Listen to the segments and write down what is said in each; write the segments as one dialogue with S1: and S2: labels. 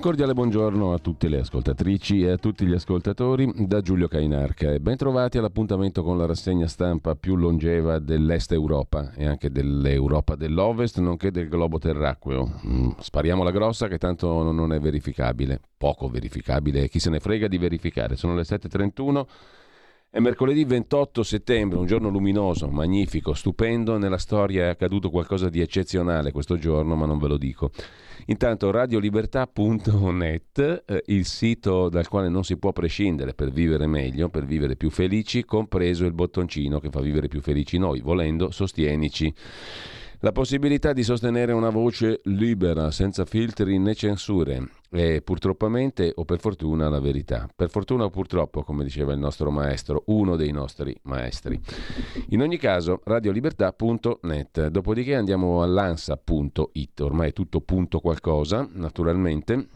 S1: Cordiale buongiorno a tutte le ascoltatrici e a tutti gli ascoltatori da Giulio Cainarca e ben all'appuntamento con la rassegna stampa più longeva dell'Est Europa e anche dell'Europa dell'Ovest nonché del globo terracqueo. Mm, spariamo la grossa che tanto non è verificabile, poco verificabile chi se ne frega di verificare. Sono le 7.31 è mercoledì 28 settembre, un giorno luminoso, magnifico, stupendo. Nella storia è accaduto qualcosa di eccezionale questo giorno, ma non ve lo dico. Intanto radiolibertà.net, eh, il sito dal quale non si può prescindere per vivere meglio, per vivere più felici, compreso il bottoncino che fa vivere più felici noi, volendo sostienici. La possibilità di sostenere una voce libera, senza filtri né censure, è purtroppamente o per fortuna la verità. Per fortuna o purtroppo, come diceva il nostro maestro, uno dei nostri maestri. In ogni caso, radiolibertà.net. Dopodiché andiamo all'ansa.it, ormai è tutto punto qualcosa, naturalmente.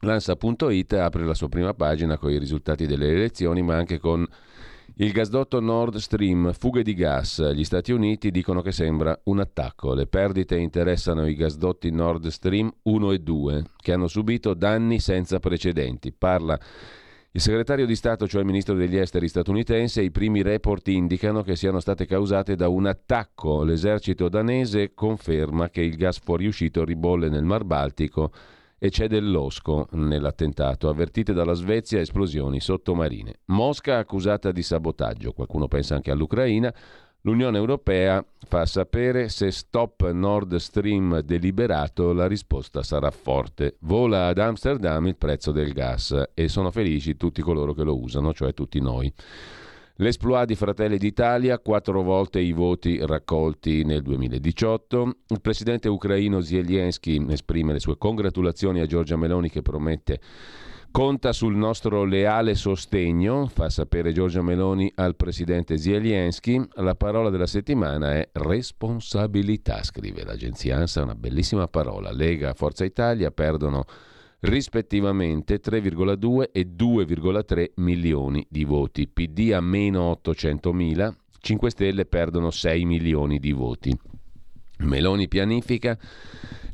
S1: L'ansa.it apre la sua prima pagina con i risultati delle elezioni, ma anche con il gasdotto Nord Stream, fughe di gas. Gli Stati Uniti dicono che sembra un attacco. Le perdite interessano i gasdotti Nord Stream 1 e 2, che hanno subito danni senza precedenti. Parla il segretario di Stato, cioè il ministro degli esteri statunitense, i primi report indicano che siano state causate da un attacco. L'esercito danese conferma che il gas fuoriuscito ribolle nel Mar Baltico e c'è dell'osco nell'attentato. Avvertite dalla Svezia esplosioni sottomarine. Mosca accusata di sabotaggio, qualcuno pensa anche all'Ucraina. L'Unione Europea fa sapere se stop Nord Stream deliberato la risposta sarà forte. Vola ad Amsterdam il prezzo del gas e sono felici tutti coloro che lo usano, cioè tutti noi. L'esploit di Fratelli d'Italia, quattro volte i voti raccolti nel 2018. Il presidente ucraino Zelensky esprime le sue congratulazioni a Giorgia Meloni che promette conta sul nostro leale sostegno, fa sapere Giorgia Meloni al presidente Zelensky. La parola della settimana è responsabilità, scrive l'agenzia ANSA, una bellissima parola. Lega, Forza Italia perdono rispettivamente 3,2 e 2,3 milioni di voti. PD a meno 800 mila, 5 Stelle perdono 6 milioni di voti. Meloni pianifica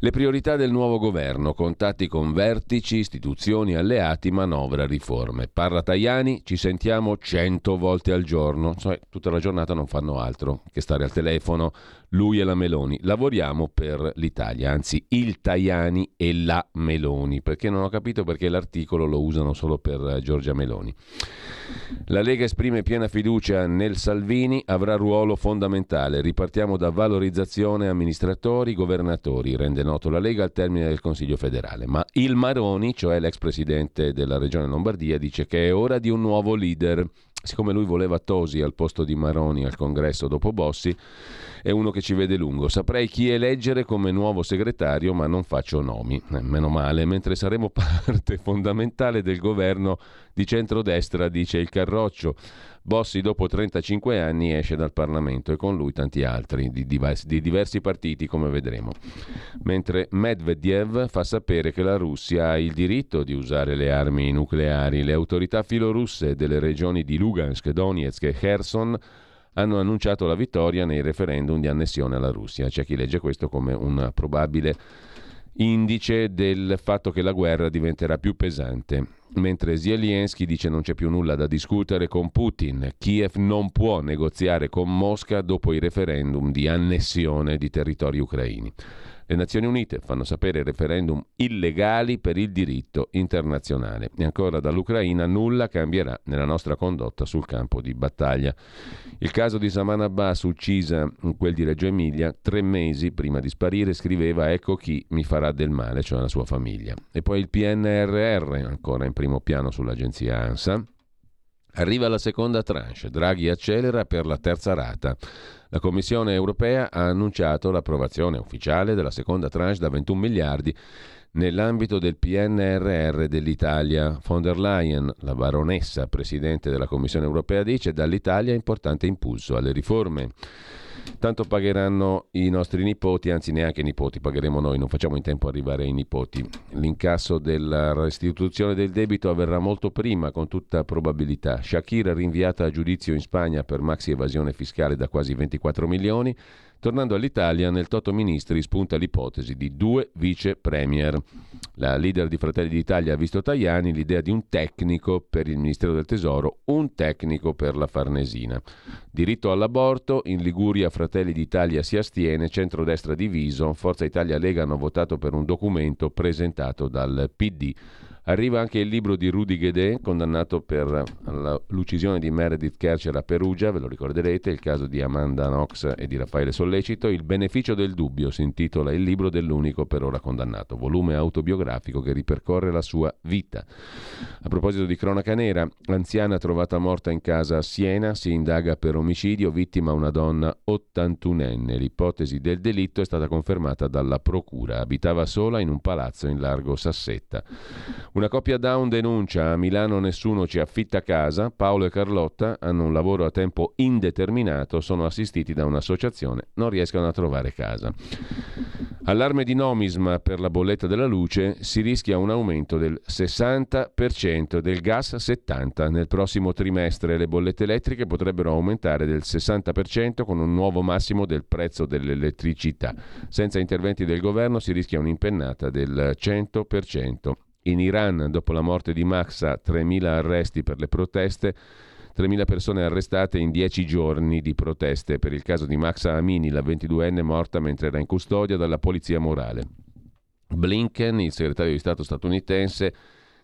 S1: le priorità del nuovo governo, contatti con vertici, istituzioni, alleati, manovra, riforme. Parla Tajani, ci sentiamo cento volte al giorno, cioè tutta la giornata non fanno altro che stare al telefono, lui e la Meloni. Lavoriamo per l'Italia, anzi il Tajani e la Meloni, perché non ho capito perché l'articolo lo usano solo per eh, Giorgia Meloni. La Lega esprime piena fiducia nel Salvini, avrà ruolo fondamentale. Ripartiamo da valorizzazione amministratori, governatori, rende noto la Lega al termine del Consiglio federale. Ma il Maroni, cioè l'ex presidente della Regione Lombardia, dice che è ora di un nuovo leader. Siccome lui voleva Tosi al posto di Maroni al congresso dopo Bossi, è uno che ci vede lungo. Saprei chi eleggere come nuovo segretario, ma non faccio nomi. Eh, meno male, mentre saremo parte fondamentale del governo di centrodestra, dice il Carroccio. Bossi dopo 35 anni esce dal Parlamento e con lui tanti altri di diversi, di diversi partiti come vedremo. Mentre Medvedev fa sapere che la Russia ha il diritto di usare le armi nucleari. Le autorità filorusse delle regioni di Lugansk, Donetsk e Kherson hanno annunciato la vittoria nei referendum di annessione alla Russia. C'è chi legge questo come un probabile indice del fatto che la guerra diventerà più pesante. Mentre Zelensky dice non c'è più nulla da discutere con Putin, Kiev non può negoziare con Mosca dopo i referendum di annessione di territori ucraini. Le Nazioni Unite fanno sapere referendum illegali per il diritto internazionale. E ancora dall'Ucraina nulla cambierà nella nostra condotta sul campo di battaglia. Il caso di Saman Abbas, uccisa in quel di Reggio Emilia, tre mesi prima di sparire, scriveva ecco chi mi farà del male, cioè la sua famiglia. E poi il PNRR, ancora in primo piano sull'agenzia ANSA. Arriva la seconda tranche, Draghi accelera per la terza rata. La Commissione europea ha annunciato l'approvazione ufficiale della seconda tranche da 21 miliardi nell'ambito del PNRR dell'Italia. Von der Leyen, la baronessa presidente della Commissione europea, dice dall'Italia importante impulso alle riforme. Tanto pagheranno i nostri nipoti, anzi neanche i nipoti, pagheremo noi, non facciamo in tempo arrivare ai nipoti. L'incasso della restituzione del debito avverrà molto prima, con tutta probabilità. Shakira rinviata a giudizio in Spagna per maxi evasione fiscale da quasi 24 milioni. Tornando all'Italia, nel Toto Ministri spunta l'ipotesi di due vice premier. La leader di Fratelli d'Italia ha visto Tajani l'idea di un tecnico per il Ministero del Tesoro, un tecnico per la Farnesina. Diritto all'aborto, in Liguria Fratelli d'Italia si astiene, centrodestra diviso, Forza Italia Lega hanno votato per un documento presentato dal PD. Arriva anche il libro di Rudy Guedé, condannato per l'uccisione di Meredith Kercher a Perugia, ve lo ricorderete, il caso di Amanda Knox e di Raffaele Sollecito. Il beneficio del dubbio si intitola Il libro dell'unico per ora condannato, volume autobiografico che ripercorre la sua vita. A proposito di cronaca nera, anziana trovata morta in casa a Siena, si indaga per omicidio, vittima una donna 81enne. L'ipotesi del delitto è stata confermata dalla procura. Abitava sola in un palazzo in largo Sassetta. Una coppia down denuncia a Milano nessuno ci affitta casa, Paolo e Carlotta hanno un lavoro a tempo indeterminato, sono assistiti da un'associazione, non riescono a trovare casa. Allarme di nomisma per la bolletta della luce, si rischia un aumento del 60%, del gas 70%. Nel prossimo trimestre le bollette elettriche potrebbero aumentare del 60% con un nuovo massimo del prezzo dell'elettricità. Senza interventi del governo si rischia un'impennata del 100%. In Iran, dopo la morte di Mahsa, 3.000 arresti per le proteste, 3.000 persone arrestate in 10 giorni di proteste per il caso di Mahsa Amini, la 22enne morta mentre era in custodia dalla polizia morale. Blinken, il segretario di Stato statunitense,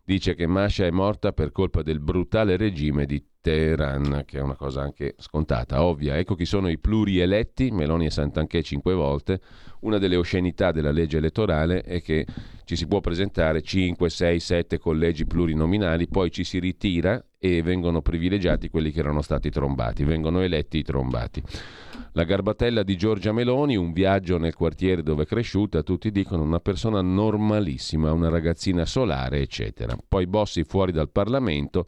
S1: dice che Masha è morta per colpa del brutale regime di Teheran, che è una cosa anche scontata, ovvia. Ecco chi sono i plurieletti, Meloni e Santanchè cinque volte. Una delle oscenità della legge elettorale è che ci si può presentare 5, 6, 7 collegi plurinominali, poi ci si ritira e vengono privilegiati quelli che erano stati trombati, vengono eletti i trombati. La garbatella di Giorgia Meloni, un viaggio nel quartiere dove è cresciuta, tutti dicono una persona normalissima, una ragazzina solare, eccetera. Poi Bossi fuori dal Parlamento.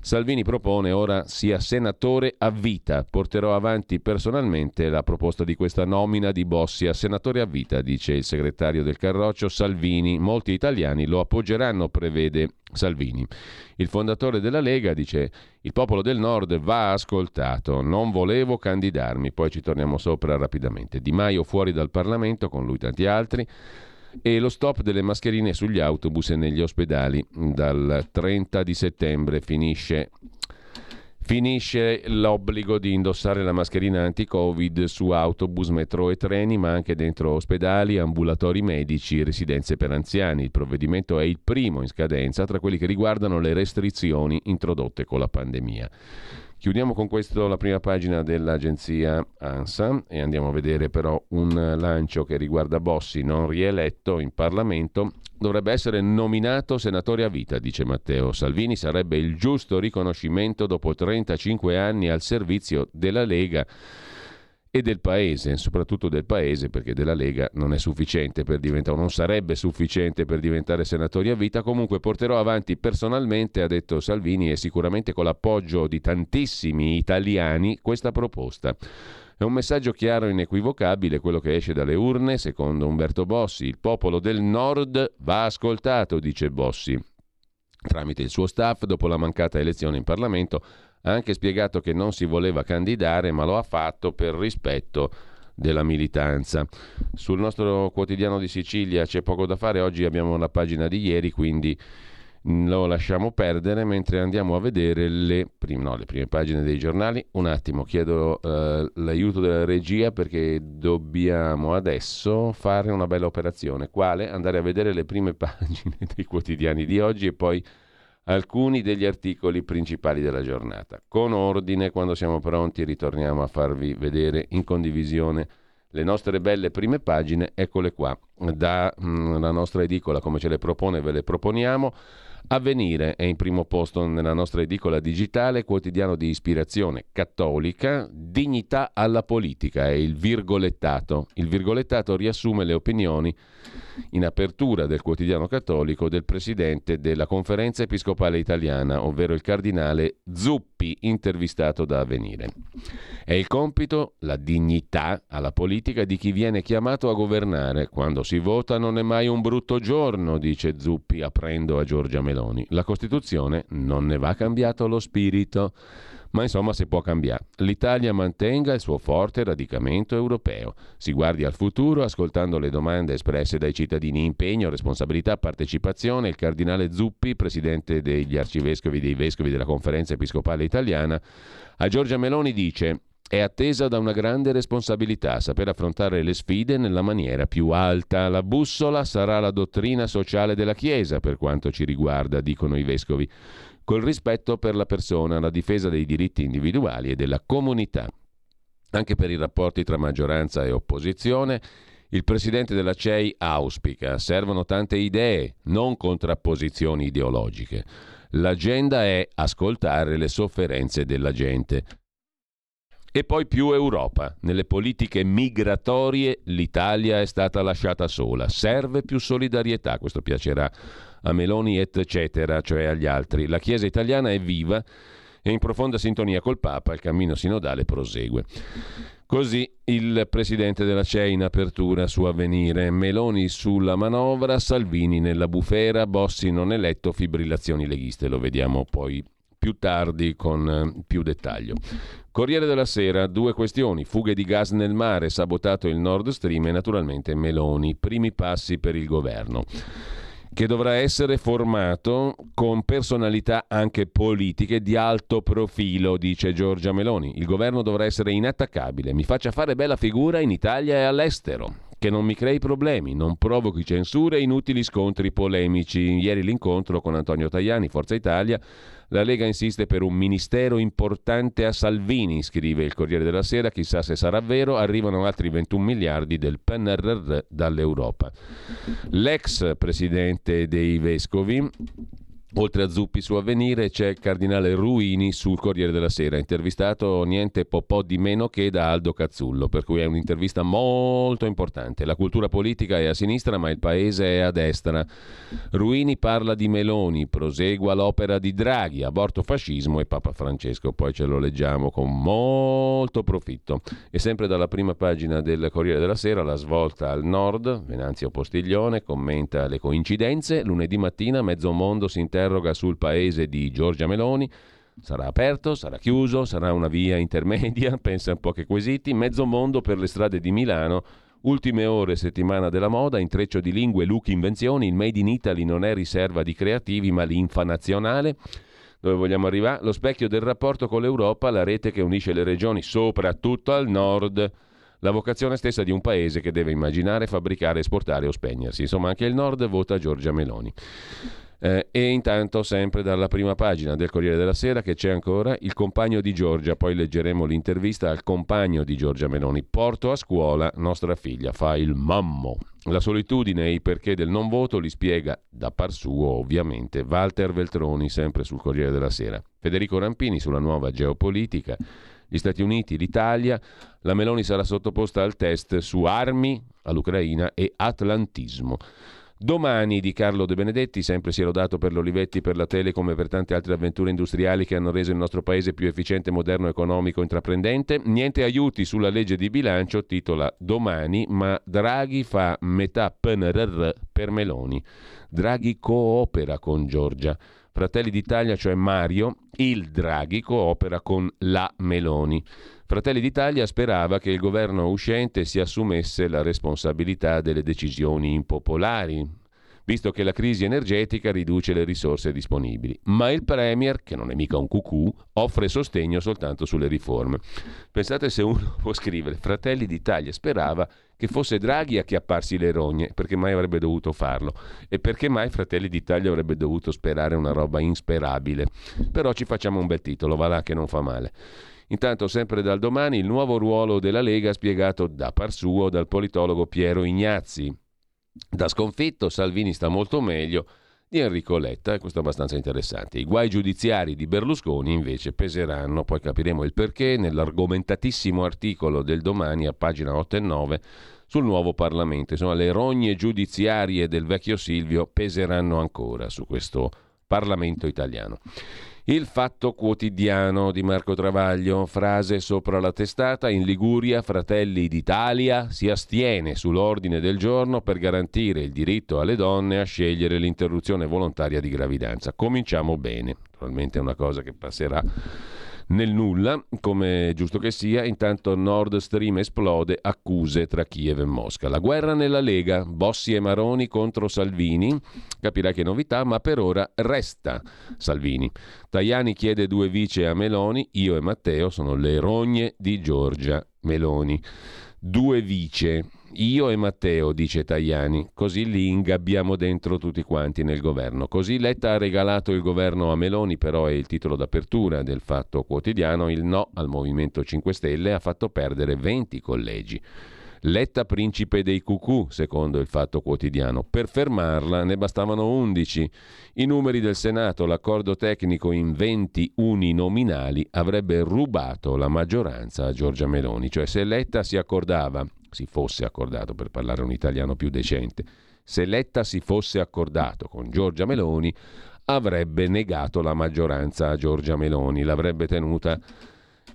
S1: Salvini propone ora sia senatore a vita. Porterò avanti personalmente la proposta di questa nomina di Bossi a senatore a vita, dice il segretario del Carroccio Salvini. Molti italiani lo appoggeranno, prevede Salvini. Il fondatore della Lega dice il popolo del nord va ascoltato, non volevo candidarmi, poi ci torniamo sopra rapidamente. Di Maio fuori dal Parlamento, con lui tanti altri, e lo stop delle mascherine sugli autobus e negli ospedali dal 30 di settembre finisce Finisce l'obbligo di indossare la mascherina anti-Covid su autobus, metro e treni, ma anche dentro ospedali, ambulatori medici residenze per anziani. Il provvedimento è il primo in scadenza tra quelli che riguardano le restrizioni introdotte con la pandemia. Chiudiamo con questo la prima pagina dell'agenzia ANSA e andiamo a vedere però un lancio che riguarda Bossi, non rieletto in Parlamento. Dovrebbe essere nominato senatore a vita, dice Matteo Salvini, sarebbe il giusto riconoscimento dopo 35 anni al servizio della Lega e del Paese, soprattutto del Paese, perché della Lega non è sufficiente per diventare, non sarebbe sufficiente per diventare senatori a vita. Comunque porterò avanti personalmente, ha detto Salvini, e sicuramente con l'appoggio di tantissimi italiani, questa proposta. È un messaggio chiaro e inequivocabile quello che esce dalle urne, secondo Umberto Bossi. Il popolo del Nord va ascoltato, dice Bossi. Tramite il suo staff, dopo la mancata elezione in Parlamento, ha anche spiegato che non si voleva candidare, ma lo ha fatto per rispetto della militanza. Sul nostro quotidiano di Sicilia c'è poco da fare, oggi abbiamo la pagina di ieri, quindi lo lasciamo perdere mentre andiamo a vedere le prime, no, le prime pagine dei giornali. Un attimo, chiedo eh, l'aiuto della regia perché dobbiamo adesso fare una bella operazione. Quale? Andare a vedere le prime pagine dei quotidiani di oggi e poi alcuni degli articoli principali della giornata. Con ordine, quando siamo pronti, ritorniamo a farvi vedere in condivisione le nostre belle prime pagine, eccole qua, dalla mm, nostra edicola come ce le propone, ve le proponiamo. Avvenire è in primo posto nella nostra edicola digitale, quotidiano di ispirazione cattolica, dignità alla politica è il virgolettato. Il virgolettato riassume le opinioni in apertura del quotidiano cattolico del presidente della conferenza episcopale italiana, ovvero il cardinale Zuppi, intervistato da Avvenire. È il compito, la dignità alla politica di chi viene chiamato a governare. Quando si vota non è mai un brutto giorno, dice Zuppi aprendo a Giorgia Meloni. La Costituzione non ne va cambiato lo spirito ma insomma si può cambiare. L'Italia mantenga il suo forte radicamento europeo, si guardi al futuro ascoltando le domande espresse dai cittadini impegno, responsabilità, partecipazione. Il cardinale Zuppi, presidente degli arcivescovi e dei vescovi della conferenza episcopale italiana, a Giorgia Meloni dice è attesa da una grande responsabilità saper affrontare le sfide nella maniera più alta. La bussola sarà la dottrina sociale della Chiesa per quanto ci riguarda, dicono i vescovi col rispetto per la persona, la difesa dei diritti individuali e della comunità. Anche per i rapporti tra maggioranza e opposizione, il presidente della CEI auspica servono tante idee, non contrapposizioni ideologiche. L'agenda è ascoltare le sofferenze della gente. E poi più Europa. Nelle politiche migratorie l'Italia è stata lasciata sola. Serve più solidarietà, questo piacerà a Meloni eccetera, cioè agli altri. La Chiesa italiana è viva e in profonda sintonia col Papa, il cammino sinodale prosegue. Così il presidente della CEI in apertura su avvenire, Meloni sulla manovra, Salvini nella bufera, Bossi non eletto, fibrillazioni leghiste, lo vediamo poi più tardi con eh, più dettaglio. Corriere della Sera, due questioni, fughe di gas nel mare, sabotato il Nord Stream e naturalmente Meloni, primi passi per il governo che dovrà essere formato con personalità anche politiche di alto profilo, dice Giorgia Meloni. Il governo dovrà essere inattaccabile, mi faccia fare bella figura in Italia e all'estero che non mi crei problemi, non provochi censure e inutili scontri polemici. Ieri l'incontro con Antonio Tajani, Forza Italia, la Lega insiste per un ministero importante a Salvini, scrive il Corriere della Sera, chissà se sarà vero, arrivano altri 21 miliardi del PNRR dall'Europa. L'ex presidente dei Vescovi Oltre a Zuppi su Avvenire c'è il cardinale Ruini sul Corriere della Sera, intervistato niente po', po' di meno che da Aldo Cazzullo, per cui è un'intervista molto importante. La cultura politica è a sinistra ma il paese è a destra. Ruini parla di Meloni, prosegua l'opera di Draghi, aborto fascismo e Papa Francesco, poi ce lo leggiamo con molto profitto. E sempre dalla prima pagina del Corriere della Sera la svolta al nord, Venanzio Postiglione commenta le coincidenze, lunedì mattina mezzo mondo si interessa interroga sul paese di Giorgia Meloni. Sarà aperto, sarà chiuso, sarà una via intermedia, pensa a pochi quesiti, mezzo mondo per le strade di Milano. Ultime ore, settimana della moda, intreccio di lingue, look, invenzioni, il Made in Italy non è riserva di creativi ma l'infa nazionale. Dove vogliamo arrivare? Lo specchio del rapporto con l'Europa, la rete che unisce le regioni, soprattutto al nord la vocazione stessa di un paese che deve immaginare, fabbricare, esportare o spegnersi. Insomma, anche il Nord vota Giorgia Meloni. Eh, e intanto, sempre dalla prima pagina del Corriere della Sera, che c'è ancora il compagno di Giorgia, poi leggeremo l'intervista al compagno di Giorgia Meloni. Porto a scuola nostra figlia, fa il mammo. La solitudine e i perché del non voto li spiega da par suo, ovviamente, Walter Veltroni, sempre sul Corriere della Sera. Federico Rampini sulla nuova geopolitica. gli Stati Uniti, l'Italia. La Meloni sarà sottoposta al test su armi all'Ucraina e atlantismo. Domani di Carlo De Benedetti, sempre si è lodato per l'Olivetti, per la Telecom e per tante altre avventure industriali che hanno reso il nostro paese più efficiente, moderno, economico, intraprendente. Niente aiuti sulla legge di bilancio, titola Domani, ma Draghi fa metà PNRR per Meloni. Draghi coopera con Giorgia. Fratelli d'Italia, cioè Mario, il Draghi coopera con la Meloni. Fratelli d'Italia sperava che il governo uscente si assumesse la responsabilità delle decisioni impopolari, visto che la crisi energetica riduce le risorse disponibili. Ma il Premier, che non è mica un cucù, offre sostegno soltanto sulle riforme. Pensate se uno può scrivere Fratelli d'Italia sperava che fosse Draghi a chiapparsi le rogne, perché mai avrebbe dovuto farlo e perché mai Fratelli d'Italia avrebbe dovuto sperare una roba insperabile. Però ci facciamo un bel titolo, va là che non fa male. Intanto, sempre dal domani, il nuovo ruolo della Lega spiegato da par suo dal politologo Piero Ignazzi. Da sconfitto, Salvini sta molto meglio di Enrico Letta, e questo è abbastanza interessante. I guai giudiziari di Berlusconi invece peseranno, poi capiremo il perché, nell'argomentatissimo articolo del domani a pagina 8 e 9 sul nuovo Parlamento. Insomma, le rogne giudiziarie del vecchio Silvio peseranno ancora su questo Parlamento italiano. Il fatto quotidiano di Marco Travaglio, frase sopra la testata, in Liguria Fratelli d'Italia si astiene sull'ordine del giorno per garantire il diritto alle donne a scegliere l'interruzione volontaria di gravidanza. Cominciamo bene, naturalmente è una cosa che passerà nel nulla, come giusto che sia, intanto Nord Stream esplode, accuse tra Kiev e Mosca. La guerra nella Lega, Bossi e Maroni contro Salvini, capirai che novità, ma per ora resta Salvini. Tajani chiede due vice a Meloni, io e Matteo sono le rogne di Giorgia Meloni. Due vice, io e Matteo, dice Tajani, così li ingabbiamo dentro tutti quanti nel governo. Così Letta ha regalato il governo a Meloni, però è il titolo d'apertura del Fatto Quotidiano, il no al Movimento 5 Stelle ha fatto perdere 20 collegi. Letta principe dei cucù, secondo il Fatto Quotidiano. Per fermarla ne bastavano 11. I numeri del Senato, l'accordo tecnico in 20 uninominali avrebbe rubato la maggioranza a Giorgia Meloni, cioè se Letta si accordava si fosse accordato per parlare un italiano più decente, se Letta si fosse accordato con Giorgia Meloni, avrebbe negato la maggioranza a Giorgia Meloni, l'avrebbe tenuta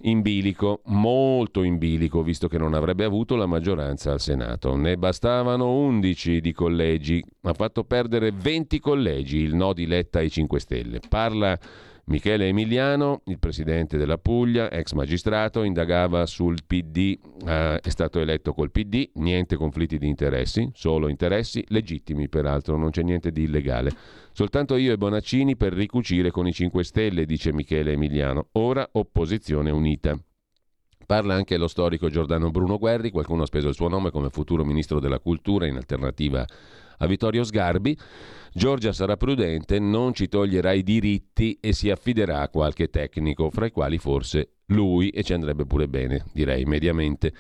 S1: in bilico, molto in bilico, visto che non avrebbe avuto la maggioranza al Senato. Ne bastavano 11 di collegi, ha fatto perdere 20 collegi il no di Letta ai 5 Stelle. Parla Michele Emiliano, il presidente della Puglia, ex magistrato, indagava sul PD, eh, è stato eletto col PD, niente conflitti di interessi, solo interessi legittimi peraltro, non c'è niente di illegale. Soltanto io e Bonaccini per ricucire con i 5 Stelle, dice Michele Emiliano. Ora opposizione unita. Parla anche lo storico Giordano Bruno Guerri, qualcuno ha speso il suo nome come futuro ministro della cultura in alternativa a Vittorio Sgarbi. Giorgia sarà prudente, non ci toglierà i diritti e si affiderà a qualche tecnico, fra i quali forse lui, e ci andrebbe pure bene, direi mediamente.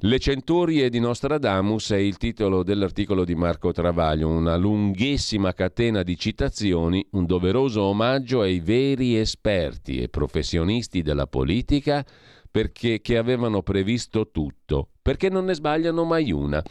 S1: Le centurie di Nostradamus è il titolo dell'articolo di Marco Travaglio, una lunghissima catena di citazioni, un doveroso omaggio ai veri esperti e professionisti della politica perché che avevano previsto tutto, perché non ne sbagliano mai una.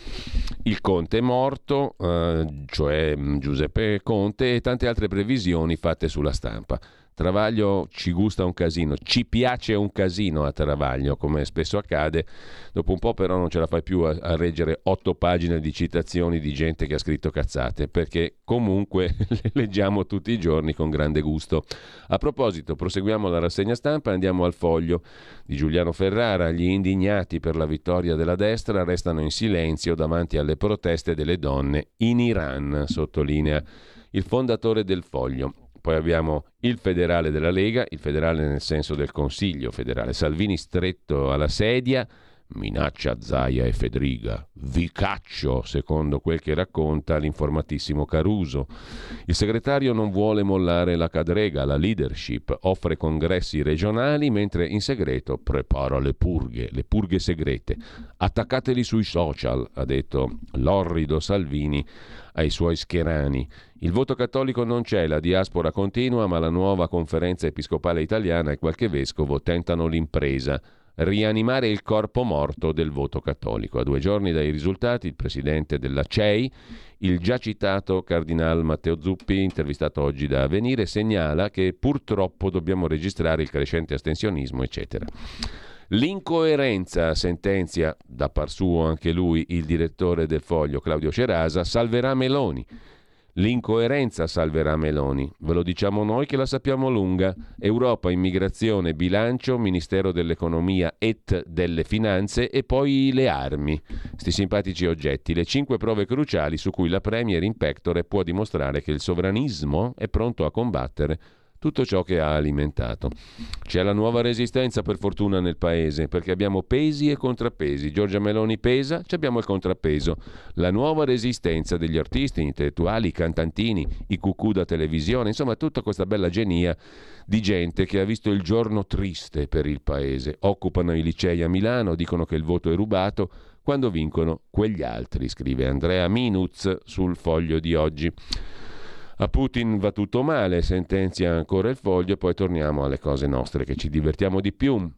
S1: Il Conte è morto, eh, cioè Giuseppe Conte, e tante altre previsioni fatte sulla stampa. Travaglio ci gusta un casino, ci piace un casino a Travaglio, come spesso accade. Dopo un po' però non ce la fai più a, a reggere otto pagine di citazioni di gente che ha scritto cazzate, perché comunque le leggiamo tutti i giorni con grande gusto. A proposito, proseguiamo la rassegna stampa, andiamo al foglio di Giuliano Ferrara. Gli indignati per la vittoria della destra restano in silenzio davanti alle proteste delle donne in Iran, sottolinea il fondatore del foglio. Poi abbiamo il federale della Lega, il federale nel senso del Consiglio federale, Salvini stretto alla sedia, minaccia Zaia e Fedriga. Vi caccio, secondo quel che racconta l'informatissimo Caruso. Il segretario non vuole mollare la cadrega, la leadership, offre congressi regionali mentre in segreto prepara le purghe, le purghe segrete. Attaccateli sui social, ha detto l'orrido Salvini ai suoi scherani. Il voto cattolico non c'è, la diaspora continua, ma la nuova conferenza episcopale italiana e qualche vescovo tentano l'impresa rianimare il corpo morto del voto cattolico. A due giorni dai risultati, il presidente della CEI, il già citato cardinal Matteo Zuppi, intervistato oggi da Avvenire, segnala che purtroppo dobbiamo registrare il crescente astensionismo, eccetera. L'incoerenza, sentenzia da par suo anche lui il direttore del foglio Claudio Cerasa, salverà Meloni. L'incoerenza salverà Meloni. Ve lo diciamo noi che la sappiamo lunga. Europa, immigrazione, bilancio, Ministero dell'Economia et delle Finanze e poi le armi. Sti simpatici oggetti, le cinque prove cruciali su cui la Premier in pectore può dimostrare che il sovranismo è pronto a combattere tutto ciò che ha alimentato. C'è la nuova resistenza per fortuna nel paese, perché abbiamo pesi e contrappesi. Giorgia Meloni pesa, abbiamo il contrappeso. La nuova resistenza degli artisti, intellettuali, cantantini, i cucù da televisione, insomma tutta questa bella genia di gente che ha visto il giorno triste per il paese. Occupano i licei a Milano, dicono che il voto è rubato, quando vincono quegli altri, scrive Andrea Minuz sul foglio di oggi. A Putin va tutto male, sentenzia ancora il foglio, poi torniamo alle cose nostre che ci divertiamo di più.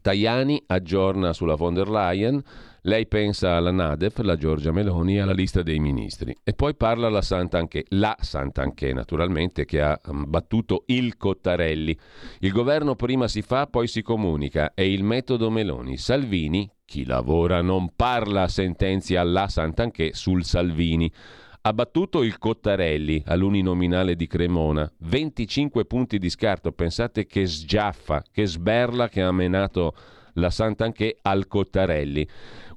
S1: Tajani aggiorna sulla von der Leyen, lei pensa alla Nadef, la Giorgia Meloni e alla lista dei ministri. E poi parla la Sant'Anché, la Sant'Anché naturalmente, che ha mm, battuto il Cottarelli. Il governo prima si fa, poi si comunica. È il metodo Meloni. Salvini, chi lavora non parla, sentenzia la Sant'Anché sul Salvini. Ha battuto il Cottarelli all'uninominale di Cremona, 25 punti di scarto, pensate che sgiaffa, che sberla che ha menato la Sant'Anché al Cottarelli.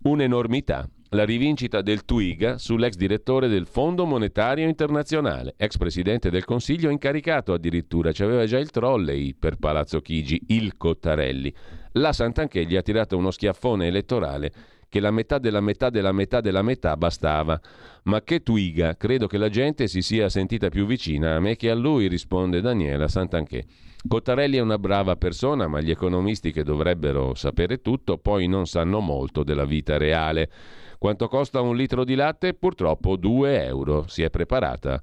S1: Un'enormità. La rivincita del Twiga sull'ex direttore del Fondo Monetario Internazionale, ex presidente del Consiglio incaricato addirittura, ci aveva già il trolley per Palazzo Chigi, il Cottarelli. La Sant'Anché gli ha tirato uno schiaffone elettorale che la metà della metà della metà della metà bastava. Ma che twiga, credo che la gente si sia sentita più vicina a me che a lui, risponde Daniela Santanché. Cottarelli è una brava persona, ma gli economisti che dovrebbero sapere tutto poi non sanno molto della vita reale. Quanto costa un litro di latte? Purtroppo 2 euro. Si è preparata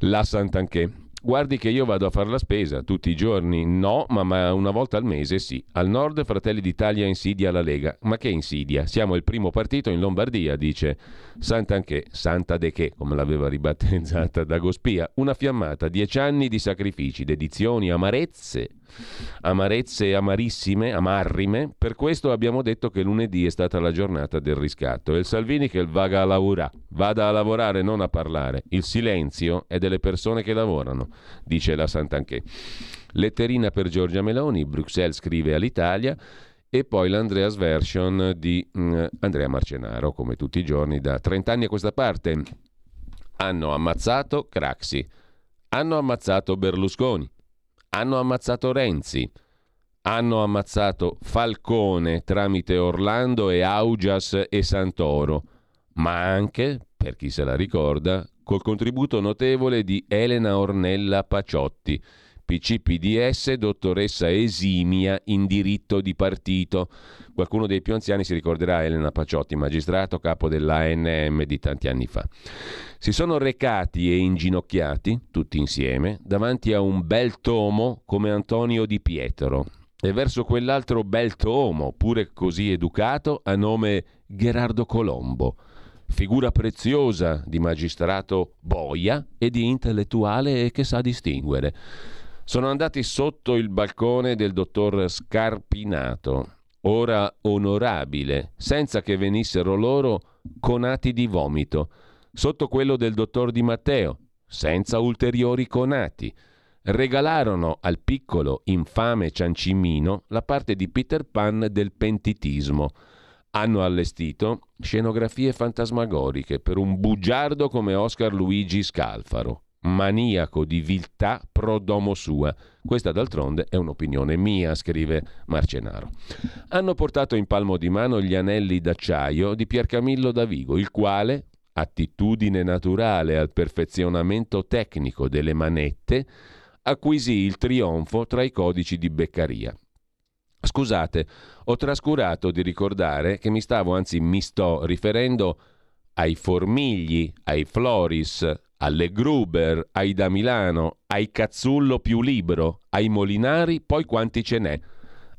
S1: la Santanché. Guardi che io vado a fare la spesa tutti i giorni, no, ma, ma, una volta al mese sì. Al nord Fratelli d'Italia insidia la Lega. Ma che insidia? Siamo il primo partito in Lombardia, dice Sant'Anché, Santa de che, come l'aveva ribattezzata Dagospia. Una fiammata, dieci anni di sacrifici, dedizioni, amarezze amarezze amarissime, amarrime. Per questo abbiamo detto che lunedì è stata la giornata del riscatto. E il Salvini che vaga a lavorare, vada a lavorare, non a parlare. Il silenzio è delle persone che lavorano, dice la Sant'Anché. Letterina per Giorgia Meloni, Bruxelles scrive all'Italia e poi l'Andreas Version di mm, Andrea Marcenaro, come tutti i giorni da 30 anni a questa parte. Hanno ammazzato Craxi, hanno ammazzato Berlusconi, hanno ammazzato Renzi, hanno ammazzato Falcone tramite Orlando e Augias e Santoro, ma anche, per chi se la ricorda, col contributo notevole di Elena Ornella Paciotti, PCPDS, dottoressa esimia in diritto di partito. Qualcuno dei più anziani si ricorderà Elena Paciotti, magistrato capo dell'ANM di tanti anni fa. Si sono recati e inginocchiati, tutti insieme, davanti a un bel tomo come Antonio Di Pietro e verso quell'altro bel tomo, pure così educato, a nome Gerardo Colombo figura preziosa di magistrato boia e di intellettuale che sa distinguere sono andati sotto il balcone del dottor Scarpinato, ora onorabile, senza che venissero loro conati di vomito, sotto quello del dottor Di Matteo, senza ulteriori conati. Regalarono al piccolo infame ciancimino la parte di Peter Pan del pentitismo. Hanno allestito scenografie fantasmagoriche per un bugiardo come Oscar Luigi Scalfaro maniaco di viltà pro domo sua. Questa d'altronde è un'opinione mia, scrive Marcenaro. Hanno portato in palmo di mano gli anelli d'acciaio di Piercamillo da Vigo, il quale, attitudine naturale al perfezionamento tecnico delle manette, acquisì il trionfo tra i codici di Beccaria. Scusate, ho trascurato di ricordare che mi stavo, anzi mi sto riferendo ai Formigli, ai Floris, alle Gruber, ai da Milano, ai Cazzullo più Libro, ai Molinari, poi quanti ce n'è.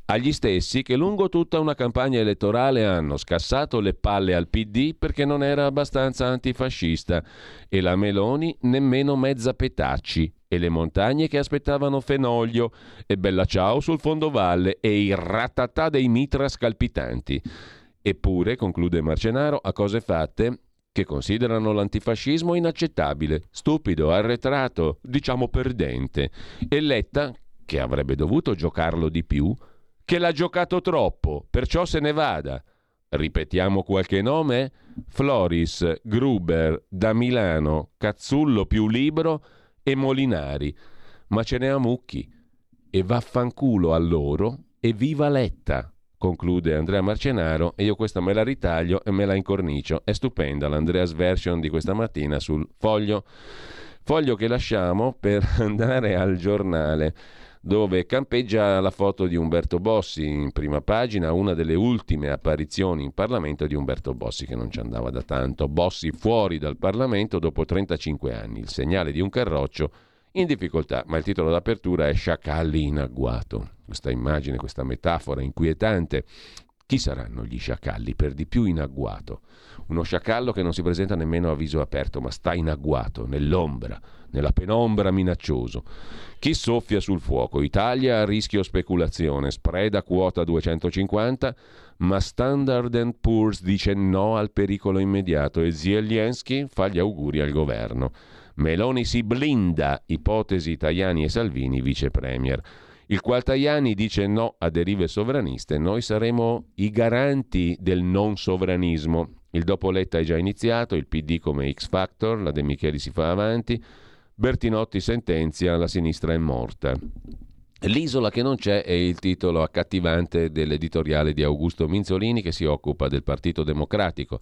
S1: Agli stessi che lungo tutta una campagna elettorale hanno scassato le palle al PD perché non era abbastanza antifascista e la Meloni nemmeno mezza petacci e le montagne che aspettavano Fenoglio e Bella Ciao sul fondovalle e i ratatà dei mitra scalpitanti. Eppure, conclude Marcenaro, a cose fatte che considerano l'antifascismo inaccettabile, stupido, arretrato, diciamo perdente. E Letta, che avrebbe dovuto giocarlo di più, che l'ha giocato troppo, perciò se ne vada. Ripetiamo qualche nome? Floris, Gruber, da Milano, Cazzullo più Libro e Molinari. Ma ce ne ha mucchi. E vaffanculo a loro e viva Letta conclude Andrea Marcenaro e io questa me la ritaglio e me la incornicio. È stupenda l'Andreas version di questa mattina sul foglio. Foglio che lasciamo per andare al giornale dove campeggia la foto di Umberto Bossi in prima pagina, una delle ultime apparizioni in Parlamento di Umberto Bossi che non ci andava da tanto. Bossi fuori dal Parlamento dopo 35 anni, il segnale di un carroccio in difficoltà, ma il titolo d'apertura è Sciacalli in agguato. Questa immagine, questa metafora inquietante. Chi saranno gli sciacalli? Per di più in agguato. Uno sciacallo che non si presenta nemmeno a viso aperto, ma sta in agguato, nell'ombra, nella penombra minaccioso. Chi soffia sul fuoco? Italia a rischio speculazione, spread a quota 250, ma Standard Poor's dice no al pericolo immediato e Zelensky fa gli auguri al governo. Meloni si blinda, ipotesi Tajani e Salvini vice premier. Il qual Tajani dice no a derive sovraniste, noi saremo i garanti del non sovranismo. Il dopo Letta è già iniziato, il PD come X Factor, la De Micheli si fa avanti, Bertinotti sentenzia, la sinistra è morta. L'isola che non c'è è il titolo accattivante dell'editoriale di Augusto Minzolini che si occupa del Partito Democratico.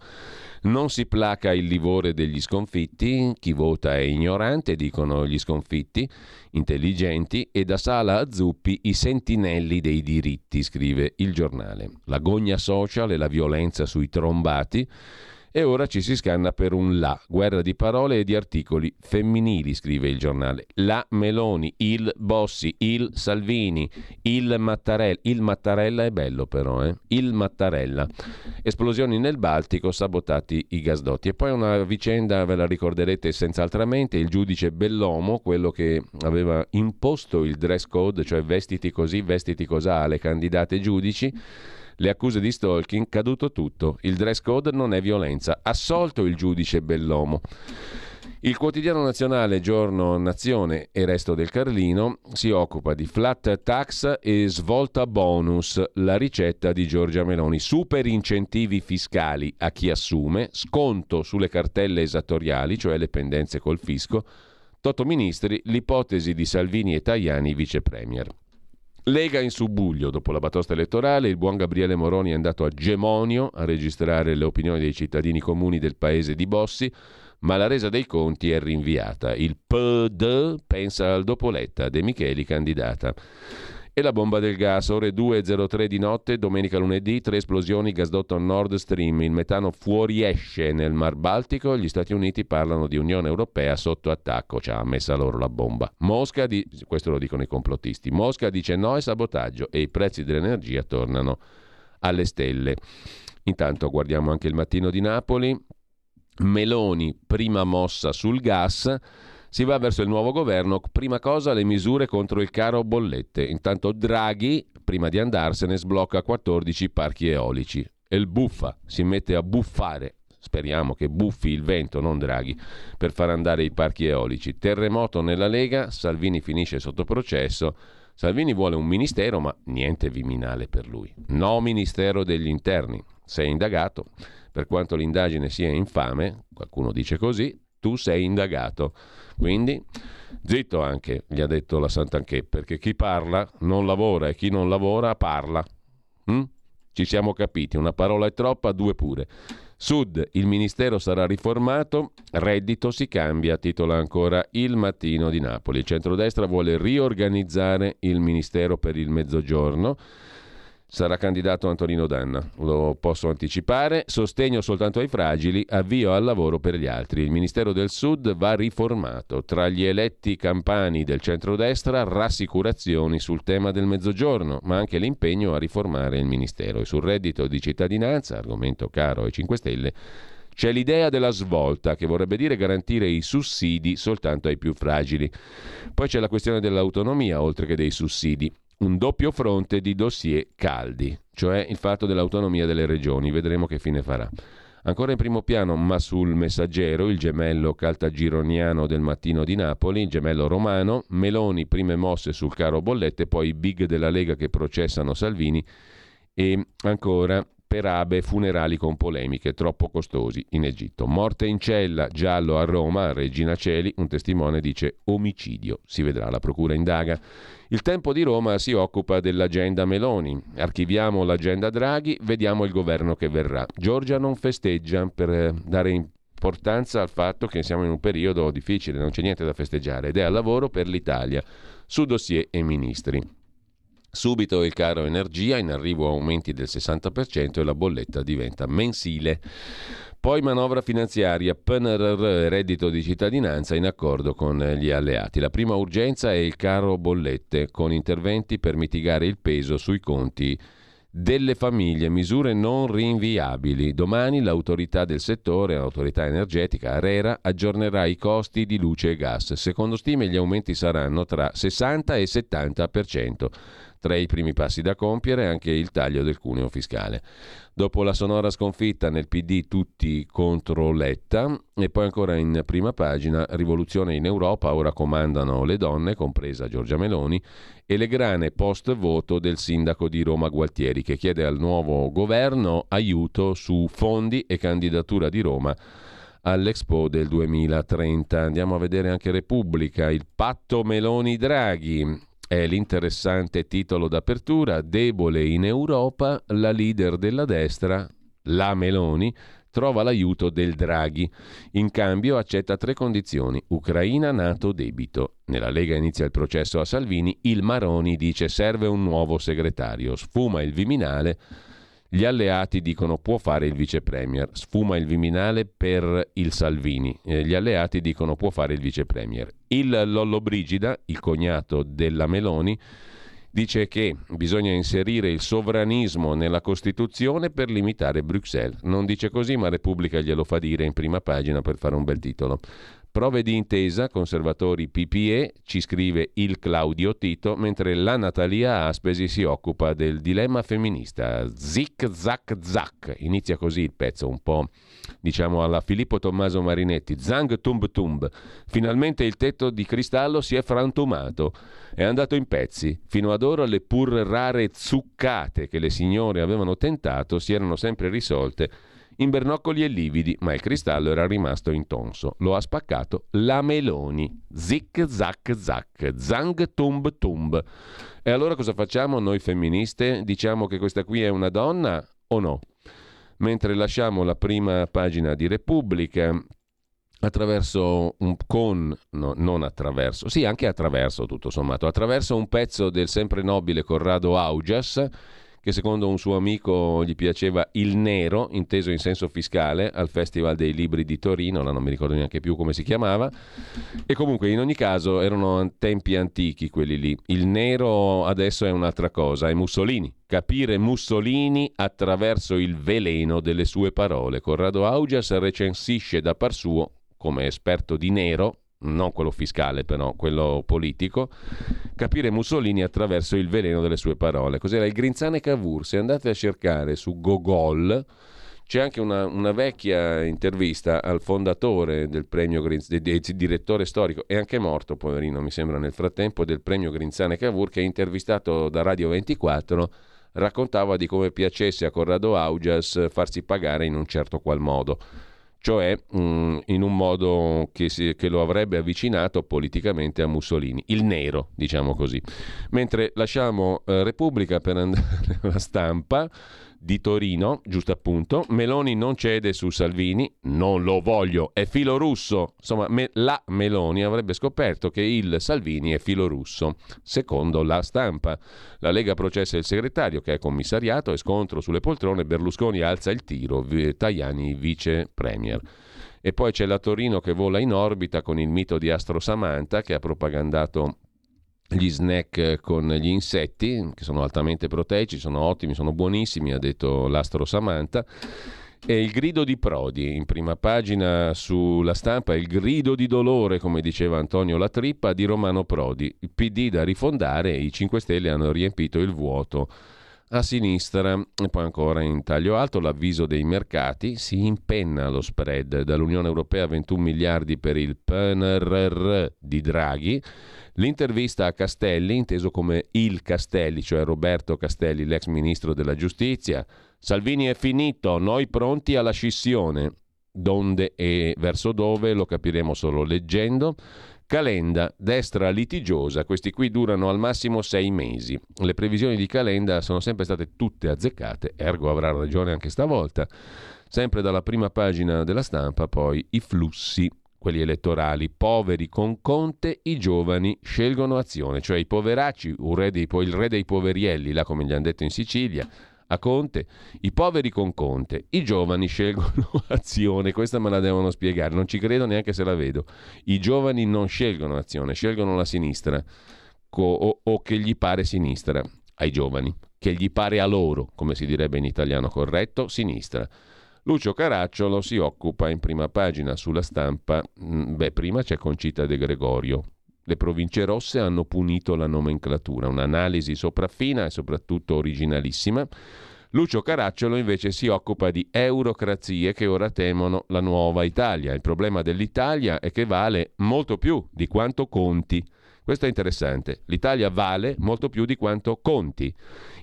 S1: Non si placa il livore degli sconfitti, chi vota è ignorante, dicono gli sconfitti, intelligenti, e da Sala a Zuppi i sentinelli dei diritti, scrive il giornale. La gogna social e la violenza sui trombati e ora ci si scanna per un la, guerra di parole e di articoli femminili, scrive il giornale. La Meloni, il Bossi, il Salvini, il Mattarella. Il Mattarella è bello però, eh? Il Mattarella. Esplosioni nel Baltico, sabotati i gasdotti. E poi una vicenda, ve la ricorderete senz'altramente, il giudice Bellomo, quello che aveva imposto il dress code, cioè vestiti così, vestiti cosà alle candidate giudici le accuse di stalking, caduto tutto. Il dress code non è violenza. Assolto il giudice Bellomo. Il quotidiano nazionale Giorno Nazione e Resto del Carlino si occupa di flat tax e svolta bonus, la ricetta di Giorgia Meloni. Super incentivi fiscali a chi assume, sconto sulle cartelle esattoriali, cioè le pendenze col fisco, Toto Ministri, l'ipotesi di Salvini e Tajani vice premier. Lega in subbuglio dopo la batosta elettorale, il buon Gabriele Moroni è andato a Gemonio a registrare le opinioni dei cittadini comuni del paese di Bossi, ma la resa dei conti è rinviata. Il PD pensa al dopoletta, De Micheli candidata. E la bomba del gas, ore 2.03 di notte, domenica lunedì, tre esplosioni, gasdotto Nord Stream, il metano fuoriesce nel Mar Baltico, gli Stati Uniti parlano di Unione Europea sotto attacco, ci ha messa loro la bomba. Mosca, di... questo lo dicono i complottisti, Mosca dice no e sabotaggio e i prezzi dell'energia tornano alle stelle. Intanto guardiamo anche il mattino di Napoli, Meloni, prima mossa sul gas, si va verso il nuovo governo, prima cosa le misure contro il caro bollette. Intanto Draghi, prima di andarsene, sblocca 14 parchi eolici. E il buffa si mette a buffare speriamo che buffi il vento, non Draghi, per far andare i parchi eolici. Terremoto nella Lega, Salvini finisce sotto processo. Salvini vuole un ministero, ma niente viminale per lui. No ministero degli interni. Sei indagato. Per quanto l'indagine sia infame, qualcuno dice così, tu sei indagato. Quindi zitto anche, gli ha detto la Sant'Anché, perché chi parla non lavora e chi non lavora parla. Mm? Ci siamo capiti, una parola è troppa, due pure. Sud, il ministero sarà riformato, reddito si cambia, titola ancora Il Mattino di Napoli. Il centrodestra vuole riorganizzare il ministero per il mezzogiorno sarà candidato Antonino Danna, lo posso anticipare. Sostegno soltanto ai fragili, avvio al lavoro per gli altri. Il Ministero del Sud va riformato. Tra gli eletti campani del centrodestra, rassicurazioni sul tema del mezzogiorno, ma anche l'impegno a riformare il Ministero. E sul reddito di cittadinanza, argomento caro ai 5 Stelle, c'è l'idea della svolta, che vorrebbe dire garantire i sussidi soltanto ai più fragili. Poi c'è la questione dell'autonomia, oltre che dei sussidi un doppio fronte di dossier caldi, cioè il fatto dell'autonomia delle regioni. Vedremo che fine farà. Ancora in primo piano, ma sul messaggero, il gemello caltagironiano del mattino di Napoli, il gemello romano, Meloni prime mosse sul caro bollette, poi i big della Lega che processano Salvini e ancora per Abe funerali con polemiche troppo costosi in Egitto. Morte in cella, giallo a Roma, Regina Celi, un testimone dice omicidio. Si vedrà, la procura indaga. Il tempo di Roma si occupa dell'agenda Meloni. Archiviamo l'agenda Draghi, vediamo il governo che verrà. Giorgia non festeggia per dare importanza al fatto che siamo in un periodo difficile, non c'è niente da festeggiare ed è al lavoro per l'Italia su dossier e ministri. Subito il caro energia, in arrivo aumenti del 60% e la bolletta diventa mensile. Poi manovra finanziaria, PNRR reddito di cittadinanza in accordo con gli alleati. La prima urgenza è il caro bollette, con interventi per mitigare il peso sui conti delle famiglie, misure non rinviabili. Domani l'autorità del settore, l'autorità energetica ARERA, aggiornerà i costi di luce e gas. Secondo stime gli aumenti saranno tra 60 e 70%. Tra i primi passi da compiere anche il taglio del cuneo fiscale. Dopo la sonora sconfitta nel PD tutti contro Letta e poi ancora in prima pagina rivoluzione in Europa, ora comandano le donne, compresa Giorgia Meloni, e le grane post voto del sindaco di Roma Gualtieri che chiede al nuovo governo aiuto su fondi e candidatura di Roma all'Expo del 2030. Andiamo a vedere anche Repubblica, il patto Meloni-Draghi. È l'interessante titolo d'apertura, debole in Europa, la leader della destra, la Meloni, trova l'aiuto del Draghi. In cambio accetta tre condizioni. Ucraina, Nato, debito. Nella Lega inizia il processo a Salvini, il Maroni dice serve un nuovo segretario. Sfuma il Viminale gli alleati dicono può fare il vice premier, sfuma il Viminale per il Salvini, eh, gli alleati dicono può fare il vice premier. Il Lollo Brigida, il cognato della Meloni, dice che bisogna inserire il sovranismo nella Costituzione per limitare Bruxelles. Non dice così, ma Repubblica glielo fa dire in prima pagina per fare un bel titolo. Prove di intesa, conservatori PPE, ci scrive il Claudio Tito, mentre la Natalia Aspesi si occupa del dilemma femminista. Zic, zac, zac. Inizia così il pezzo, un po' diciamo alla Filippo Tommaso Marinetti. Zang, tumb, tumb. Finalmente il tetto di cristallo si è frantumato. È andato in pezzi. Fino ad ora le pur rare zuccate che le signore avevano tentato si erano sempre risolte in bernoccoli e lividi, ma il cristallo era rimasto intonso. Lo ha spaccato la Meloni. Zic zac zac, zang tumb tumb. E allora cosa facciamo noi femministe? Diciamo che questa qui è una donna o no? Mentre lasciamo la prima pagina di Repubblica attraverso un con no, non attraverso, sì, anche attraverso tutto sommato, attraverso un pezzo del sempre nobile Corrado Augias che secondo un suo amico gli piaceva il nero, inteso in senso fiscale, al Festival dei Libri di Torino, non mi ricordo neanche più come si chiamava, e comunque in ogni caso erano tempi antichi quelli lì. Il nero adesso è un'altra cosa, è Mussolini. Capire Mussolini attraverso il veleno delle sue parole. Corrado Augias recensisce da par suo, come esperto di nero, non quello fiscale però, quello politico, capire Mussolini attraverso il veleno delle sue parole. Cos'era il Grinzane Cavour? Se andate a cercare su Gogol, c'è anche una, una vecchia intervista al fondatore del premio Grinzane, direttore storico, è anche morto, poverino, mi sembra nel frattempo, del premio Grinzane Cavour, che è intervistato da Radio 24 raccontava di come piacesse a Corrado Augias farsi pagare in un certo qual modo cioè mh, mm, in un modo che, si, che, lo avrebbe avvicinato politicamente a Mussolini, il nero, diciamo così. Mentre lasciamo eh, Repubblica per andare alla stampa di Torino, giusto appunto, Meloni non cede su Salvini, non lo voglio, è filo russo. Insomma, me, la Meloni avrebbe scoperto che il Salvini è filo russo, secondo la stampa. La Lega processa il segretario che è commissariato e scontro sulle poltrone, Berlusconi alza il tiro, Tajani vice premier. E poi c'è la Torino che vola in orbita con il mito di Astro Samantha che ha propagandato gli snack con gli insetti, che sono altamente proteici, sono ottimi, sono buonissimi, ha detto l'astro Samantha. E il grido di Prodi, in prima pagina sulla stampa, il grido di dolore, come diceva Antonio Latrippa, di Romano Prodi. Il PD da rifondare, i 5 Stelle hanno riempito il vuoto a sinistra. E poi ancora in taglio alto l'avviso dei mercati, si impenna lo spread dall'Unione Europea 21 miliardi per il PNRR di Draghi L'intervista a Castelli, inteso come il Castelli, cioè Roberto Castelli, l'ex ministro della giustizia. Salvini è finito, noi pronti alla scissione. Donde e verso dove lo capiremo solo leggendo. Calenda, destra litigiosa, questi qui durano al massimo sei mesi. Le previsioni di Calenda sono sempre state tutte azzeccate, ergo avrà ragione anche stavolta. Sempre dalla prima pagina della stampa, poi i flussi quelli elettorali, poveri con Conte, i giovani scelgono azione, cioè i poveracci, re dei, il re dei poverielli, là come gli hanno detto in Sicilia, a Conte, i poveri con Conte, i giovani scelgono azione, questa me la devono spiegare, non ci credo neanche se la vedo, i giovani non scelgono azione, scelgono la sinistra o, o che gli pare sinistra ai giovani, che gli pare a loro, come si direbbe in italiano corretto, sinistra. Lucio Caracciolo si occupa in prima pagina sulla stampa, mm, beh prima c'è Concita De Gregorio, le province rosse hanno punito la nomenclatura, un'analisi sopraffina e soprattutto originalissima. Lucio Caracciolo invece si occupa di eurocrazie che ora temono la nuova Italia. Il problema dell'Italia è che vale molto più di quanto conti. Questo è interessante. L'Italia vale molto più di quanto conti.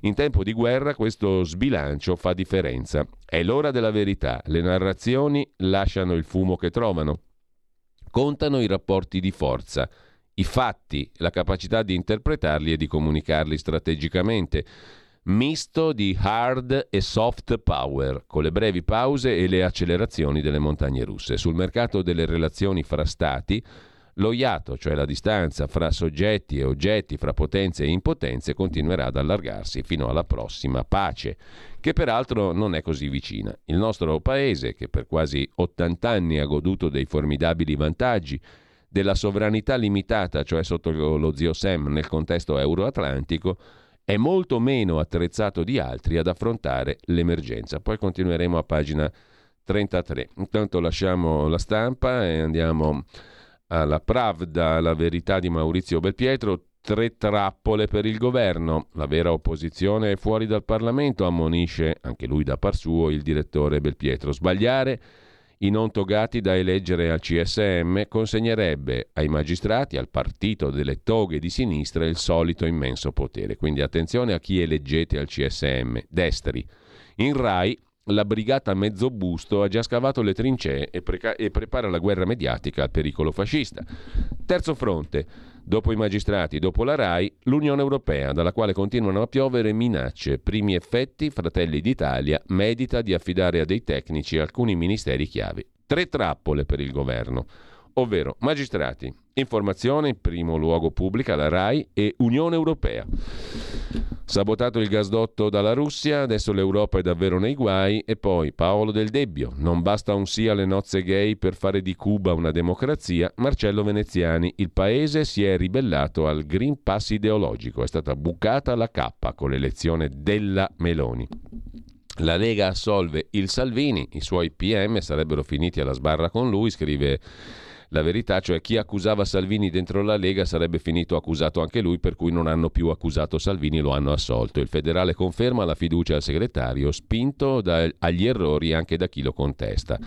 S1: In tempo di guerra questo sbilancio fa differenza. È l'ora della verità. Le narrazioni lasciano il fumo che trovano. Contano i rapporti di forza, i fatti, la capacità di interpretarli e di comunicarli strategicamente misto di hard e soft power, con le brevi pause e le accelerazioni delle montagne russe. Sul mercato delle relazioni fra stati, lo iato, cioè la distanza fra soggetti e oggetti, fra potenze e impotenze, continuerà ad allargarsi fino alla prossima pace, che peraltro non è così vicina. Il nostro paese, che per quasi 80 anni ha goduto dei formidabili vantaggi della sovranità limitata, cioè sotto lo zio Sam nel contesto euroatlantico, è molto meno attrezzato di altri ad affrontare l'emergenza. Poi continueremo a pagina 33. Intanto lasciamo la stampa e andiamo alla Pravda, la verità di Maurizio Belpietro, tre trappole per il governo. La vera opposizione è fuori dal Parlamento, ammonisce anche lui da par suo il direttore Belpietro. Sbagliare i non togati da eleggere al CSM consegnerebbe ai magistrati, al partito delle toghe di sinistra, il solito immenso potere. Quindi attenzione a chi eleggete al CSM, destri. In Rai la brigata Mezzobusto ha già scavato le trincee e, preca- e, prepara la guerra mediatica al pericolo fascista. Terzo fronte, dopo i magistrati, dopo la RAI, l'Unione Europea, dalla quale continuano a piovere minacce. Primi effetti, Fratelli d'Italia medita di affidare a dei tecnici alcuni ministeri chiavi. Tre trappole per il governo ovvero magistrati, informazione in primo luogo pubblica, la RAI e Unione Europea. Sabotato il gasdotto dalla Russia, adesso l'Europa è davvero nei guai. E poi Paolo Del Debbio, non basta un sì alle nozze gay per fare di Cuba una democrazia, Marcello Veneziani, il paese si è ribellato al Green Pass ideologico, è stata bucata la cappa con l'elezione della Meloni. La Lega assolve il Salvini, i suoi PM sarebbero finiti alla sbarra con lui, scrive la verità, cioè chi accusava Salvini dentro la Lega sarebbe finito accusato anche lui, per cui non hanno più accusato Salvini, lo hanno assolto. Il federale conferma la fiducia al segretario, spinto da, agli errori anche da chi lo contesta.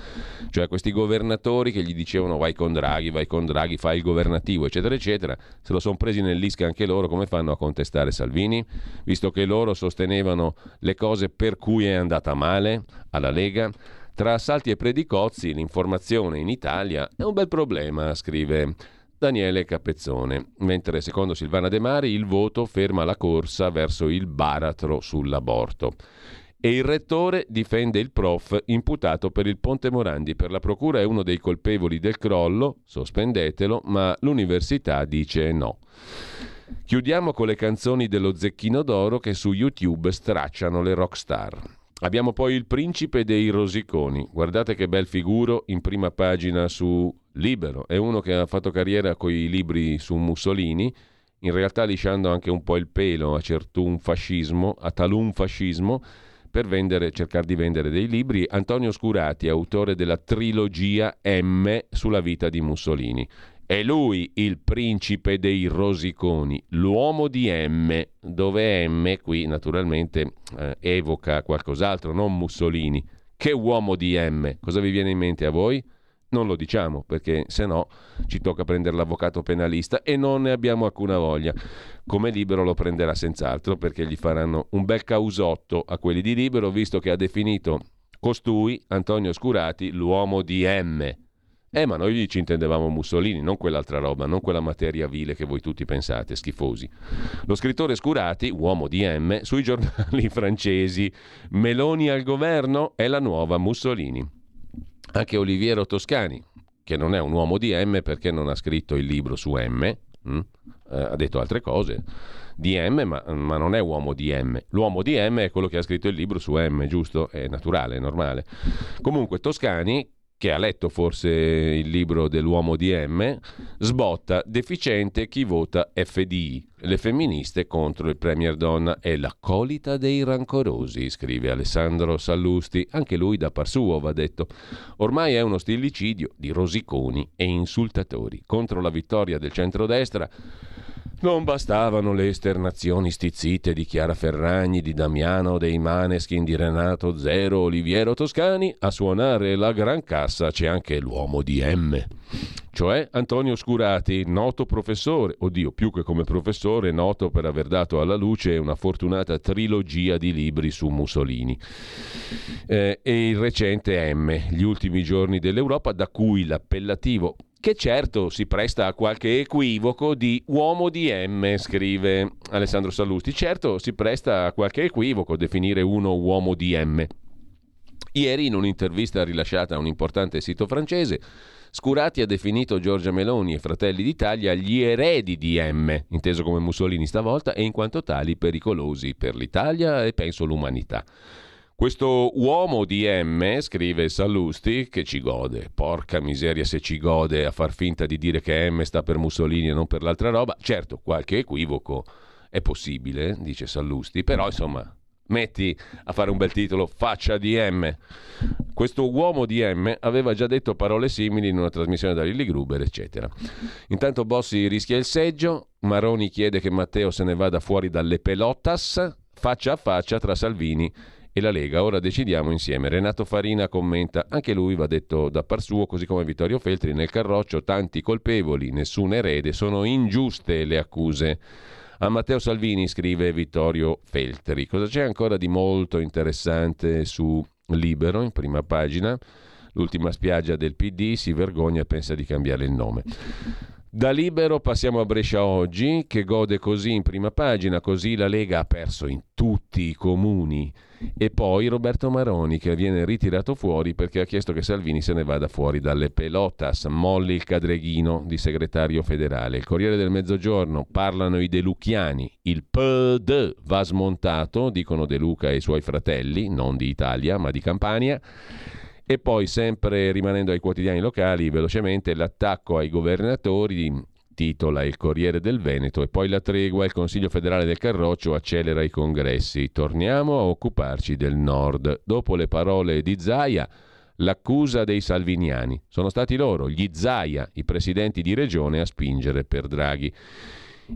S1: Cioè questi governatori che gli dicevano vai con Draghi, vai con Draghi, fai il governativo, eccetera, eccetera, se lo sono presi nell'isca anche loro, come fanno a contestare Salvini? Visto che loro sostenevano le cose per cui è andata male alla Lega? Tra assalti e predicozzi, l'informazione in Italia è un bel problema, scrive Daniele Capezzone, mentre secondo Silvana De Mari il voto ferma la corsa verso il baratro sull'aborto. E il rettore difende il prof imputato per il Ponte Morandi. Per la procura è uno dei colpevoli del crollo, sospendetelo, ma l'università dice no. Chiudiamo con le canzoni dello Zecchino d'Oro che su YouTube stracciano le rockstar. Abbiamo poi il principe dei rosiconi. Guardate che bel figuro in prima pagina su Libero. È uno che ha fatto carriera con i libri su Mussolini, in realtà lisciando anche un po' il pelo a certun fascismo, a talun fascismo, per vendere, cercare di vendere dei libri. Antonio Scurati, autore della trilogia M sulla vita di Mussolini. È lui il principe dei rosiconi, l'uomo di M, dove M qui naturalmente eh, evoca qualcos'altro, non Mussolini. Che uomo di M? Cosa vi viene in mente a voi? Non lo diciamo perché se no ci tocca prendere l'avvocato penalista e non ne abbiamo alcuna voglia. Come libero lo prenderà senz'altro perché gli faranno un bel causotto a quelli di libero visto che ha definito costui, Antonio Scurati, l'uomo di M eh, ma noi ci intendevamo Mussolini, non quell'altra roba, non quella materia vile che voi tutti pensate, schifosi. Lo scrittore Scurati, uomo di M, sui giornali francesi. Meloni al governo è la nuova Mussolini. Anche Oliviero Toscani, che non è un uomo di M perché non ha scritto il libro su M, hm? eh, ha detto altre cose di M, ma, ma, non è uomo di M. L'uomo di M è quello che ha scritto il libro su M, giusto? È naturale, è normale. Comunque, Toscani, che ha letto forse il libro dell'uomo di M, sbotta deficiente chi vota FDI, le femministe contro il Premier Donna è la colita dei rancorosi, scrive Alessandro Sallusti, anche lui da par suo va detto. Ormai è uno stillicidio di rosiconi e insultatori. Contro la vittoria del centrodestra non bastavano le esternazioni stizzite di Chiara Ferragni, di Damiano, dei Maneskin, di Renato Zero, Oliviero Toscani, a suonare la gran cassa c'è anche l'uomo di M, cioè Antonio Scurati, noto professore, oddio più che come professore, noto per aver dato alla luce una fortunata trilogia di libri su Mussolini. Eh, e il recente M, Gli ultimi giorni dell'Europa, da cui l'appellativo che certo si presta a qualche equivoco di uomo di M, scrive Alessandro Sallusti. Certo si presta a qualche equivoco definire uno uomo di M. Ieri, in un'intervista rilasciata a un importante sito francese, Scurati ha definito Giorgia Meloni e Fratelli d'Italia gli eredi di M, inteso come Mussolini stavolta, e in quanto tali pericolosi per l'Italia e penso l'umanità. Questo uomo di M, scrive Sallusti, che ci gode, porca miseria se ci gode a far finta di dire che M sta per Mussolini e non per l'altra roba. Certo, qualche equivoco è possibile, dice Sallusti, però insomma, metti a fare un bel titolo Faccia di M. Questo uomo di M aveva già detto parole simili in una trasmissione da Lilly Gruber, eccetera. Intanto Bossi rischia il seggio, Maroni chiede che Matteo se ne vada fuori dalle pelotas, faccia a faccia tra Salvini e e la Lega. Ora decidiamo insieme. Renato Farina commenta, anche lui va detto da par suo, così come Vittorio Feltri, nel carroccio tanti colpevoli, nessun erede, sono ingiuste le accuse. A Matteo Salvini scrive Vittorio Feltri. Cosa c'è ancora di molto interessante su Libero, in prima pagina? L'ultima spiaggia del PD si vergogna e pensa di cambiare il nome. Da Libero passiamo a Brescia oggi, che gode così in prima pagina, così la Lega ha perso in tutti i comuni. E poi Roberto Maroni che viene ritirato fuori perché ha chiesto che Salvini se ne vada fuori dalle pelotas. Molli il cadreghino di segretario federale. Il Corriere del Mezzogiorno parlano i delucchiani. Il PD va smontato, dicono De Luca e i suoi fratelli, non di Italia ma di Campania. E poi, sempre rimanendo ai quotidiani locali, velocemente l'attacco ai governatori, titola il Corriere del Veneto, e poi la tregua, il Consiglio federale del Carroccio accelera i congressi. Torniamo a occuparci del Nord. Dopo le parole di Zaia, l'accusa dei salviniani. Sono stati loro, gli Zaia, i presidenti di regione, a spingere per Draghi.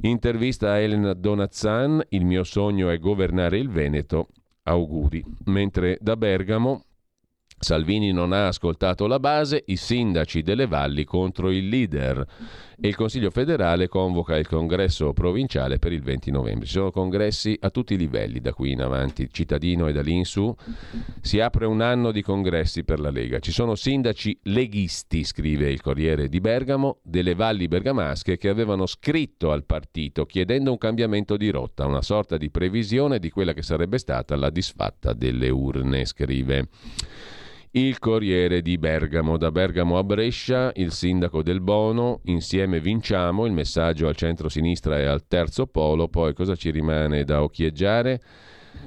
S1: Intervista a Elena Donazzan, il mio sogno è governare il Veneto, auguri. Mentre da Bergamo Salvini non ha ascoltato la base, i sindaci delle valli contro il leader e il Consiglio federale convoca il congresso provinciale per il 20 novembre. Ci sono congressi a tutti i livelli da qui in avanti, cittadino e da lì in su. Si apre un anno di congressi per la Lega. Ci sono sindaci leghisti, scrive il Corriere di Bergamo, delle valli bergamasche che avevano scritto al partito chiedendo un cambiamento di rotta, una sorta di previsione di quella che sarebbe stata la disfatta delle urne, scrive. Il Corriere di Bergamo, da Bergamo a Brescia, il sindaco del Bono, insieme vinciamo, il messaggio al centro-sinistra e al terzo polo, poi cosa ci rimane da occhieggiare?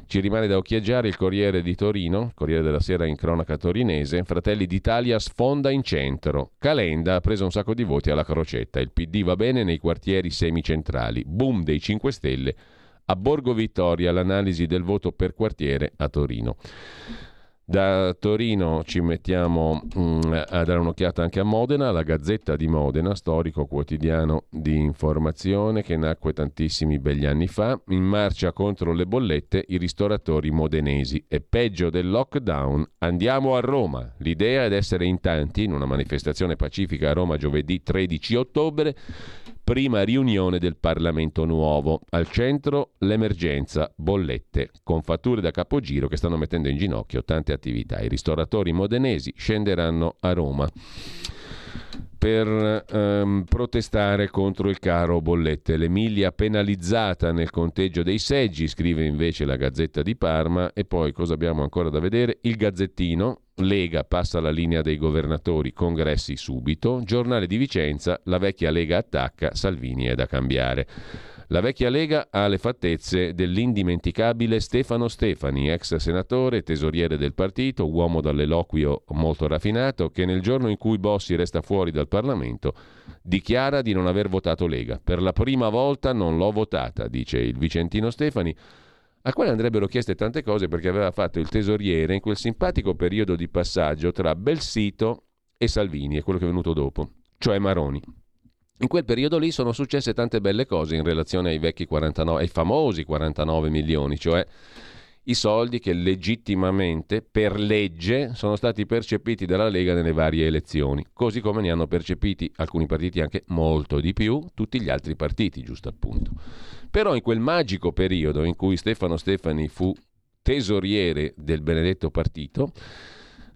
S1: Ci rimane da occhieggiare il Corriere di Torino, Corriere della Sera in cronaca torinese, Fratelli d'Italia sfonda in centro, Calenda ha preso un sacco di voti alla crocetta, il PD va bene nei quartieri semicentrali, boom dei 5 Stelle, a Borgo Vittoria l'analisi del voto per quartiere a Torino. Da Torino ci mettiamo mm, a dare un'occhiata anche a Modena, la Gazzetta di Modena, storico quotidiano di informazione che nacque tantissimi begli anni fa, in marcia contro le bollette i ristoratori modenesi. E peggio del lockdown, andiamo a Roma. L'idea è di essere in tanti in una manifestazione pacifica a Roma giovedì 13 ottobre prima riunione del Parlamento nuovo. Al centro l'emergenza bollette, con fatture da capogiro che stanno mettendo in ginocchio tante attività. I ristoratori modenesi scenderanno a Roma per ehm, protestare contro il caro bollette. L'Emilia penalizzata nel conteggio dei seggi, scrive invece la Gazzetta di Parma. E poi cosa abbiamo ancora da vedere? Il Gazzettino, Lega passa la linea dei governatori, congressi subito. Giornale di Vicenza, la vecchia Lega attacca, Salvini è da cambiare. La vecchia Lega ha le fattezze dell'indimenticabile Stefano Stefani, ex senatore, tesoriere del partito, uomo dall'eloquio molto raffinato, che nel giorno in cui Bossi resta fuori dal Parlamento dichiara di non aver votato Lega. Per la prima volta non l'ho votata, dice il Vicentino Stefani, al quale andrebbero chieste tante cose perché aveva fatto il tesoriere in quel simpatico periodo di passaggio tra Belsito e Salvini, è quello che è venuto dopo, cioè Maroni. In quel periodo lì sono successe tante belle cose in relazione ai vecchi 49, ai famosi 49 milioni, cioè i soldi che legittimamente, per legge, sono stati percepiti dalla Lega nelle varie elezioni, così come ne hanno percepiti alcuni partiti anche molto di più, tutti gli altri partiti, giusto appunto. Però in quel magico periodo in cui Stefano Stefani fu tesoriere del benedetto partito,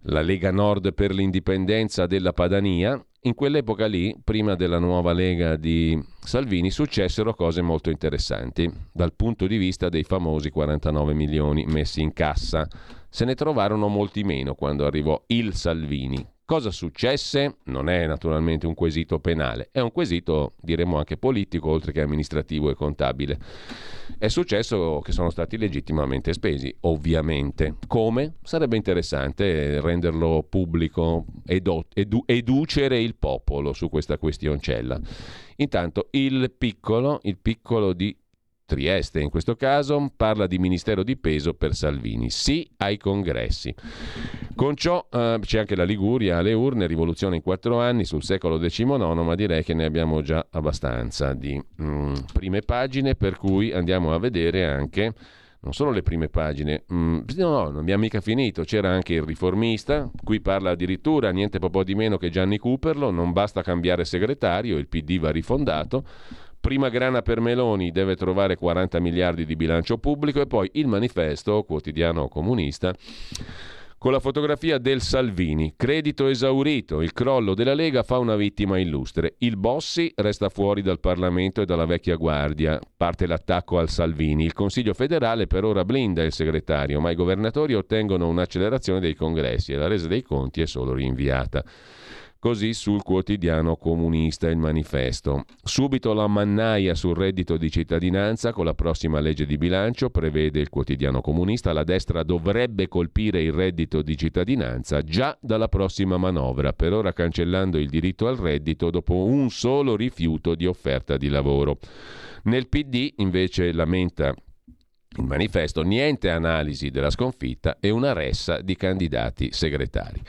S1: la Lega Nord per l'indipendenza della Padania, in quell'epoca lì, prima della nuova Lega di Salvini, successero cose molto interessanti dal punto di vista dei famosi 49 milioni messi in cassa. Se ne trovarono molti meno quando arrivò il Salvini, Cosa successe? Non è naturalmente un quesito penale, è un quesito, diremmo anche politico, oltre che amministrativo e contabile. È successo che sono stati legittimamente spesi, ovviamente. Come? Sarebbe interessante renderlo pubblico, edu- edu- educere il popolo su questa questioncella. Intanto il piccolo, il piccolo di Trieste in questo caso, parla di ministero di peso per Salvini. Sì ai congressi. Con ciò eh, c'è anche la Liguria alle urne, rivoluzione in quattro anni sul secolo XIX, ma direi che ne abbiamo già abbastanza di mm, prime pagine, per cui andiamo a vedere anche non solo le prime pagine, mm, no, no, non abbiamo mica finito, c'era anche il riformista, qui parla addirittura niente po' di meno che Gianni Cooperlo, non basta cambiare segretario, il PD va rifondato, Prima grana per Meloni deve trovare 40 miliardi di bilancio pubblico e poi il manifesto, quotidiano comunista, con la fotografia del Salvini. Credito esaurito, il crollo della Lega fa una vittima illustre. Il Bossi resta fuori dal Parlamento e dalla vecchia guardia. Parte l'attacco al Salvini. Il Consiglio federale per ora blinda il segretario, ma i governatori ottengono un'accelerazione dei congressi e la resa dei conti è solo rinviata. Così sul quotidiano comunista il manifesto. Subito la mannaia sul reddito di cittadinanza con la prossima legge di bilancio, prevede il quotidiano comunista, la destra dovrebbe colpire il reddito di cittadinanza già dalla prossima manovra, per ora cancellando il diritto al reddito dopo un solo rifiuto di offerta di lavoro. Nel PD invece lamenta il manifesto niente analisi della sconfitta e una ressa di candidati segretari.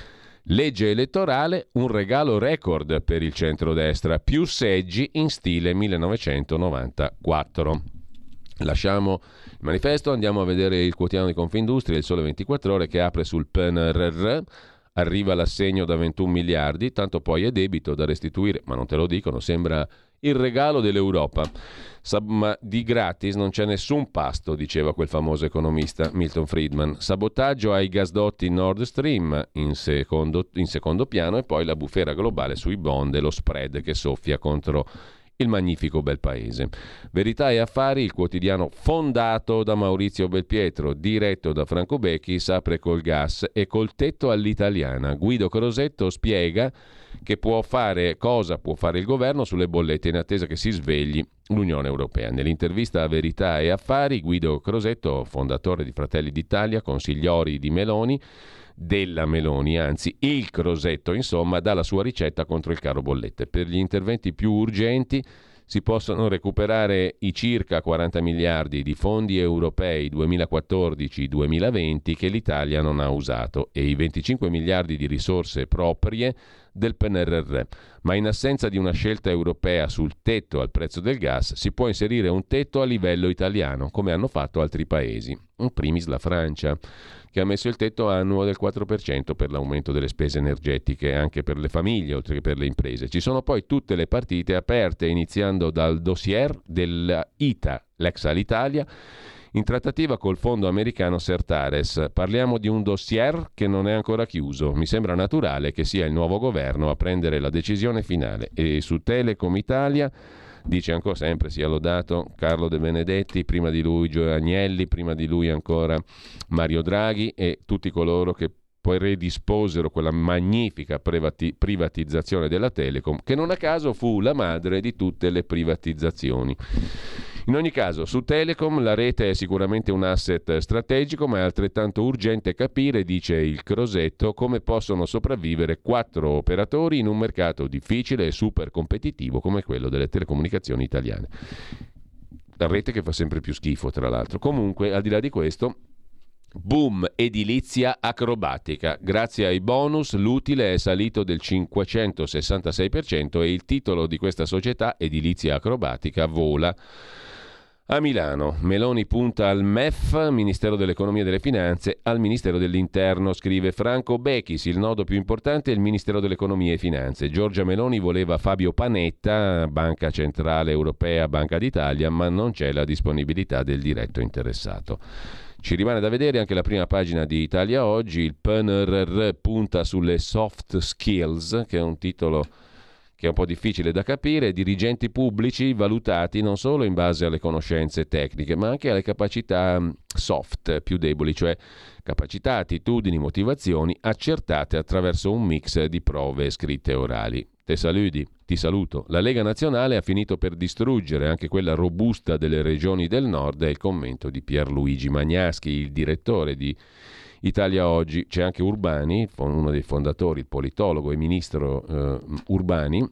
S1: Legge elettorale, un regalo record per il centrodestra, più seggi in stile 1994. Lasciamo il manifesto, andiamo a vedere il quotidiano di Confindustria, il Sole 24 Ore, che apre sul PNRR. arriva l'assegno da 21 miliardi, tanto poi è debito da restituire, ma non te lo dicono, sembra il regalo dell'Europa. Ma di gratis non c'è nessun pasto, diceva quel famoso economista Milton Friedman. Sabotaggio ai gasdotti Nord Stream in secondo, in secondo piano e poi la bufera globale sui bond e lo spread che soffia contro il magnifico bel paese. Verità e affari, il quotidiano fondato da Maurizio Belpietro, diretto da Franco Becchi, apre col gas e col tetto all'italiana. Guido Crosetto spiega che può fare cosa può fare il governo sulle bollette in attesa che si svegli l'Unione Europea. Nell'intervista a Verità e Affari, Guido Crosetto, fondatore di Fratelli d'Italia, consigliori di Meloni, della Meloni, anzi il Crosetto, insomma, dà la sua ricetta contro il caro bollette. Per gli interventi più urgenti si possono recuperare i circa 40 miliardi di fondi europei 2014-2020 che l'Italia non ha usato e i 25 miliardi di risorse proprie del PNRR, ma in assenza di una scelta europea sul tetto al prezzo del gas si può inserire un tetto a livello italiano, come hanno fatto altri paesi, in primis la Francia che ha messo il tetto annuo del 4% per l'aumento delle spese energetiche anche per le famiglie oltre che per le imprese. Ci sono poi tutte le partite aperte iniziando dal dossier dell'ITA, l'ex Alitalia, in trattativa col fondo americano Sertares. Parliamo di un dossier che non è ancora chiuso. Mi sembra naturale che sia il nuovo governo a prendere la decisione finale e su Telecom Italia dice ancora sempre sia lodato Carlo De Benedetti, prima di lui Gio Agnelli, prima di lui ancora Mario Draghi e tutti coloro che poi redisposero quella magnifica privati- privatizzazione della Telecom, che non a caso fu la madre di tutte le privatizzazioni. In ogni caso, su Telecom la rete è sicuramente un asset strategico, ma è altrettanto urgente capire, dice il Crosetto, come possono sopravvivere quattro operatori in un mercato difficile e super competitivo come quello delle telecomunicazioni italiane. La rete che fa sempre più schifo, tra l'altro. Comunque, al di là di questo, Boom edilizia acrobatica. Grazie ai bonus l'utile è salito del 566% e il titolo di questa società, Edilizia Acrobatica, vola. A Milano, Meloni punta al MEF, Ministero dell'Economia e delle Finanze, al Ministero dell'Interno, scrive Franco Bechis, il nodo più importante è il Ministero dell'Economia e Finanze. Giorgia Meloni voleva Fabio Panetta, Banca Centrale Europea, Banca d'Italia, ma non c'è la disponibilità del diretto interessato. Ci rimane da vedere anche la prima pagina di Italia Oggi, il PNRR punta sulle soft skills, che è un titolo che è un po' difficile da capire, dirigenti pubblici valutati non solo in base alle conoscenze tecniche, ma anche alle capacità mm, soft più deboli, cioè capacità, attitudini, motivazioni accertate attraverso un mix di prove scritte e orali. Te saluti, ti saluto. La Lega Nazionale ha finito per distruggere anche quella robusta delle regioni del nord, è il commento di Pierluigi Magnaschi, il direttore di Italia Oggi. C'è anche Urbani, uno dei fondatori, il politologo e ministro eh, Urbani,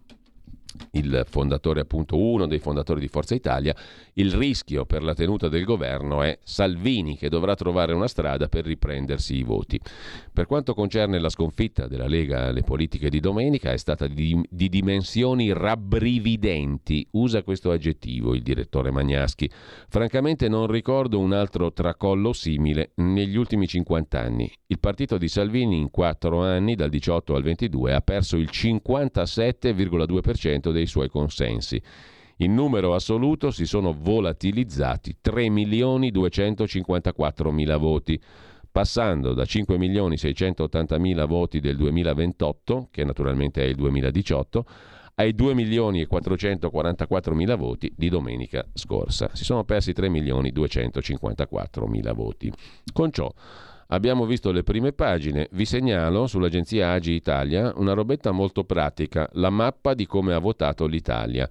S1: il fondatore appunto uno dei fondatori di Forza Italia, il rischio per la tenuta del governo è Salvini che dovrà trovare una strada per riprendersi i voti. Per quanto concerne la sconfitta della Lega alle politiche di domenica è stata di, di dimensioni rabbrividenti, usa questo aggettivo il direttore Magnaschi. Francamente non ricordo un altro tracollo simile negli ultimi 50 anni. Il partito di Salvini in quattro anni, dal 18 al 22, ha perso il 57,2% dei suoi consensi. In numero assoluto si sono volatilizzati 3.254.000 voti, passando da 5.680.000 voti del 2028, che naturalmente è il 2018, ai 2.444.000 voti di domenica scorsa. Si sono persi 3.254.000 voti. Con ciò Abbiamo visto le prime pagine, vi segnalo sull'agenzia Agi Italia una robetta molto pratica, la mappa di come ha votato l'Italia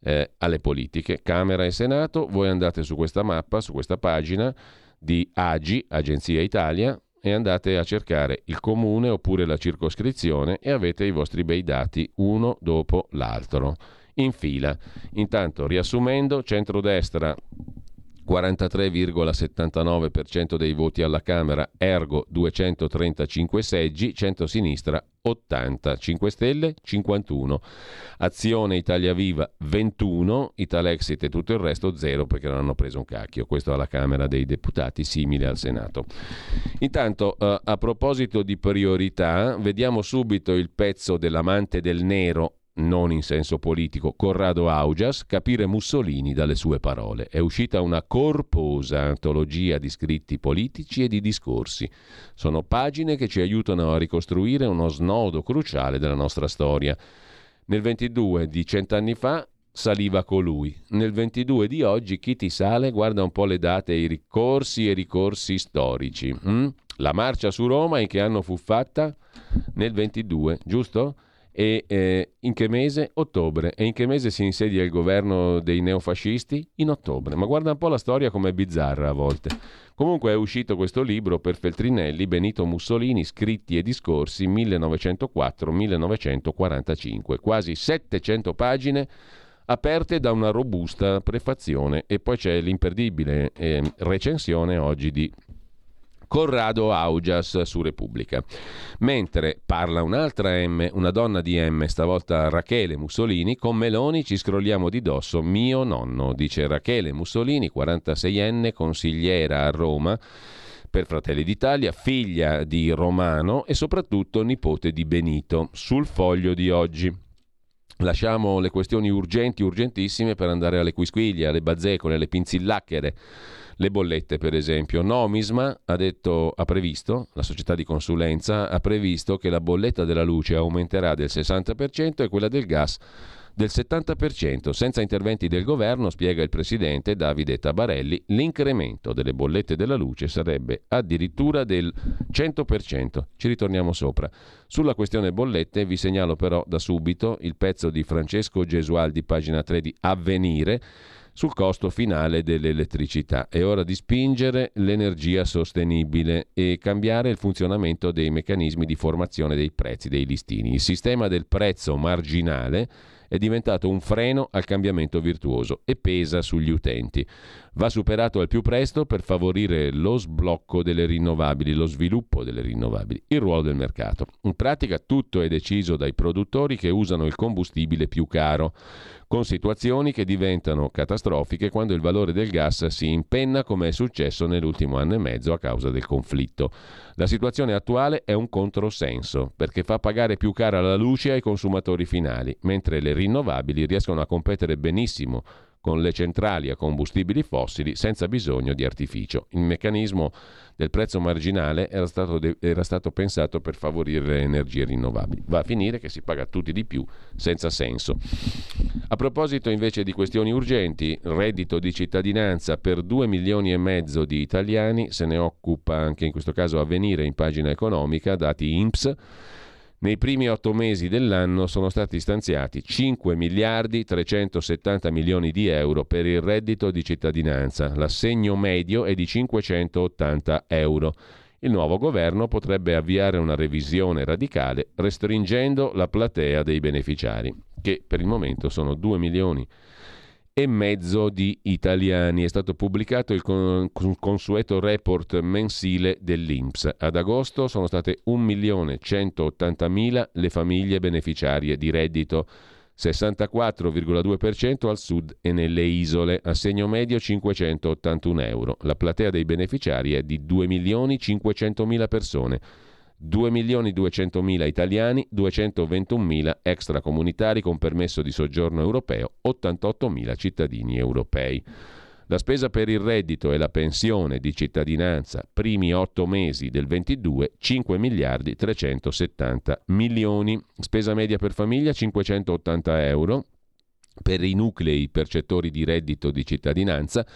S1: eh, alle politiche, Camera e Senato, voi andate su questa mappa, su questa pagina di Agi, Agenzia Italia, e andate a cercare il comune oppure la circoscrizione e avete i vostri bei dati uno dopo l'altro in fila. Intanto, riassumendo, centrodestra 43,79% dei voti alla Camera, ergo 235 seggi, centro-sinistra 80, 5 Stelle 51, Azione Italia Viva 21, Italexit e tutto il resto 0 perché non hanno preso un cacchio. Questo alla Camera dei Deputati, simile al Senato. Intanto, eh, a proposito di priorità, vediamo subito il pezzo dell'amante del nero non in senso politico, Corrado Augias, capire Mussolini dalle sue parole. È uscita una corposa antologia di scritti politici e di discorsi. Sono pagine che ci aiutano a ricostruire uno snodo cruciale della nostra storia. Nel 22 di cent'anni fa saliva colui. Nel 22 di oggi chi ti sale guarda un po' le date i ricorsi e ricorsi storici. Hm? La marcia su Roma in che anno fu fatta? Nel 22, giusto? E eh, in che mese? Ottobre. E in che mese si insedia il governo dei neofascisti? In ottobre. Ma guarda un po' la storia com'è bizzarra a volte. Comunque è uscito questo libro per Feltrinelli, Benito Mussolini, scritti e discorsi 1904-1945. Quasi 700 pagine aperte da una robusta prefazione e poi c'è l'imperdibile eh, recensione oggi di Corrado Augias su Repubblica. Mentre parla un'altra M, una donna di M, stavolta Rachele Mussolini, con Meloni ci scrolliamo di dosso mio nonno, dice Rachele Mussolini, 46enne, consigliera a Roma per Fratelli d'Italia, figlia di Romano e soprattutto nipote di Benito, sul foglio di oggi. Lasciamo le questioni urgenti, urgentissime per andare alle quisquiglie, alle bazzecole, alle pinzillacchere le bollette, per esempio. Nomisma ha, detto, ha previsto, la società di consulenza ha previsto che la bolletta della luce aumenterà del 60% e quella del gas del 70%. Senza interventi del governo, spiega il presidente Davide Tabarelli, l'incremento delle bollette della luce sarebbe addirittura del 100%. Ci ritorniamo sopra. Sulla questione bollette vi segnalo però da subito il pezzo di Francesco Gesualdi, pagina 3 di Avvenire sul costo finale dell'elettricità. È ora di spingere l'energia sostenibile e cambiare il funzionamento dei meccanismi di formazione dei prezzi dei listini. Il sistema del prezzo marginale è diventato un freno al cambiamento virtuoso e pesa sugli utenti. Va superato al più presto per favorire lo sblocco delle rinnovabili, lo sviluppo delle rinnovabili, il ruolo del mercato. In pratica tutto è deciso dai produttori che usano il combustibile più caro, con situazioni che diventano catastrofiche quando il valore del gas si impenna come è successo nell'ultimo anno e mezzo a causa del conflitto. La situazione attuale è un controsenso, perché fa pagare più cara la luce ai consumatori finali, mentre le rinnovabili riescono a competere benissimo con le centrali a combustibili fossili senza bisogno di artificio. Il meccanismo del prezzo marginale era stato, era stato, pensato per favorire le energie rinnovabili. Va a finire che si paga tutti di più, senza senso. A proposito invece di questioni urgenti, reddito di cittadinanza per 2 milioni e mezzo di italiani, se ne occupa anche in questo caso Avvenire in pagina economica, dati INPS. Nei primi otto mesi dell'anno sono stati stanziati 5 miliardi 370 milioni di euro per il reddito di cittadinanza. L'assegno medio è di 580 euro. Il nuovo governo potrebbe avviare una revisione radicale restringendo la platea dei beneficiari, che per il momento sono 2 milioni e mezzo di italiani. È stato pubblicato il consueto report mensile dell'INPS. Ad agosto sono state 1.180.000 le famiglie beneficiarie di reddito, 64,2% al sud e nelle isole, assegno medio 581 euro. La platea dei beneficiari è di 2.500.000 persone 2.200.000 italiani, 221.000 extracomunitari con permesso di soggiorno europeo, 88.000 cittadini europei. La spesa per il reddito e la pensione di cittadinanza primi otto mesi del 22 5 miliardi 370 milioni. Spesa media per famiglia 580 euro per i nuclei percettori di reddito di cittadinanza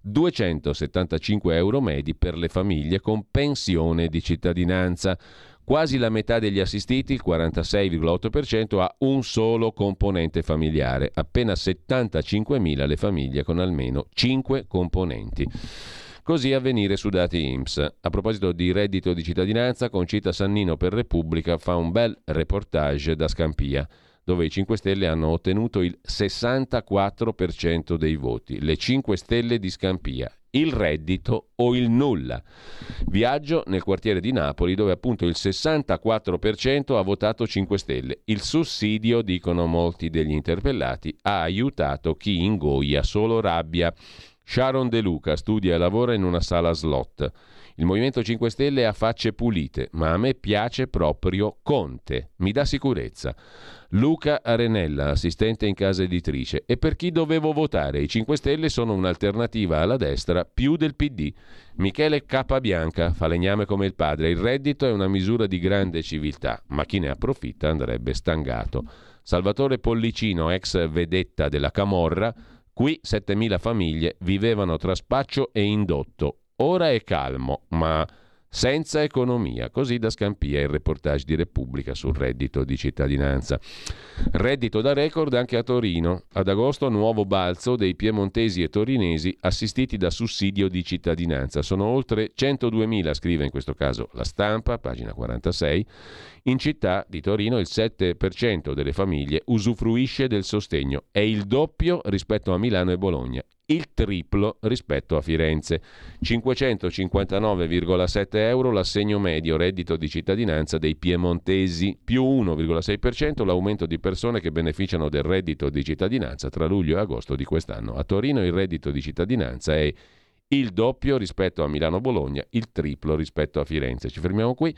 S1: 275 euro medi per le famiglie con pensione di cittadinanza. Quasi la metà degli assistiti, il 46,8%, ha un solo componente familiare, appena 75.000 le famiglie con almeno 5 componenti. Così avvenire su dati IMSS. A proposito di reddito di cittadinanza, Concita Sannino per Repubblica fa un bel reportage da Scampia dove i 5 Stelle hanno ottenuto il 64% dei voti. Le 5 Stelle di Scampia, il reddito o il nulla. Viaggio nel quartiere di Napoli dove appunto il 64% ha votato 5 Stelle. Il sussidio, dicono molti degli interpellati, ha aiutato chi ingoia solo rabbia. Sharon De Luca studia e lavora in una sala slot. Il Movimento 5 Stelle ha facce pulite, ma a me piace proprio Conte, mi dà sicurezza. Luca Arenella, assistente in casa editrice. E per chi dovevo votare? I 5 Stelle sono un'alternativa alla destra più del PD. Michele Capabianca, falegname come il padre. Il reddito è una misura di grande civiltà, ma chi ne approfitta andrebbe stangato. Salvatore Pollicino, ex vedetta della Camorra, qui 7.000 famiglie vivevano tra spaccio e indotto. Ora è calmo, ma senza economia, così da Scampia il reportage di Repubblica sul reddito di cittadinanza. Reddito da record anche a Torino. Ad agosto nuovo balzo dei piemontesi e torinesi assistiti da sussidio di cittadinanza. Sono oltre 102.000, scrive in questo caso la stampa, pagina 46. In città di Torino il 7% delle famiglie usufruisce del sostegno, è il doppio rispetto a Milano e Bologna il triplo rispetto a Firenze. 559,7 euro l'assegno medio reddito di cittadinanza dei piemontesi, più 1,6% l'aumento di persone che beneficiano del reddito di cittadinanza tra luglio e agosto di quest'anno. A Torino il reddito di cittadinanza è il doppio rispetto a Milano-Bologna, il triplo rispetto a Firenze. Ci fermiamo qui.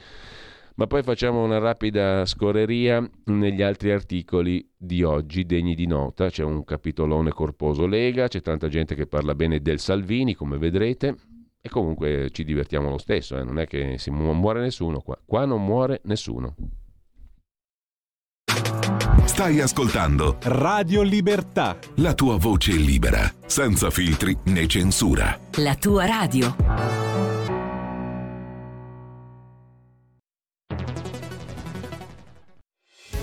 S1: Ma poi facciamo una rapida scorreria negli altri articoli di oggi degni di nota. C'è un capitolone corposo Lega, c'è tanta gente che parla bene del Salvini, come vedrete, e comunque ci divertiamo lo stesso, eh? non è che si mu- muore nessuno qua. Qua non muore nessuno.
S2: Stai ascoltando
S3: Radio Libertà.
S2: La tua voce libera, senza filtri né censura.
S4: La tua radio.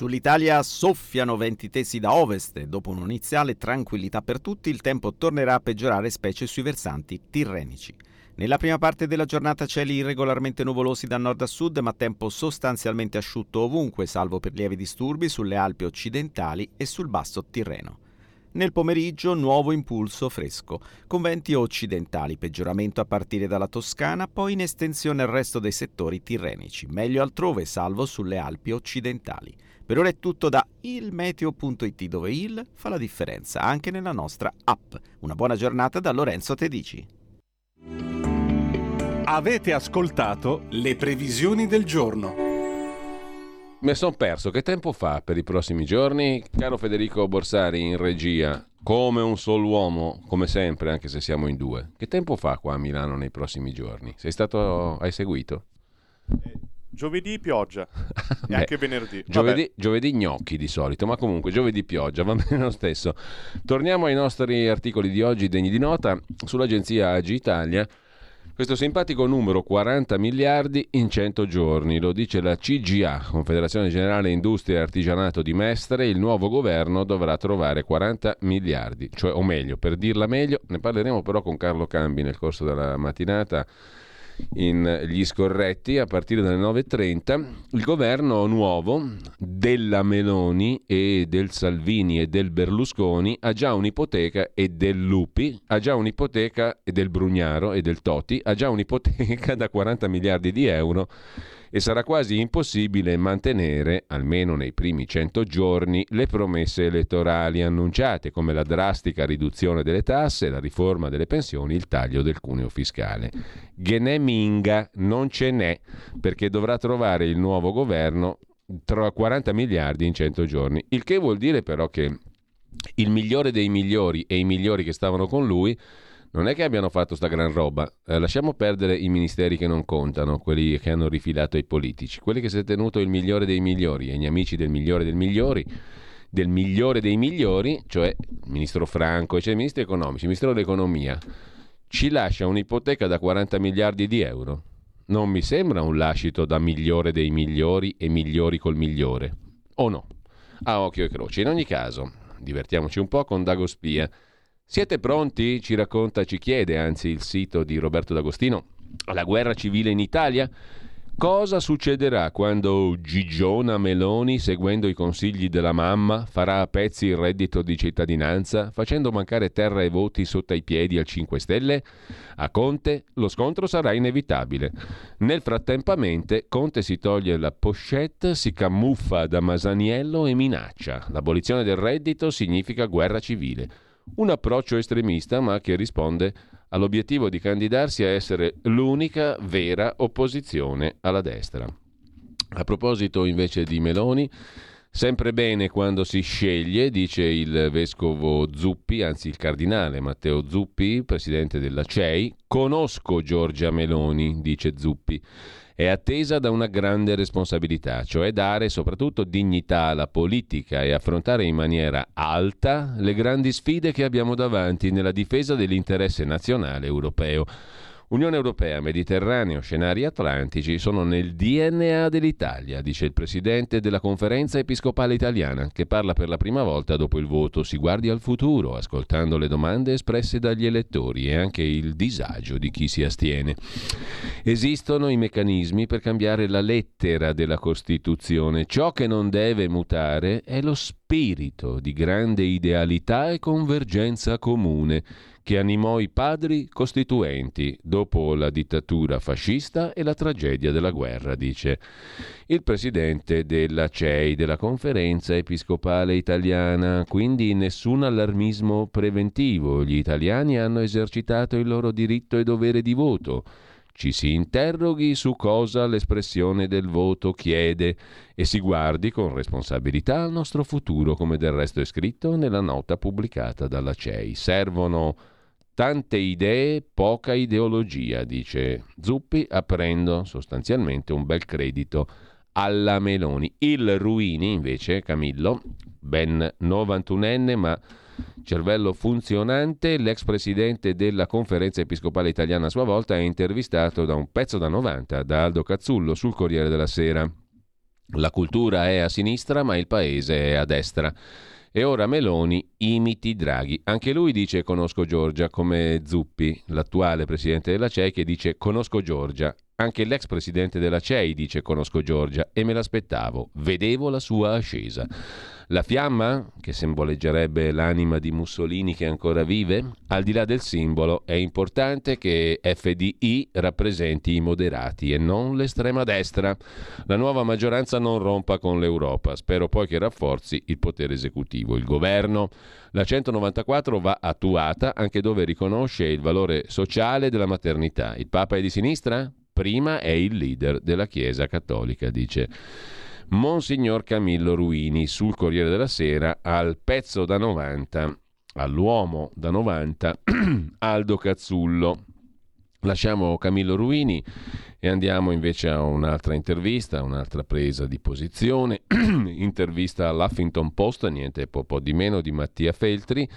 S5: Sull'Italia soffiano venti tesi da ovest e dopo un'iniziale tranquillità per tutti il tempo tornerà a peggiorare specie sui versanti tirrenici. Nella prima parte della giornata cieli irregolarmente nuvolosi da nord a sud, ma tempo sostanzialmente asciutto ovunque, salvo per lievi disturbi sulle Alpi occidentali e sul basso Tirreno. Nel pomeriggio nuovo impulso fresco, con venti occidentali, peggioramento a partire dalla Toscana, poi in estensione al resto dei settori tirrenici, meglio altrove, salvo sulle Alpi occidentali. Per ora è tutto da ilmeteo.it dove il fa la differenza anche nella nostra app. Una buona giornata da Lorenzo Tedici.
S3: Avete ascoltato le previsioni del giorno.
S1: Mi sono perso, che tempo fa per i prossimi giorni? Caro Federico Borsari in regia, come un solo uomo, come sempre, anche se siamo in due. Che tempo fa qua a Milano nei prossimi giorni? Sei stato, hai seguito?
S6: Giovedì pioggia e anche venerdì.
S1: Giovedì, giovedì, gnocchi di solito, ma comunque giovedì pioggia, va bene lo stesso. Torniamo ai nostri articoli di oggi degni di nota sull'agenzia Agi Italia. Questo simpatico numero 40 miliardi in 100 giorni, lo dice la CGA, Confederazione Generale Industria e Artigianato di Mestre, il nuovo governo dovrà trovare 40 miliardi, cioè o meglio, per dirla meglio, ne parleremo però con Carlo Cambi nel corso della mattinata in Gli Scorretti a partire dalle 9.30. Il governo nuovo della Meloni e del Salvini e del Berlusconi ha già un'ipoteca e del Lupi, ha già un'ipoteca e del Brugnaro e del Toti, ha già un'ipoteca da 40 miliardi di euro e sarà quasi impossibile mantenere, almeno nei primi 100 giorni, le promesse elettorali annunciate, come la drastica riduzione delle tasse, la riforma delle pensioni, il taglio del cuneo fiscale. Genè minga, non ce n'è, perché dovrà trovare il nuovo governo tra 40 miliardi in 100 giorni, il che vuol dire però che il migliore dei migliori e i migliori che stavano con lui non è che abbiano fatto sta gran roba. Eh, lasciamo perdere i ministeri che non contano, quelli che hanno rifilato ai politici. Quelli che si è tenuto il migliore dei migliori e gli amici del migliore dei migliori, del migliore dei migliori, cioè il ministro Franco, cioè i ministri economici, il ministro dell'economia, ci lascia un'ipoteca da 40 miliardi di euro. Non mi sembra un lascito da migliore dei migliori e migliori col migliore. O no? A occhio e croce. In ogni caso, divertiamoci un po' con Dago Spia siete pronti? Ci racconta, ci chiede anzi il sito di Roberto D'Agostino. alla guerra civile in Italia? Cosa succederà quando Gigiona Meloni, seguendo i consigli della mamma, farà a pezzi il reddito di cittadinanza, facendo mancare terra e voti sotto i piedi al 5 Stelle? A Conte lo scontro sarà inevitabile. Nel frattempamente Conte si toglie la pochette, si camuffa da Masaniello e minaccia. L'abolizione del reddito significa guerra civile un approccio estremista ma che risponde all'obiettivo di candidarsi a essere l'unica vera opposizione alla destra. A proposito invece di Meloni, sempre bene quando si sceglie, dice il vescovo Zuppi, anzi il cardinale Matteo Zuppi, presidente della CEI, conosco Giorgia Meloni, dice Zuppi è attesa da una grande responsabilità, cioè dare soprattutto dignità alla politica e affrontare in maniera alta le grandi sfide che abbiamo davanti nella difesa dell'interesse nazionale europeo. Unione Europea, Mediterraneo, scenari atlantici sono nel DNA dell'Italia, dice il presidente della conferenza episcopale italiana, che parla per la prima volta dopo il voto. Si guardi al futuro, ascoltando le domande espresse dagli elettori e anche il disagio di chi si astiene. Esistono i meccanismi per cambiare la lettera della Costituzione. Ciò che non deve mutare è lo spirito di grande idealità e convergenza comune che animò i padri costituenti dopo la dittatura fascista e la tragedia della guerra, dice il presidente della CEI, della Conferenza Episcopale Italiana. Quindi nessun allarmismo preventivo. Gli italiani hanno esercitato il loro diritto e dovere di voto. Ci si interroghi su cosa l'espressione del voto chiede e si guardi con responsabilità al nostro futuro, come del resto è scritto nella nota pubblicata dalla CEI. Servono Tante idee, poca ideologia, dice Zuppi, aprendo sostanzialmente un bel credito alla Meloni. Il Ruini, invece, Camillo, ben 91enne, ma cervello funzionante, l'ex presidente della conferenza episcopale italiana a sua volta è intervistato da un pezzo da 90 da Aldo Cazzullo sul Corriere della Sera. La cultura è a sinistra, ma il paese è a destra. E ora Meloni imiti Draghi. Anche lui dice conosco Giorgia, come Zuppi, l'attuale presidente della CEI, che dice conosco Giorgia. Anche l'ex presidente della CEI dice conosco Giorgia e me l'aspettavo, vedevo la sua ascesa. La fiamma, che simboleggerebbe l'anima di Mussolini che ancora vive, al di là del simbolo, è importante che FDI rappresenti i moderati e non l'estrema destra. La nuova maggioranza non rompa con l'Europa, spero poi che rafforzi il potere esecutivo. Il governo, la 194 va attuata anche dove riconosce il valore sociale della maternità. Il Papa è di sinistra? Prima è il leader della Chiesa cattolica, dice. Monsignor Camillo Ruini sul Corriere della Sera al pezzo da 90, all'uomo da 90, Aldo Cazzullo. Lasciamo Camillo Ruini e andiamo invece a un'altra intervista, un'altra presa di posizione, intervista all'Huffington Post, niente po', po' di meno di Mattia Feltri,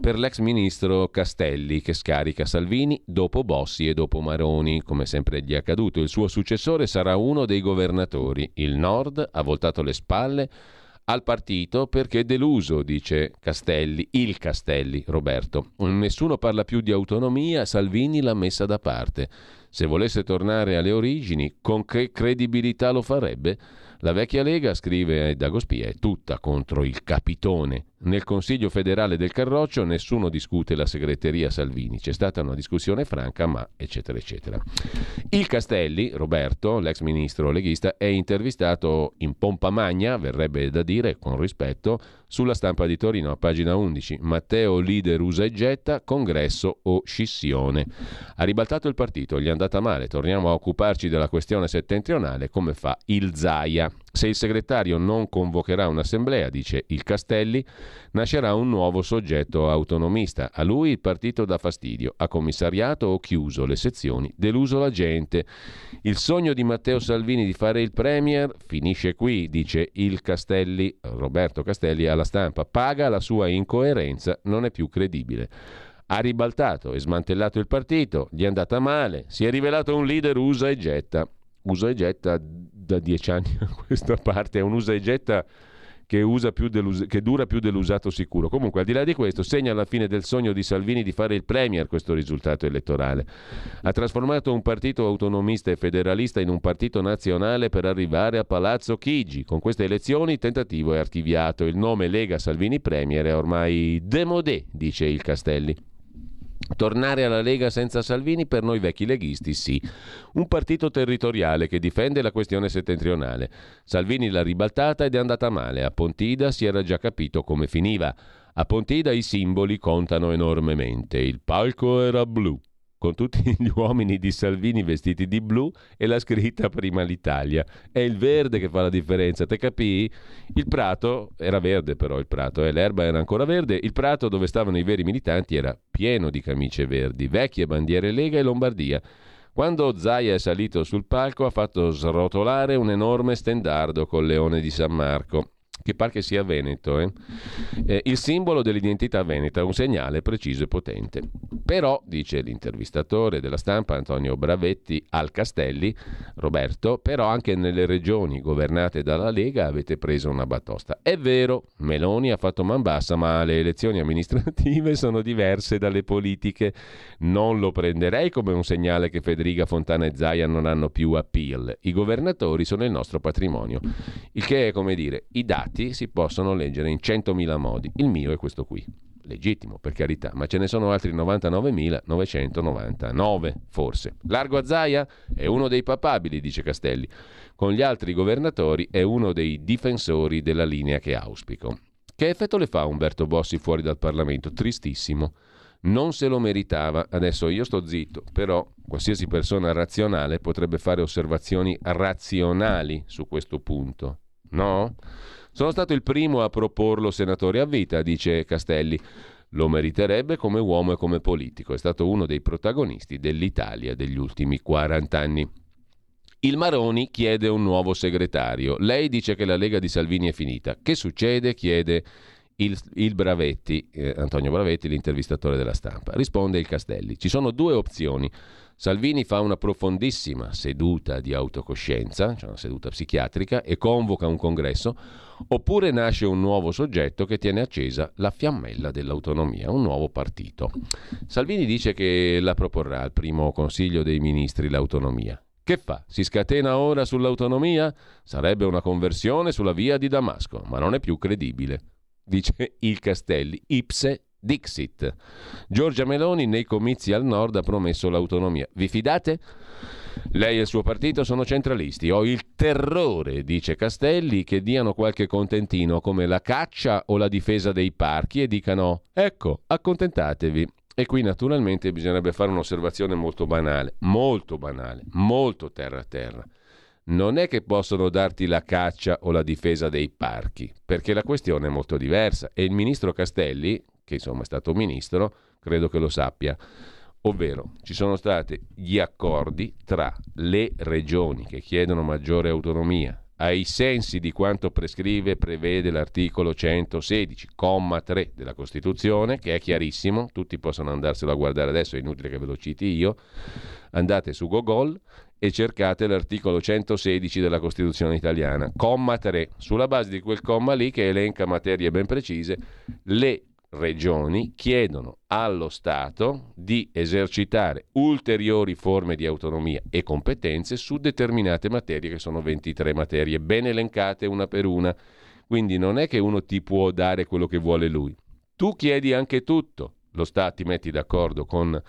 S1: per l'ex ministro Castelli che scarica Salvini dopo Bossi e dopo Maroni, come sempre gli è accaduto. Il suo successore sarà uno dei governatori. Il Nord ha voltato le spalle al partito perché deluso, dice Castelli, il Castelli, Roberto. Nessuno parla più di autonomia, Salvini l'ha messa da parte. Se volesse tornare alle origini, con che credibilità lo farebbe? La vecchia Lega, scrive Dagospia, è tutta contro il capitone. Nel Consiglio federale del Carroccio nessuno discute la segreteria Salvini. C'è stata una discussione franca, ma eccetera, eccetera. Il Castelli, Roberto, l'ex ministro leghista, è intervistato in pompa magna, verrebbe da dire con rispetto, sulla stampa di Torino, a pagina 11. Matteo leader usa e getta, congresso o scissione. Ha ribaltato il partito, gli è andata male. Torniamo a occuparci della questione settentrionale, come fa il Zaia. Se il segretario non convocherà un'assemblea, dice il Castelli, nascerà un nuovo soggetto autonomista. A lui il partito dà fastidio, ha commissariato o chiuso le sezioni, deluso la gente. Il sogno di Matteo Salvini di fare il Premier finisce qui, dice il Castelli, Roberto Castelli alla stampa, paga la sua incoerenza, non è più credibile. Ha ribaltato e smantellato il partito, gli è andata male, si è rivelato un leader usa e getta usa e getta da dieci anni a questa parte, è un usa e getta che, che, dura più dell'usato sicuro. Comunque, al di là di questo, segna la fine del sogno di Salvini di fare il Premier questo risultato elettorale. Ha trasformato un partito autonomista e federalista in un partito nazionale per arrivare a Palazzo Chigi. Con queste elezioni il tentativo è archiviato. Il nome Lega Salvini Premier è ormai demodé, dice il Castelli. Tornare alla Lega senza Salvini per noi vecchi leghisti sì. Un partito territoriale che difende la questione settentrionale. Salvini l'ha ribaltata ed è andata male. A Pontida si era già capito come finiva. A Pontida i simboli contano enormemente. Il palco era blu con tutti gli uomini di Salvini vestiti di blu e la scritta prima l'Italia. È il verde che fa la differenza, te capì? Il prato era verde però il prato, eh, l'erba era ancora verde, il prato dove stavano i veri militanti era pieno di camicie verdi, vecchie bandiere Lega e Lombardia. Quando Zaia è salito sul palco ha fatto srotolare un enorme stendardo col leone di San Marco che pare che sia veneto. Eh? Eh, il simbolo dell'identità veneta, un segnale preciso e potente. Però, dice l'intervistatore della stampa Antonio Bravetti al Castelli, Roberto, però anche nelle regioni governate dalla Lega avete preso una batosta. È vero, Meloni ha fatto man bassa, ma le elezioni amministrative sono diverse dalle politiche. Non lo prenderei come un segnale che Federica Fontana e Zaia non hanno più appeal. I governatori sono il nostro patrimonio. Il che è come dire, i dati dati si possono leggere in 100.000 modi. Il mio è questo qui. Legittimo, per carità, ma ce ne sono altri 99.999, forse. Largo Azzaia è uno dei papabili, dice Castelli. Con gli altri governatori è uno dei difensori della linea che auspico. Che effetto le fa Umberto Bossi fuori dal Parlamento? Tristissimo. Non se lo meritava. Adesso io sto zitto, però qualsiasi persona razionale potrebbe fare osservazioni razionali su questo punto. No? Sono stato il primo a proporlo senatore a vita, dice Castelli. Lo meriterebbe come uomo e come politico. È stato uno dei protagonisti dell'Italia degli ultimi 40 anni. Il Maroni chiede un nuovo segretario. Lei dice che la Lega di Salvini è finita. Che succede? chiede il, il Bravetti, eh, Antonio Bravetti, l'intervistatore della stampa. Risponde il Castelli. Ci sono due opzioni. Salvini fa una profondissima seduta di autocoscienza, cioè una seduta psichiatrica, e convoca un congresso, oppure nasce un nuovo soggetto che tiene accesa la fiammella dell'autonomia, un nuovo partito. Salvini dice che la proporrà al primo Consiglio dei Ministri l'autonomia. Che fa? Si scatena ora sull'autonomia? Sarebbe una conversione sulla via di Damasco, ma non è più credibile, dice il Castelli, ipse Dixit. Giorgia Meloni nei comizi al nord ha promesso l'autonomia. Vi fidate? Lei e il suo partito sono centralisti. Ho il terrore, dice Castelli, che diano qualche contentino come la caccia o la difesa dei parchi e dicano ecco, accontentatevi. E qui naturalmente bisognerebbe fare un'osservazione molto banale, molto banale, molto terra a terra non è che possono darti la caccia o la difesa dei parchi, perché la questione è molto diversa e il ministro Castelli, che insomma è stato ministro, credo che lo sappia. Ovvero ci sono stati gli accordi tra le regioni che chiedono maggiore autonomia ai sensi di quanto prescrive e prevede l'articolo 116, comma 3 della Costituzione, che è chiarissimo, tutti possono andarselo a guardare adesso, è inutile che ve lo citi io, andate su Google e cercate l'articolo 116 della Costituzione italiana, comma 3, sulla base di quel comma lì che elenca materie ben precise, le regioni chiedono allo Stato di esercitare ulteriori forme di autonomia e competenze su determinate materie, che sono 23 materie ben elencate una per una. Quindi non è che uno ti può dare quello che vuole lui. Tu chiedi anche tutto. Lo Stato ti metti d'accordo con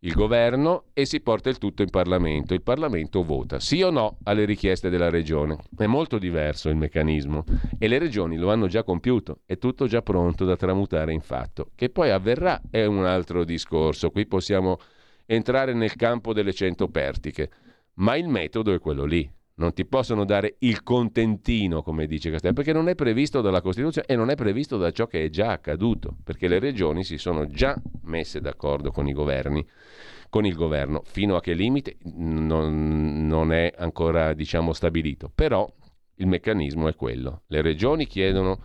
S1: il governo e si porta il tutto in Parlamento. Il Parlamento vota sì o no alle richieste della regione. È molto diverso il meccanismo e le regioni lo hanno già compiuto, è tutto già pronto da tramutare in fatto. Che poi avverrà è un altro discorso. Qui possiamo entrare nel campo delle cento pertiche, ma il metodo è quello lì non ti possono dare il contentino, come dice Castello, perché non è previsto dalla Costituzione e non è previsto da ciò che è già accaduto, perché le regioni si sono già messe d'accordo con i governi, con il governo, fino a che limite non, non è ancora diciamo, stabilito. Però il meccanismo è quello. Le regioni chiedono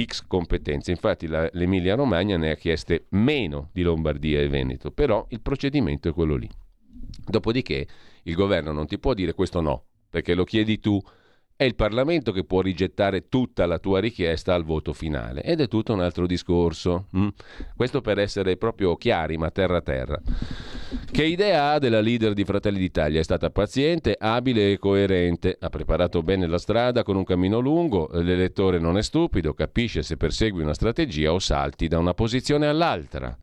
S1: X competenze, infatti la, l'Emilia Romagna ne ha chieste meno di Lombardia e Veneto, però il procedimento è quello lì. Dopodiché il governo non ti può dire questo no, perché lo chiedi tu, è il Parlamento che può rigettare tutta la tua richiesta al voto finale ed è tutto un altro discorso. Mm? Questo per essere proprio chiari, ma terra terra. Che idea ha della leader di Fratelli d'Italia? È stata paziente, abile e coerente, ha preparato bene la strada con un cammino lungo, l'elettore non è stupido, capisce se persegui una strategia o salti da una posizione all'altra.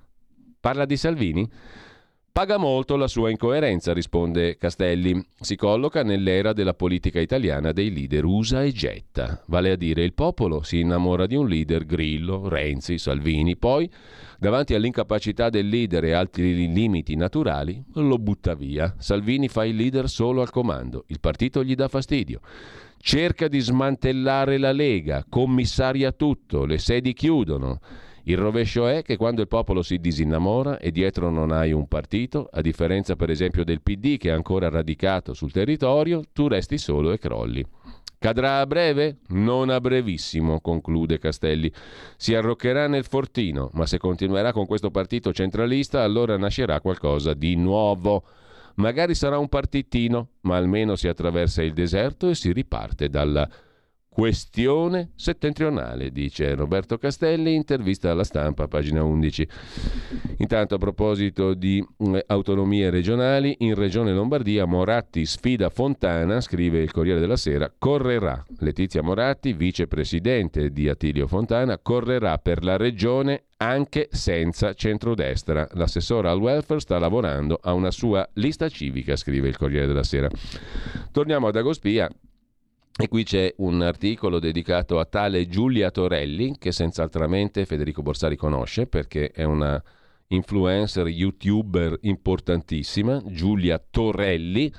S1: Parla di Salvini? Paga molto la sua incoerenza, risponde Castelli. Si colloca nell'era della politica italiana dei leader usa e getta. Vale a dire, il popolo si innamora di un leader, Grillo, Renzi, Salvini, poi, davanti all'incapacità del leader e altri limiti naturali, lo butta via. Salvini fa il leader solo al comando, il partito gli dà fastidio. Cerca di smantellare la Lega, commissaria tutto, le sedi chiudono. Il rovescio è che quando il popolo si disinnamora e dietro non hai un partito, a differenza per esempio del PD che è ancora radicato sul territorio, tu resti solo e crolli. Cadrà a breve? Non a brevissimo, conclude Castelli. Si arroccherà nel fortino, ma se continuerà con questo partito centralista, allora nascerà qualcosa di nuovo. Magari sarà un partitino, ma almeno si attraversa il deserto e si riparte dalla Questione settentrionale, dice Roberto Castelli, intervista alla stampa, pagina 11. Intanto a proposito di mm, autonomie regionali, in Regione Lombardia Moratti sfida Fontana, scrive il Corriere della Sera, correrà. Letizia Moratti, vicepresidente di Attilio Fontana, correrà per la regione anche senza centrodestra. L'assessore al welfare sta lavorando a una sua lista civica, scrive il Corriere della Sera. Torniamo ad Agospia e qui c'è un articolo dedicato a tale Giulia Torelli, che senz'altramente Federico Borsari conosce perché è una influencer youtuber importantissima, Giulia Torelli,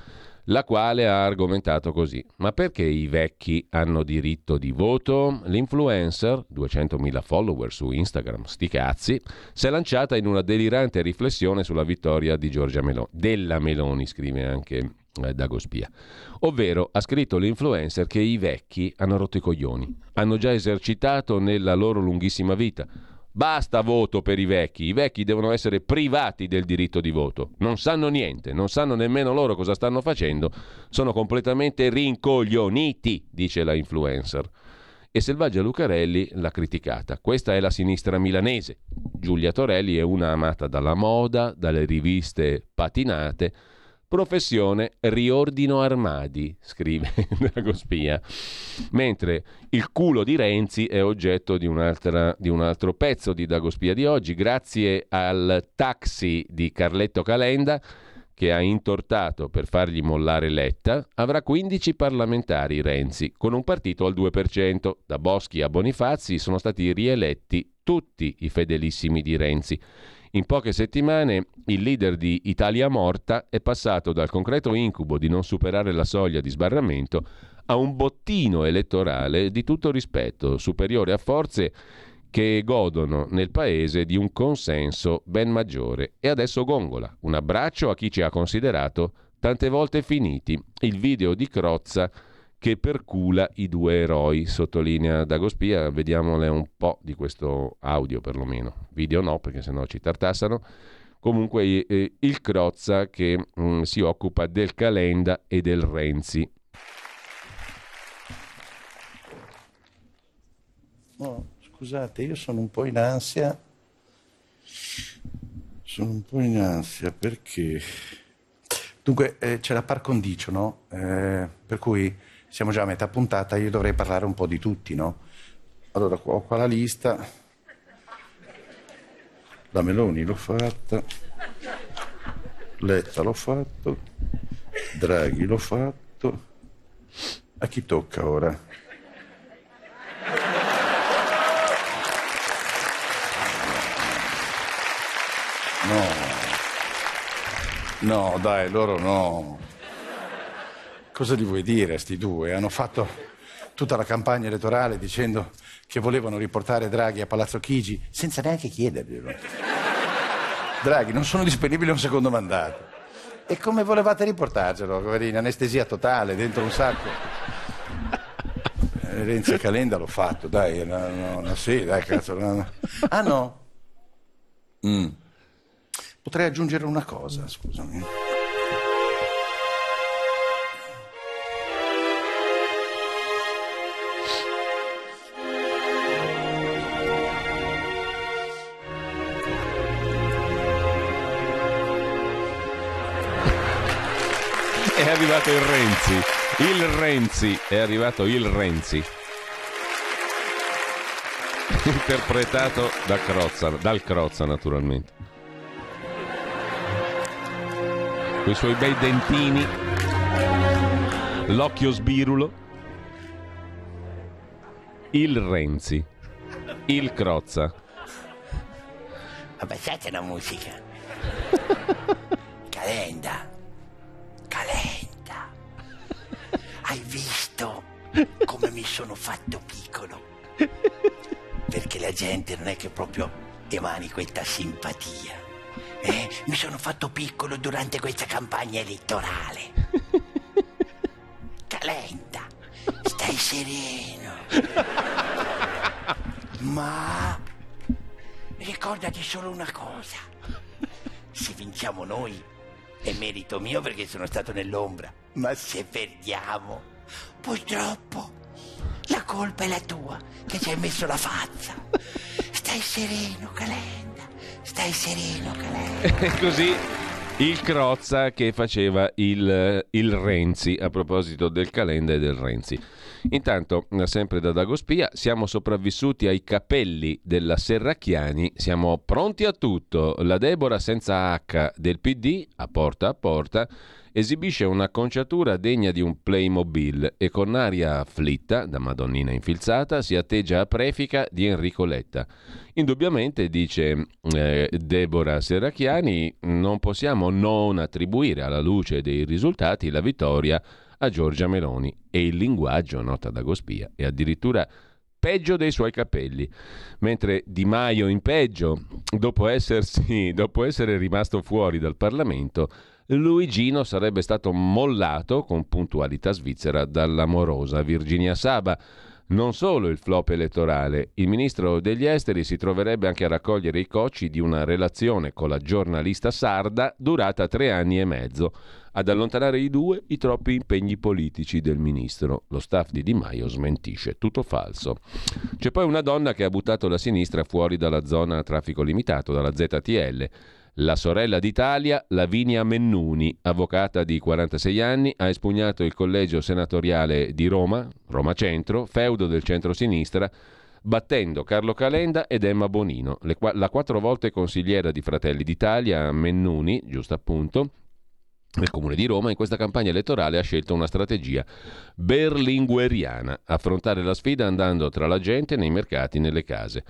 S1: la quale ha argomentato così. Ma perché i vecchi hanno diritto di voto? L'influencer, 200.000 follower su Instagram, sti cazzi, si è lanciata in una delirante riflessione sulla vittoria di Giorgia Meloni. Della Meloni, scrive anche eh, Dagospia. Ovvero, ha scritto l'influencer che i vecchi hanno rotto i coglioni, hanno già esercitato nella loro lunghissima vita. Basta voto per i vecchi, i vecchi devono essere privati del diritto di voto. Non sanno niente, non sanno nemmeno loro cosa stanno facendo, sono completamente rincoglioniti, dice la influencer. E Selvaggia Lucarelli l'ha criticata. Questa è la sinistra milanese. Giulia Torelli è una amata dalla moda, dalle riviste patinate, Professione riordino armadi, scrive Dagospia. Mentre il culo di Renzi è oggetto di, di un altro pezzo di Dagospia di oggi, grazie al taxi di Carletto Calenda che ha intortato per fargli mollare Letta, avrà 15 parlamentari Renzi, con un partito al 2%. Da Boschi a Bonifazzi sono stati rieletti tutti i fedelissimi di Renzi. In poche settimane il leader di Italia Morta è passato dal concreto incubo di non superare la soglia di sbarramento a un bottino elettorale di tutto rispetto, superiore a forze che godono nel paese di un consenso ben maggiore. E adesso gongola. Un abbraccio a chi ci ha considerato tante volte finiti. Il video di Crozza che percula i due eroi, sottolinea Dagospia, vediamole un po' di questo audio perlomeno, video no perché sennò ci tartassano, comunque eh, il Crozza che mh, mm, si occupa del Calenda e del Renzi.
S7: Oh, scusate, io sono un po' in ansia. Sono un po' in ansia perché... Dunque, eh, c'è la par condicio, no? Eh, per cui siamo già a metà puntata, io dovrei parlare un po' di tutti, no? Allora, ho qua la lista. La Meloni l'ho fatta. Letta l'ho fatto. Draghi l'ho fatto. A chi tocca ora? No. No, dai, loro no. Cosa gli vuoi dire a sti due? Hanno fatto tutta la campagna elettorale dicendo che volevano riportare Draghi a Palazzo Chigi senza neanche chiederglielo. Draghi, non sono disponibili a un secondo mandato. E come volevate riportarcelo, in anestesia totale, dentro un sacco? Eh, Renzi Calenda l'ho fatto, dai, no, no, no, sì, dai, cazzo. No, ah no? Mm. Potrei aggiungere una cosa, scusami.
S1: Arrivato il Renzi. Il Renzi. È arrivato il Renzi. Interpretato da Crozza, dal Crozza naturalmente. Con i suoi bei dentini. L'occhio sbirulo. Il Renzi. Il Crozza.
S8: Abbassate la musica. Calenda. Come mi sono fatto piccolo? Perché la gente non è che proprio emani questa simpatia. Eh? Mi sono fatto piccolo durante questa campagna elettorale. Calenda, stai sereno. Ma ricordati solo una cosa. Se vinciamo noi è merito mio perché sono stato nell'ombra. Ma se perdiamo, purtroppo la colpa è la tua che ci hai messo la faccia. Stai sereno, Calenda. Stai sereno, Calenda.
S1: Così il Crozza che faceva il, il Renzi a proposito del Calenda e del Renzi. Intanto, sempre da Dagospia, siamo sopravvissuti ai capelli della Serracchiani, siamo pronti a tutto. La Debora senza H del PD, a porta a porta, esibisce un'acconciatura degna di un Playmobil e con aria afflitta, da madonnina infilzata, si atteggia a prefica di Enrico Letta. Indubbiamente, dice eh, Deborah Serracchiani, non possiamo non attribuire alla luce dei risultati la vittoria a Giorgia Meloni e il linguaggio, nota da Gospia, è addirittura peggio dei suoi capelli, mentre Di Maio in peggio, dopo, essersi, dopo essere rimasto fuori dal Parlamento, Luigino sarebbe stato mollato con puntualità svizzera dall'amorosa Virginia Saba. Non solo il flop elettorale, il ministro degli esteri si troverebbe anche a raccogliere i cocci di una relazione con la giornalista sarda durata tre anni e mezzo, ad allontanare i due i troppi impegni politici del ministro. Lo staff di Di Maio smentisce, tutto falso. C'è poi una donna che ha buttato la sinistra fuori dalla zona a traffico limitato, dalla ZTL. La sorella d'Italia, Lavinia Mennuni, avvocata di 46 anni, ha espugnato il collegio senatoriale di Roma, Roma Centro, feudo del centro-sinistra, battendo Carlo Calenda ed Emma Bonino. Le, la quattro volte consigliera di Fratelli d'Italia, Mennuni, giusto appunto, nel comune di Roma, in questa campagna elettorale ha scelto una strategia berlingueriana, affrontare la sfida andando tra la gente, nei mercati, nelle case.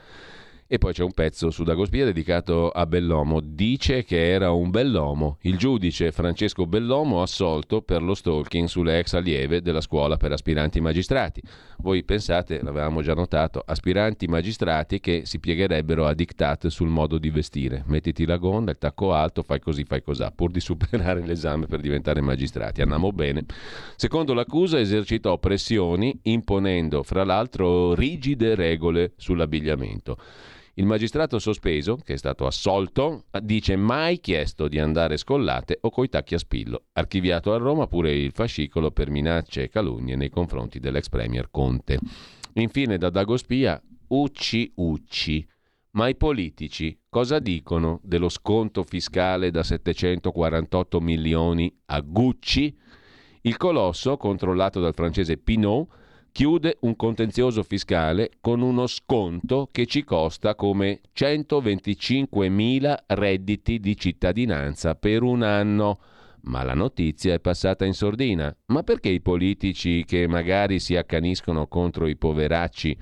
S1: E poi c'è un pezzo su Dagospia dedicato a Bellomo. Dice che era un bell'uomo. Il giudice Francesco Bellomo assolto per lo stalking sulle ex allieve della scuola per aspiranti magistrati. Voi pensate, l'avevamo già notato, aspiranti magistrati che si piegherebbero a diktat sul modo di vestire. Mettiti la gonna, il tacco alto, fai così, fai così, pur di superare l'esame per diventare magistrati. Andiamo bene. Secondo l'accusa esercitò pressioni imponendo, fra l'altro, rigide regole sull'abbigliamento. Il magistrato sospeso, che è stato assolto, dice mai chiesto di andare scollate o coi tacchi a spillo. Archiviato a Roma pure il fascicolo per minacce e calunnie nei confronti dell'ex premier Conte. Infine da Dagospia Ucci Ucci. Ma i politici cosa dicono dello sconto fiscale da 748 milioni a Gucci? Il colosso, controllato dal francese Pinot, chiude un contenzioso fiscale con uno sconto che ci costa come 125 mila redditi di cittadinanza per un anno. Ma la notizia è passata in sordina. Ma perché i politici che magari si accaniscono contro i poveracci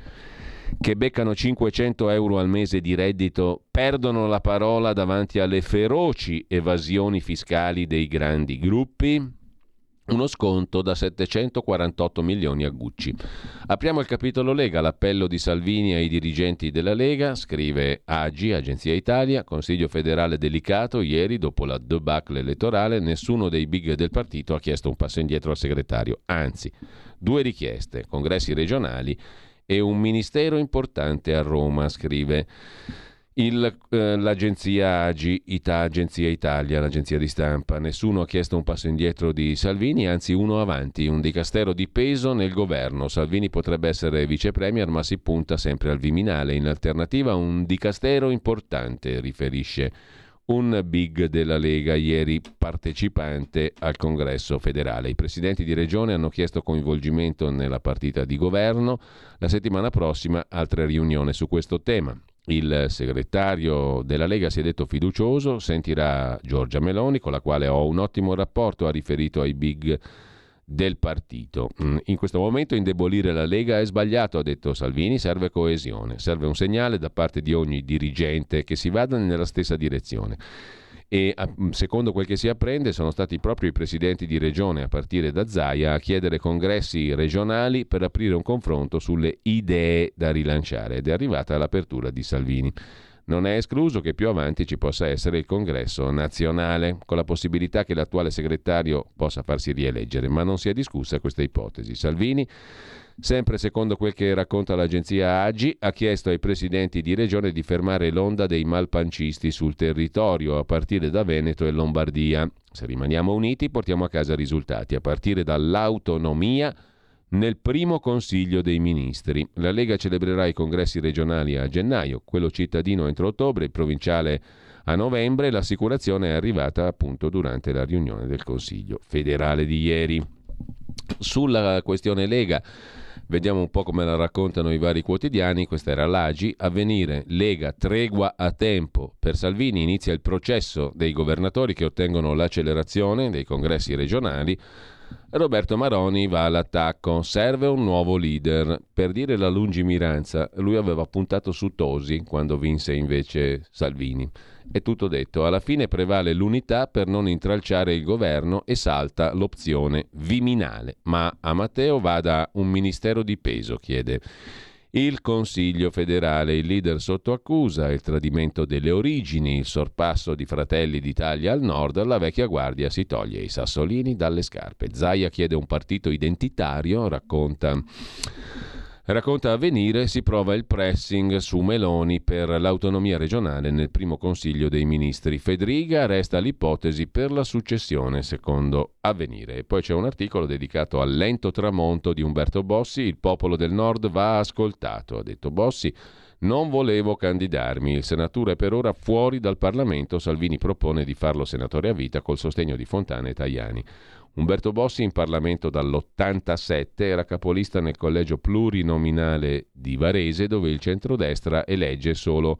S1: che beccano 500 euro al mese di reddito perdono la parola davanti alle feroci evasioni fiscali dei grandi gruppi? Uno sconto da 748 milioni a Gucci. Apriamo il capitolo Lega, l'appello di Salvini ai dirigenti della Lega, scrive Agi, Agenzia Italia, Consiglio federale delicato, ieri dopo la debacle elettorale nessuno dei big del partito ha chiesto un passo indietro al segretario, anzi due richieste, congressi regionali e un ministero importante a Roma, scrive il, eh, l'agenzia AGI, Ita, Agenzia Italia, l'agenzia di stampa. Nessuno ha chiesto un passo indietro di Salvini, anzi uno avanti, un dicastero di peso nel governo. Salvini potrebbe essere vice premier, ma si punta sempre al Viminale. In alternativa un dicastero importante, riferisce un big della Lega ieri partecipante al congresso federale. I presidenti di regione hanno chiesto coinvolgimento nella partita di governo. La settimana prossima altre riunioni su questo tema. Il segretario della Lega si è detto fiducioso, sentirà Giorgia Meloni, con la quale ho un ottimo rapporto, ha riferito ai big del partito. Mm, in questo momento indebolire la Lega è sbagliato, ha detto Salvini, serve coesione, serve un segnale da parte di ogni dirigente che si vada nella stessa direzione e secondo quel che si apprende sono stati proprio i presidenti di regione a partire da Zaia a chiedere congressi regionali per aprire un confronto sulle idee da rilanciare ed è arrivata l'apertura di Salvini. Non è escluso che più avanti ci possa essere il congresso nazionale, con la possibilità che l'attuale segretario possa farsi rieleggere, ma non si è discussa questa ipotesi. Salvini Sempre secondo quel che racconta l'agenzia AGI, ha chiesto ai presidenti di regione di fermare l'onda dei malpancisti sul territorio, a partire da Veneto e Lombardia. Se rimaniamo uniti portiamo a casa risultati, a partire dall'autonomia nel primo Consiglio dei Ministri. La Lega celebrerà i congressi regionali a gennaio, quello cittadino entro ottobre, il provinciale a novembre. L'assicurazione è arrivata appunto durante la riunione del Consiglio federale di ieri. Sulla questione Lega Vediamo un po' come la raccontano i vari quotidiani. Questa era l'Agi. Avvenire, Lega, tregua a tempo. Per Salvini inizia il processo dei governatori che ottengono l'accelerazione dei congressi regionali. Roberto Maroni va all'attacco. Serve un nuovo leader. Per dire la lungimiranza, lui aveva puntato su Tosi quando vinse invece Salvini. È tutto detto. Alla fine prevale l'unità per non intralciare il governo e salta l'opzione viminale. Ma a Matteo vada un ministero di peso, chiede. Il Consiglio federale, il leader sotto accusa, il tradimento delle origini, il sorpasso di Fratelli d'Italia al nord, la vecchia guardia si toglie i sassolini dalle scarpe. Zaia chiede un partito identitario, racconta Racconta Avvenire, si prova il pressing su Meloni per l'autonomia regionale nel primo Consiglio dei Ministri. Federica resta l'ipotesi per la successione, secondo Avvenire. E poi c'è un articolo dedicato al lento tramonto di Umberto Bossi. Il popolo del Nord va ascoltato, ha detto Bossi. Non volevo candidarmi, il senatore è per ora fuori dal Parlamento, Salvini propone di farlo senatore a vita col sostegno di Fontana e Tajani. Umberto Bossi in Parlamento dall'87 era capolista nel collegio plurinominale di Varese dove il centrodestra elegge solo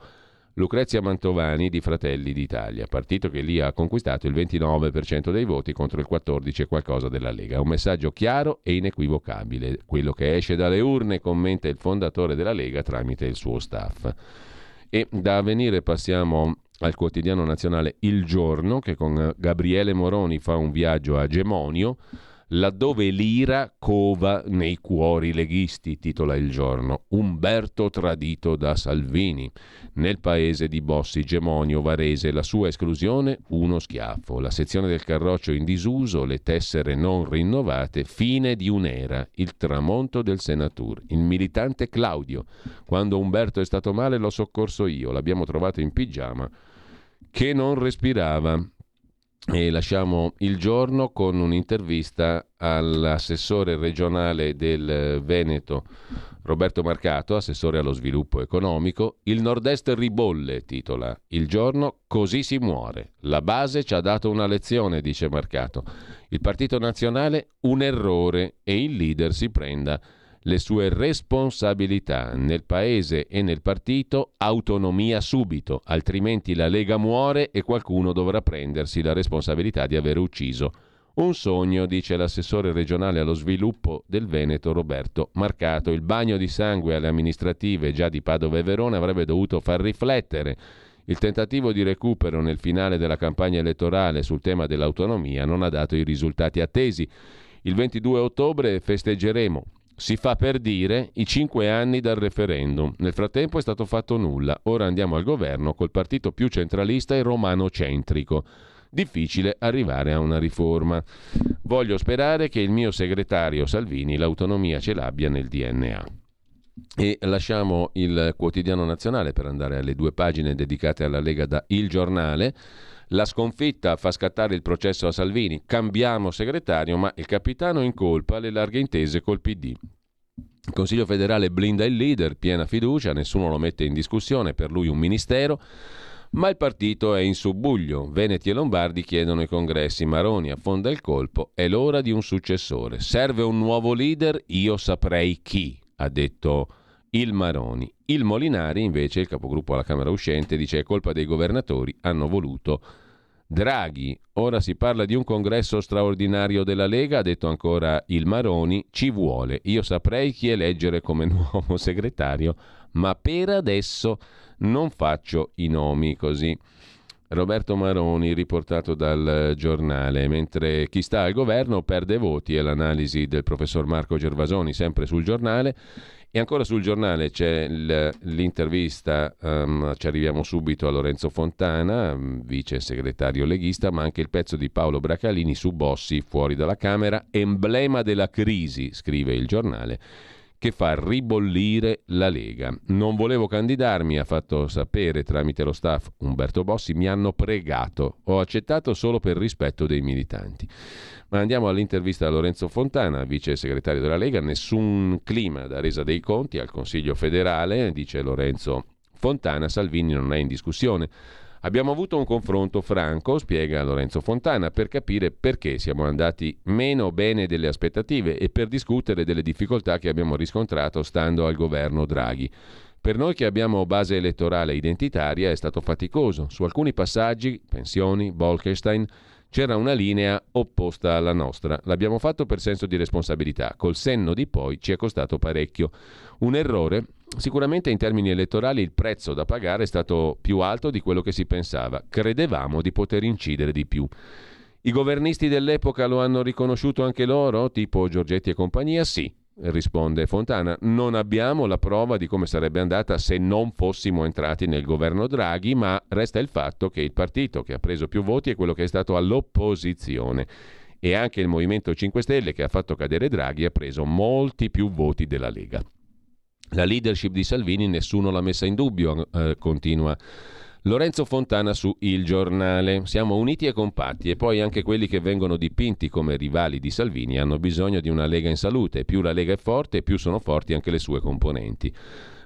S1: Lucrezia Mantovani di Fratelli d'Italia, partito che lì ha conquistato il 29% dei voti contro il 14% e qualcosa della Lega. Un messaggio chiaro e inequivocabile, quello che esce dalle urne, commenta il fondatore della Lega tramite il suo staff. E da avvenire passiamo al quotidiano nazionale Il Giorno, che con Gabriele Moroni fa un viaggio a Gemonio, laddove l'ira cova nei cuori leghisti, titola il giorno. Umberto tradito da Salvini. Nel paese di Bossi, Gemonio, Varese, la sua esclusione, uno schiaffo. La sezione del carroccio in disuso, le tessere non rinnovate, fine di un'era, il tramonto del senatur. Il militante Claudio. Quando Umberto è stato male l'ho soccorso io, l'abbiamo trovato in pigiama che non respirava. E lasciamo il giorno con un'intervista all'assessore regionale del Veneto Roberto Marcato, assessore allo sviluppo economico, il nord-est ribolle, titola Il giorno così si muore. La base ci ha dato una lezione, dice Marcato. Il Partito Nazionale un errore e il leader si prenda le sue responsabilità nel paese e nel partito, autonomia subito, altrimenti la Lega muore e qualcuno dovrà prendersi la responsabilità di aver ucciso un sogno, dice l'assessore regionale allo sviluppo del Veneto Roberto Marcato. Il bagno di sangue alle amministrative già di Padova e Verona avrebbe dovuto far riflettere. Il tentativo di recupero nel finale della campagna elettorale sul tema dell'autonomia non ha dato i risultati attesi. Il 22 ottobre festeggeremo, si fa per dire, i cinque anni dal referendum. Nel frattempo è stato fatto nulla. Ora andiamo al governo col partito più centralista e romano-centrico difficile arrivare a una riforma. Voglio sperare che il mio segretario Salvini l'autonomia ce l'abbia nel DNA. E lasciamo il quotidiano nazionale per andare alle due pagine dedicate alla Lega da Il Giornale. La sconfitta fa scattare il processo a Salvini. Cambiamo segretario, ma il capitano in colpa le larghe intese col PD. Il Consiglio federale blinda il leader, piena fiducia, nessuno lo mette in discussione, per lui un ministero. Ma il partito è in subbuglio. Veneti e Lombardi chiedono i congressi. Maroni affonda il colpo. È l'ora di un successore. Serve un nuovo leader? Io saprei chi, ha detto il Maroni. Il Molinari, invece, il capogruppo alla Camera uscente, dice è colpa dei governatori. Hanno voluto Draghi. Ora si parla di un congresso straordinario della Lega, ha detto ancora il Maroni. Ci vuole. Io saprei chi eleggere come nuovo segretario, ma per adesso non faccio i nomi così. Roberto Maroni, riportato dal giornale, mentre chi sta al governo perde voti, è l'analisi del professor Marco Gervasoni, sempre sul giornale. E ancora sul giornale c'è l'intervista, um, ci arriviamo subito a Lorenzo Fontana, vice segretario leghista, ma anche il pezzo di Paolo Bracalini su Bossi fuori dalla Camera, emblema della crisi, scrive il giornale che fa ribollire la Lega. Non volevo candidarmi, ha fatto sapere tramite lo staff Umberto Bossi, mi hanno pregato, ho accettato solo per rispetto dei militanti. Ma andiamo all'intervista a Lorenzo Fontana, vice segretario della Lega, nessun clima da resa dei conti al Consiglio federale, dice Lorenzo Fontana, Salvini non è in discussione. Abbiamo avuto un confronto franco, spiega Lorenzo Fontana, per capire perché siamo andati meno bene delle aspettative e per discutere delle difficoltà che abbiamo riscontrato stando al governo Draghi. Per noi che abbiamo base elettorale identitaria è stato faticoso. Su alcuni passaggi, pensioni, Bolkestein, c'era una linea opposta alla nostra. L'abbiamo fatto per senso di responsabilità. Col senno di poi ci è costato parecchio. Un errore Sicuramente in termini elettorali il prezzo da pagare è stato più alto di quello che si pensava. Credevamo di poter incidere di più. I governisti dell'epoca lo hanno riconosciuto anche loro, tipo Giorgetti e compagnia? Sì, risponde Fontana. Non abbiamo la prova di come sarebbe andata se non fossimo entrati nel governo Draghi, ma resta il fatto che il partito che ha preso più voti è quello che è stato all'opposizione. E anche il Movimento 5 Stelle che ha fatto cadere Draghi ha preso molti più voti della Lega. La leadership di Salvini nessuno l'ha messa in dubbio, eh, continua Lorenzo Fontana su Il Giornale. Siamo uniti e compatti e poi anche quelli che vengono dipinti come rivali di Salvini hanno bisogno di una Lega in salute. Più la Lega è forte, più sono forti anche le sue componenti.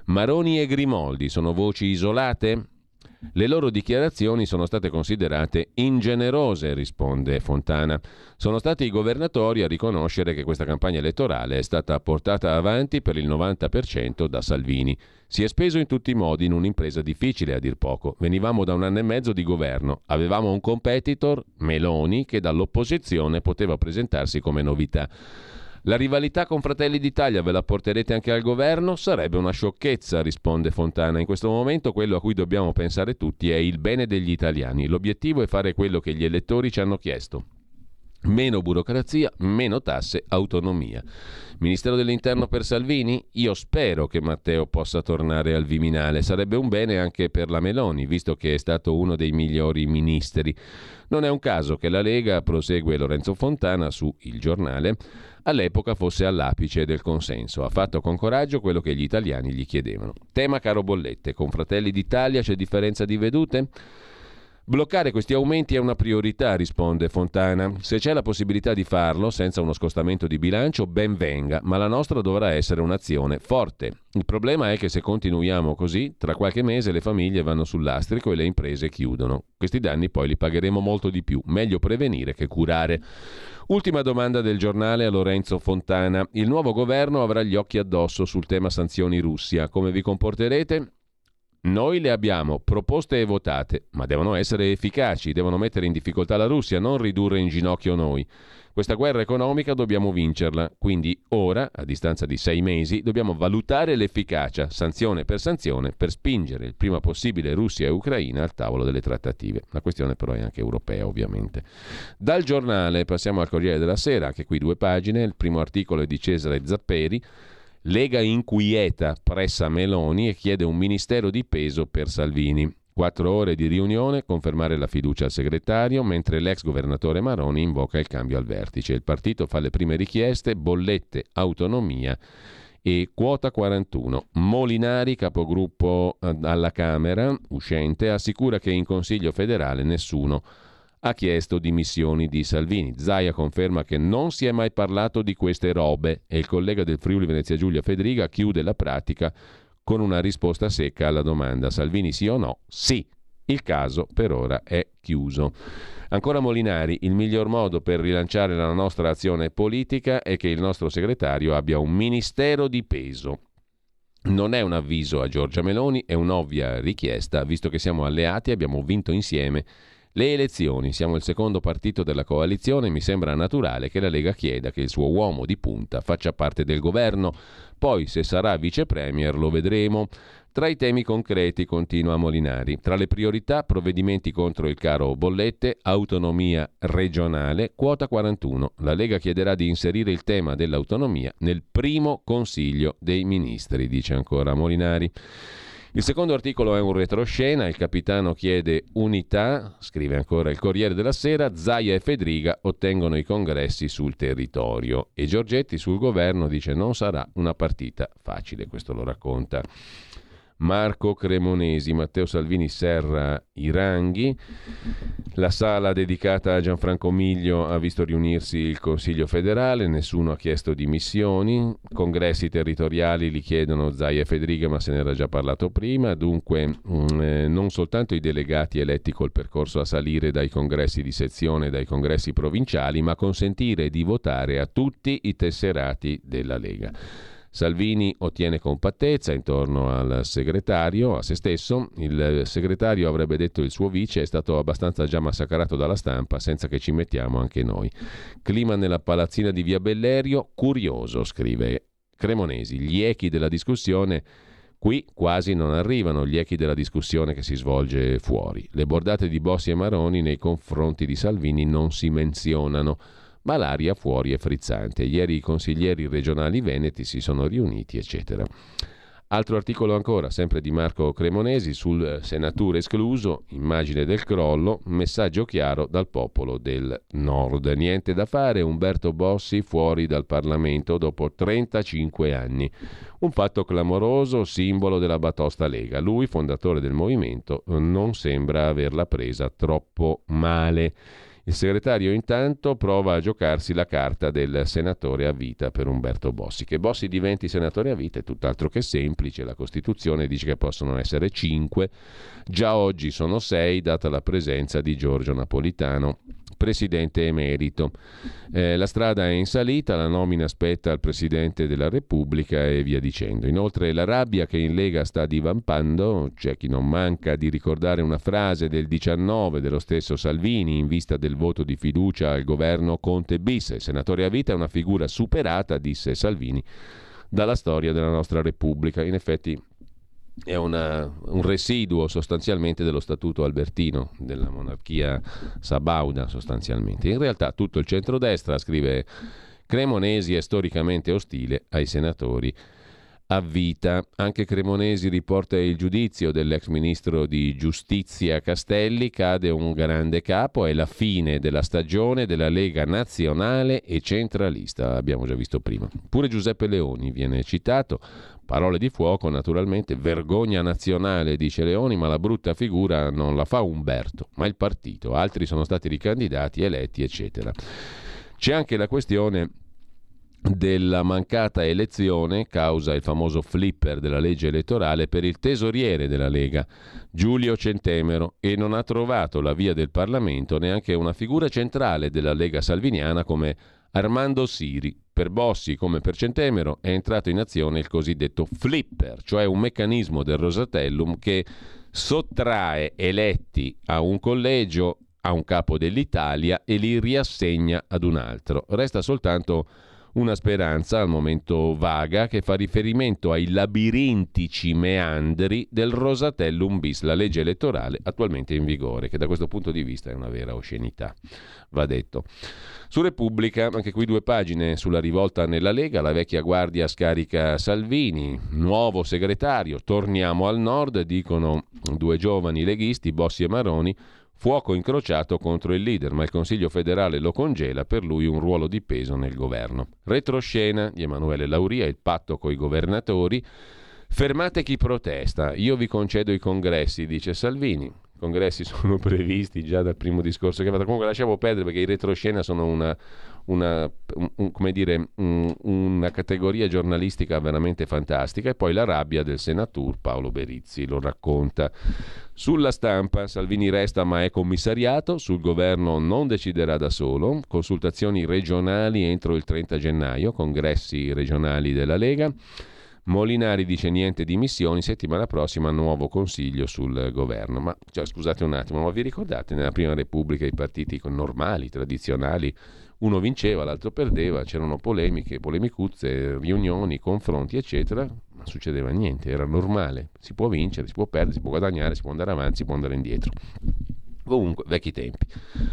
S1: Maroni e Grimoldi sono voci isolate? Le loro dichiarazioni sono state considerate ingenerose, risponde Fontana. Sono stati i governatori a riconoscere che questa campagna elettorale è stata portata avanti per il 90% da Salvini. Si è speso in tutti i modi in un'impresa difficile, a dir poco. Venivamo da un anno e mezzo di governo. Avevamo un competitor, Meloni, che dall'opposizione poteva presentarsi come novità. La rivalità con Fratelli d'Italia ve la porterete anche al governo? Sarebbe una sciocchezza, risponde Fontana. In questo momento quello a cui dobbiamo pensare tutti è il bene degli italiani. L'obiettivo è fare quello che gli elettori ci hanno chiesto. Meno burocrazia, meno tasse, autonomia. Ministero dell'Interno per Salvini? Io spero che Matteo possa tornare al Viminale. Sarebbe un bene anche per la Meloni, visto che è stato uno dei migliori ministri. Non è un caso che la Lega, prosegue Lorenzo Fontana su Il Giornale, all'epoca fosse all'apice del consenso. Ha fatto con coraggio quello che gli italiani gli chiedevano. Tema caro bollette, con Fratelli d'Italia c'è differenza di vedute? Bloccare questi aumenti è una priorità, risponde Fontana. Se c'è la possibilità di farlo senza uno scostamento di bilancio, ben venga, ma la nostra dovrà essere un'azione forte. Il problema è che se continuiamo così, tra qualche mese le famiglie vanno sull'astrico e le imprese chiudono. Questi danni poi li pagheremo molto di più. Meglio prevenire che curare. Ultima domanda del giornale a Lorenzo Fontana. Il nuovo governo avrà gli occhi addosso sul tema sanzioni Russia. Come vi comporterete? Noi le abbiamo proposte e votate, ma devono essere efficaci, devono mettere in difficoltà la Russia, non ridurre in ginocchio noi. Questa guerra economica dobbiamo vincerla, quindi ora, a distanza di sei mesi, dobbiamo valutare l'efficacia, sanzione per sanzione, per spingere il prima possibile Russia e Ucraina al tavolo delle trattative. La questione però è anche europea, ovviamente. Dal giornale passiamo al Corriere della Sera, anche qui due pagine, il primo articolo è di Cesare Zapperi, Lega inquieta pressa Meloni e chiede un ministero di peso per Salvini. Quattro ore di riunione, confermare la fiducia al segretario, mentre l'ex governatore Maroni invoca il cambio al vertice. Il partito fa le prime richieste, bollette, autonomia e quota 41. Molinari, capogruppo eh, alla Camera, uscente, assicura che in Consiglio federale nessuno ha chiesto dimissioni di Salvini. Zaia conferma che non si è mai parlato di queste robe e il collega del Friuli Venezia Giulia Federica chiude la pratica con una risposta secca alla domanda Salvini sì o no? Sì. Il caso per ora è chiuso. Ancora Molinari, il miglior modo per rilanciare la nostra azione politica è che il nostro segretario abbia un ministero di peso. Non è un avviso a Giorgia Meloni, è un'ovvia richiesta, visto che siamo alleati e abbiamo vinto insieme le elezioni, siamo il secondo partito della coalizione, mi sembra naturale che la Lega chieda che il suo uomo di punta faccia parte del governo, poi se sarà vice premier lo vedremo. Tra i temi concreti, continua Molinari, tra le priorità provvedimenti contro il caro bollette, autonomia regionale, quota 41. La Lega chiederà di inserire il tema dell'autonomia nel primo Consiglio dei Ministri, dice ancora Molinari. Il secondo articolo è un retroscena, il capitano chiede unità, scrive ancora il Corriere della Sera, Zaia e Fedriga ottengono i congressi sul territorio. E Giorgetti sul governo dice non sarà una partita facile, questo lo racconta Marco Cremonesi, Matteo Salvini serra i ranghi. La sala dedicata a Gianfranco Miglio ha visto riunirsi il Consiglio federale, nessuno ha chiesto dimissioni, congressi territoriali li chiedono Zaia e Federica, ma se ne era già parlato prima, dunque mm, eh, non soltanto i delegati eletti col percorso a salire dai congressi di sezione dai congressi provinciali, ma consentire di votare a tutti i tesserati della Lega. Salvini ottiene compattezza intorno al segretario, a se stesso. Il segretario avrebbe detto il suo vice è stato abbastanza già massacrato dalla stampa, senza che ci mettiamo anche noi. Clima nella palazzina di Via Bellerio, curioso, scrive Cremonesi. Gli echi della discussione Qui quasi non arrivano gli echi della discussione che si svolge fuori. Le bordate di Bossi e Maroni nei confronti di Salvini non si menzionano ma l'aria fuori è frizzante. Ieri i consiglieri regionali veneti si sono riuniti, eccetera. Altro articolo ancora, sempre di Marco Cremonesi, sul senatore escluso, immagine del crollo, messaggio chiaro dal popolo del Nord. Niente da fare, Umberto Bossi fuori dal Parlamento dopo 35 anni. Un fatto clamoroso, simbolo della batosta Lega. Lui, fondatore del movimento, non sembra averla presa troppo male. Il segretario intanto prova a giocarsi la carta del senatore a vita per Umberto Bossi. Che Bossi diventi senatore a vita è tutt'altro che semplice, la Costituzione dice che possono essere cinque, già oggi sono sei data la presenza di Giorgio Napolitano presidente emerito. Eh, la strada è in salita, la nomina aspetta al presidente della Repubblica e via dicendo. Inoltre la rabbia che in Lega sta divampando, c'è chi non manca di ricordare una frase del 19 dello stesso Salvini in vista del voto di fiducia al governo Conte bis. Il senatore a vita è una figura superata, disse Salvini, dalla storia della nostra Repubblica. In effetti è una, un residuo sostanzialmente dello statuto albertino, della monarchia sabauda sostanzialmente. In realtà tutto il centrodestra, scrive Cremonesi, è storicamente ostile ai senatori a vita. Anche Cremonesi riporta il giudizio dell'ex ministro di giustizia Castelli, cade un grande capo, è la fine della stagione della Lega nazionale e centralista, abbiamo già visto prima. Pure Giuseppe Leoni viene citato, parole di fuoco naturalmente, vergogna nazionale dice Leoni, ma la brutta figura non la fa Umberto, ma il partito, altri sono stati ricandidati, eletti, eccetera. C'è anche la questione della mancata elezione, causa il famoso flipper della legge elettorale, per il tesoriere della Lega, Giulio Centemero, e non ha trovato la via del Parlamento neanche una figura centrale della Lega salviniana come Armando Siri. Per Bossi come per Centemero è entrato in azione il cosiddetto flipper, cioè un meccanismo del Rosatellum che sottrae eletti a un collegio a un capo dell'Italia e li riassegna ad un altro. Resta soltanto una speranza, al momento vaga, che fa riferimento ai labirintici meandri del Rosatellum bis, la legge elettorale attualmente in vigore, che da questo punto di vista è una vera oscenità, va detto. Su Repubblica, anche qui due pagine sulla rivolta nella Lega, la vecchia guardia scarica Salvini, nuovo segretario, torniamo al nord, dicono due giovani leghisti, Bossi e Maroni, Fuoco incrociato contro il leader, ma il Consiglio federale lo congela, per lui un ruolo di peso nel governo. Retroscena di Emanuele Lauria, il patto coi governatori. Fermate chi protesta, io vi concedo i congressi, dice Salvini. I congressi sono previsti già dal primo discorso che ha fatto. Comunque lasciamo perdere perché i retroscena sono una, una, un, come dire, un, una categoria giornalistica veramente fantastica e poi la rabbia del senatore Paolo Berizzi lo racconta. Sulla stampa Salvini resta ma è commissariato, sul governo non deciderà da solo, consultazioni regionali entro il 30 gennaio, congressi regionali della Lega. Molinari dice niente di missioni, settimana prossima nuovo consiglio sul governo. Ma cioè, scusate un attimo, ma vi ricordate nella Prima Repubblica i partiti normali, tradizionali, uno vinceva, l'altro perdeva, c'erano polemiche, polemicuzze, riunioni, confronti, eccetera, ma succedeva niente, era normale, si può vincere, si può perdere, si può guadagnare, si può andare avanti, si può andare indietro. Comunque, vecchi tempi.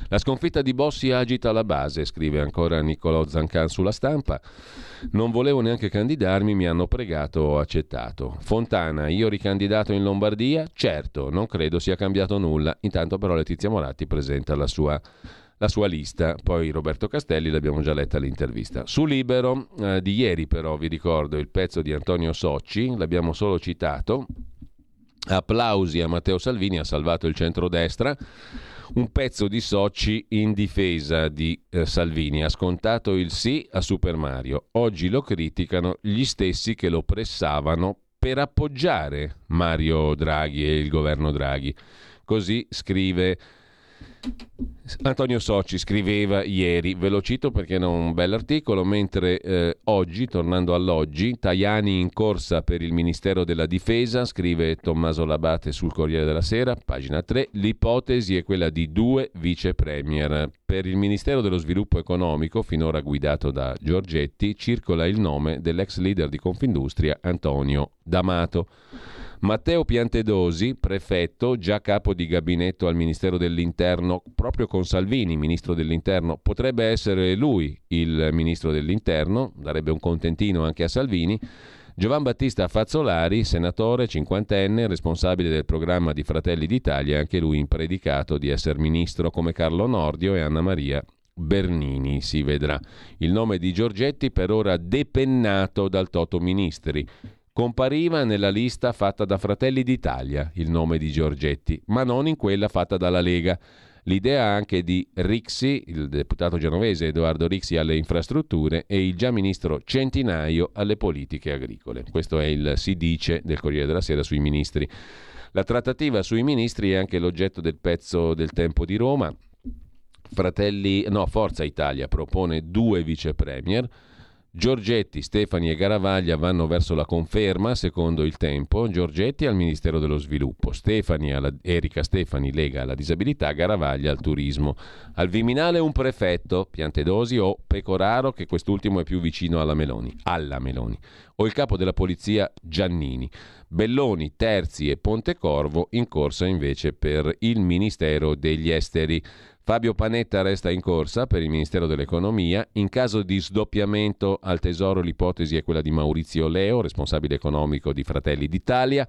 S1: La sconfitta di Bossi agita la base, scrive ancora Niccolò Zancan sulla stampa. Non volevo neanche candidarmi, mi hanno pregato, ho accettato. Fontana, io ricandidato in Lombardia? Certo, non credo sia cambiato nulla. Intanto però Letizia Moratti presenta la sua la sua lista. Poi Roberto Castelli l'abbiamo già letta l'intervista. Su Libero eh, di ieri però vi ricordo il pezzo di Antonio Socci, l'abbiamo solo citato. Applausi a Matteo Salvini, ha salvato il centrodestra. Un pezzo di Socci in difesa di eh, Salvini. Ha scontato il sì a Super Mario. Oggi lo criticano gli stessi che lo pressavano per appoggiare Mario Draghi e il governo Draghi. Così scrive Antonio Socci scriveva ieri, ve lo cito perché è un bell'articolo, mentre eh, oggi, tornando all'oggi, Tajani in corsa per il Ministero della Difesa, scrive Tommaso Labate sul Corriere della Sera, pagina 3, l'ipotesi è quella di due vice premier. Per il Ministero dello Sviluppo Economico, finora guidato da Giorgetti, circola il nome dell'ex leader di Confindustria Antonio D'Amato. Matteo Piantedosi, prefetto, già capo di gabinetto al Ministero dell'Interno, proprio con Salvini, ministro dell'Interno, potrebbe essere lui il ministro dell'Interno, darebbe un contentino anche a Salvini. Giovan Battista Fazzolari, senatore cinquantenne, responsabile del programma di Fratelli d'Italia, anche lui impredicato di essere ministro come Carlo Nordio e Anna Maria Bernini, si vedrà. Il nome di Giorgetti per ora depennato dal Toto Ministri. Compariva nella lista fatta da Fratelli d'Italia il nome di Giorgetti, ma non in quella fatta dalla Lega. L'idea anche di Rixi, il deputato genovese Edoardo Rixi alle infrastrutture e il già ministro Centinaio alle politiche agricole. Questo è il si dice del Corriere della Sera sui ministri. La trattativa sui ministri è anche l'oggetto del pezzo del Tempo di Roma. Fratelli, no, Forza Italia propone due vice premier Giorgetti, Stefani e Garavaglia vanno verso la conferma, secondo il tempo. Giorgetti al Ministero dello Sviluppo, Stefani alla, Erika Stefani lega alla disabilità, Garavaglia al turismo. Al Viminale un prefetto, Piantedosi o Pecoraro, che quest'ultimo è più vicino alla Meloni, alla Meloni. O il capo della polizia Giannini. Belloni, Terzi e Pontecorvo in corsa invece per il Ministero degli Esteri. Fabio Panetta resta in corsa per il Ministero dell'Economia. In caso di sdoppiamento al Tesoro l'ipotesi è quella di Maurizio Leo, responsabile economico di Fratelli d'Italia.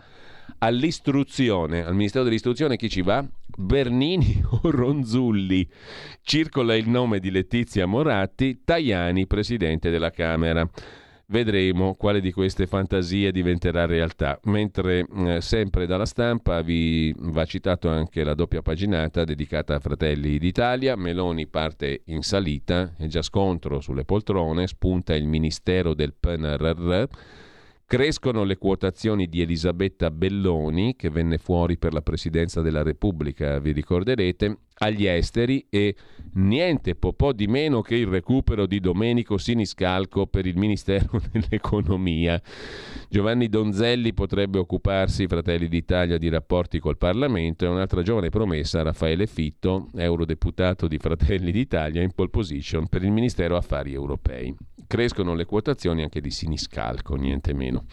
S1: All'istruzione, al Ministero dell'Istruzione chi ci va? Bernini o Ronzulli? Circola il nome di Letizia Moratti, Tajani, presidente della Camera. Vedremo quale di queste fantasie diventerà realtà. Mentre eh, sempre dalla stampa vi va citato anche la doppia paginata dedicata a Fratelli d'Italia. Meloni parte in salita, è già scontro sulle poltrone, spunta il Ministero del PNRR Crescono le quotazioni di Elisabetta Belloni, che venne fuori per la presidenza della Repubblica, vi ricorderete, agli esteri e niente po', po di meno che il recupero di Domenico Siniscalco per il Ministero dell'Economia. Giovanni Donzelli potrebbe occuparsi, Fratelli d'Italia, di rapporti col Parlamento e un'altra giovane promessa, Raffaele Fitto, eurodeputato di Fratelli d'Italia, in pole position per il Ministero Affari Europei. Crescono le quotazioni anche di Siniscalco, niente meno.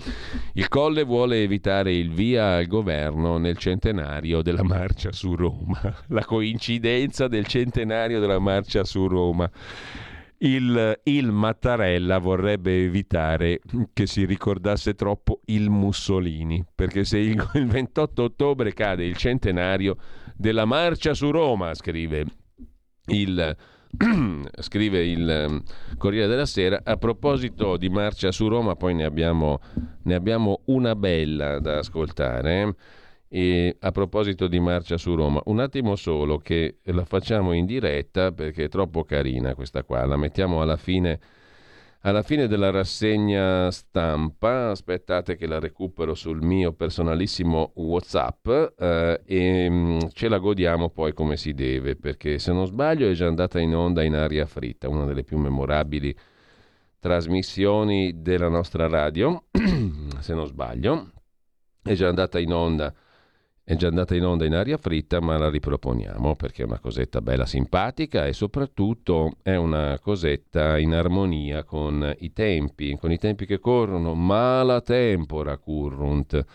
S1: Il Colle vuole evitare il via al governo nel centenario della marcia su Roma. La coincidenza del centenario della marcia su Roma. Il, il, Mattarella vorrebbe evitare che si ricordasse troppo il Mussolini, perché se il, il 28 ottobre cade il centenario della marcia su Roma, scrive il scrive il um, Corriere della Sera, a proposito di marcia su Roma, poi ne abbiamo, ne abbiamo una bella da ascoltare. E a proposito di marcia su Roma, un attimo solo che la facciamo in diretta perché è troppo carina questa qua, la mettiamo alla fine alla fine della rassegna stampa, aspettate che la recupero sul mio personalissimo WhatsApp eh, e mh, mm, ce la godiamo poi come si deve, perché se non sbaglio è già andata in onda in aria fritta, una delle più memorabili trasmissioni della nostra radio, se non sbaglio, è già andata in onda è già andata in onda in aria fritta, ma la riproponiamo perché è una cosetta bella simpatica e soprattutto è una cosetta in armonia con i tempi, con i tempi che corrono, mala tempora currunt.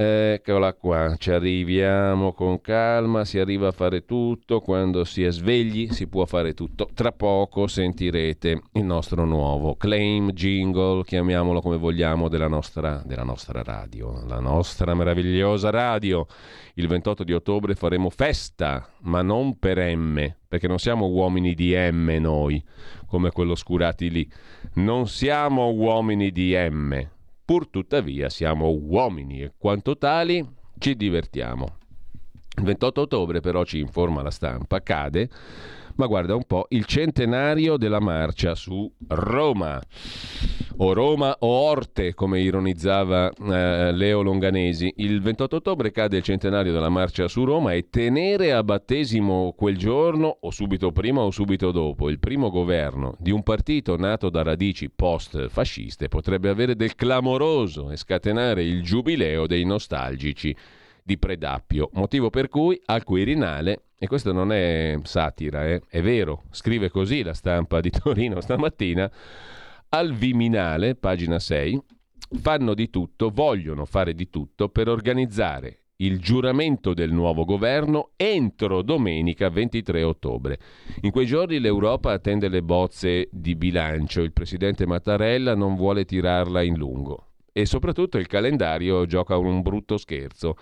S1: Eccola qua, ci arriviamo con calma, si arriva a fare tutto, quando si è svegli si può fare tutto. Tra poco sentirete il nostro nuovo claim jingle, chiamiamolo come vogliamo, della nostra, della nostra radio, la nostra meravigliosa radio. Il 28 di ottobre faremo festa, ma non per M, perché non siamo uomini di M noi, come quello scurati lì. Non siamo uomini di M Pur tuttavia siamo uomini e quanto tali ci divertiamo. Il 28 ottobre però ci informa la stampa, cade ma guarda un po', il centenario della marcia su Roma, o Roma o Orte, come ironizzava eh, Leo Longanesi. Il 28 ottobre cade il centenario della marcia su Roma e tenere a battesimo quel giorno, o subito prima o subito dopo, il primo governo di un partito nato da radici post-fasciste potrebbe avere del clamoroso e scatenare il giubileo dei nostalgici di Predappio, motivo per cui al Quirinale e questo non è satira, eh? è vero, scrive così la stampa di Torino stamattina, al Viminale, pagina 6, fanno di tutto, vogliono fare di tutto per organizzare il giuramento del nuovo governo entro domenica 23 ottobre. In quei giorni l'Europa attende le bozze di bilancio, il presidente Mattarella non vuole tirarla in lungo e soprattutto il calendario gioca un brutto scherzo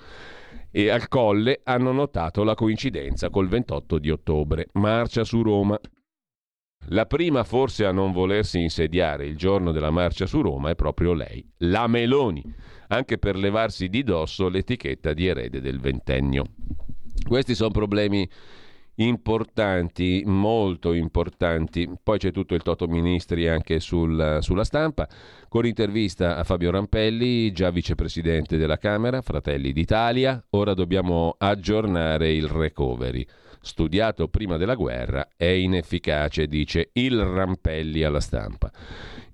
S1: e al Colle hanno notato la coincidenza col 28 di ottobre. Marcia su Roma. La prima forse a non volersi insediare il giorno della marcia su Roma è proprio lei, la Meloni, anche per levarsi di dosso l'etichetta di erede del ventennio. Questi sono problemi importanti, molto importanti. Poi c'è tutto il Toto Ministri anche sul, sulla stampa, con intervista a Fabio Rampelli, già vicepresidente della Camera, Fratelli d'Italia. Ora dobbiamo aggiornare il recovery. Studiato prima della guerra è inefficace, dice il Rampelli alla stampa.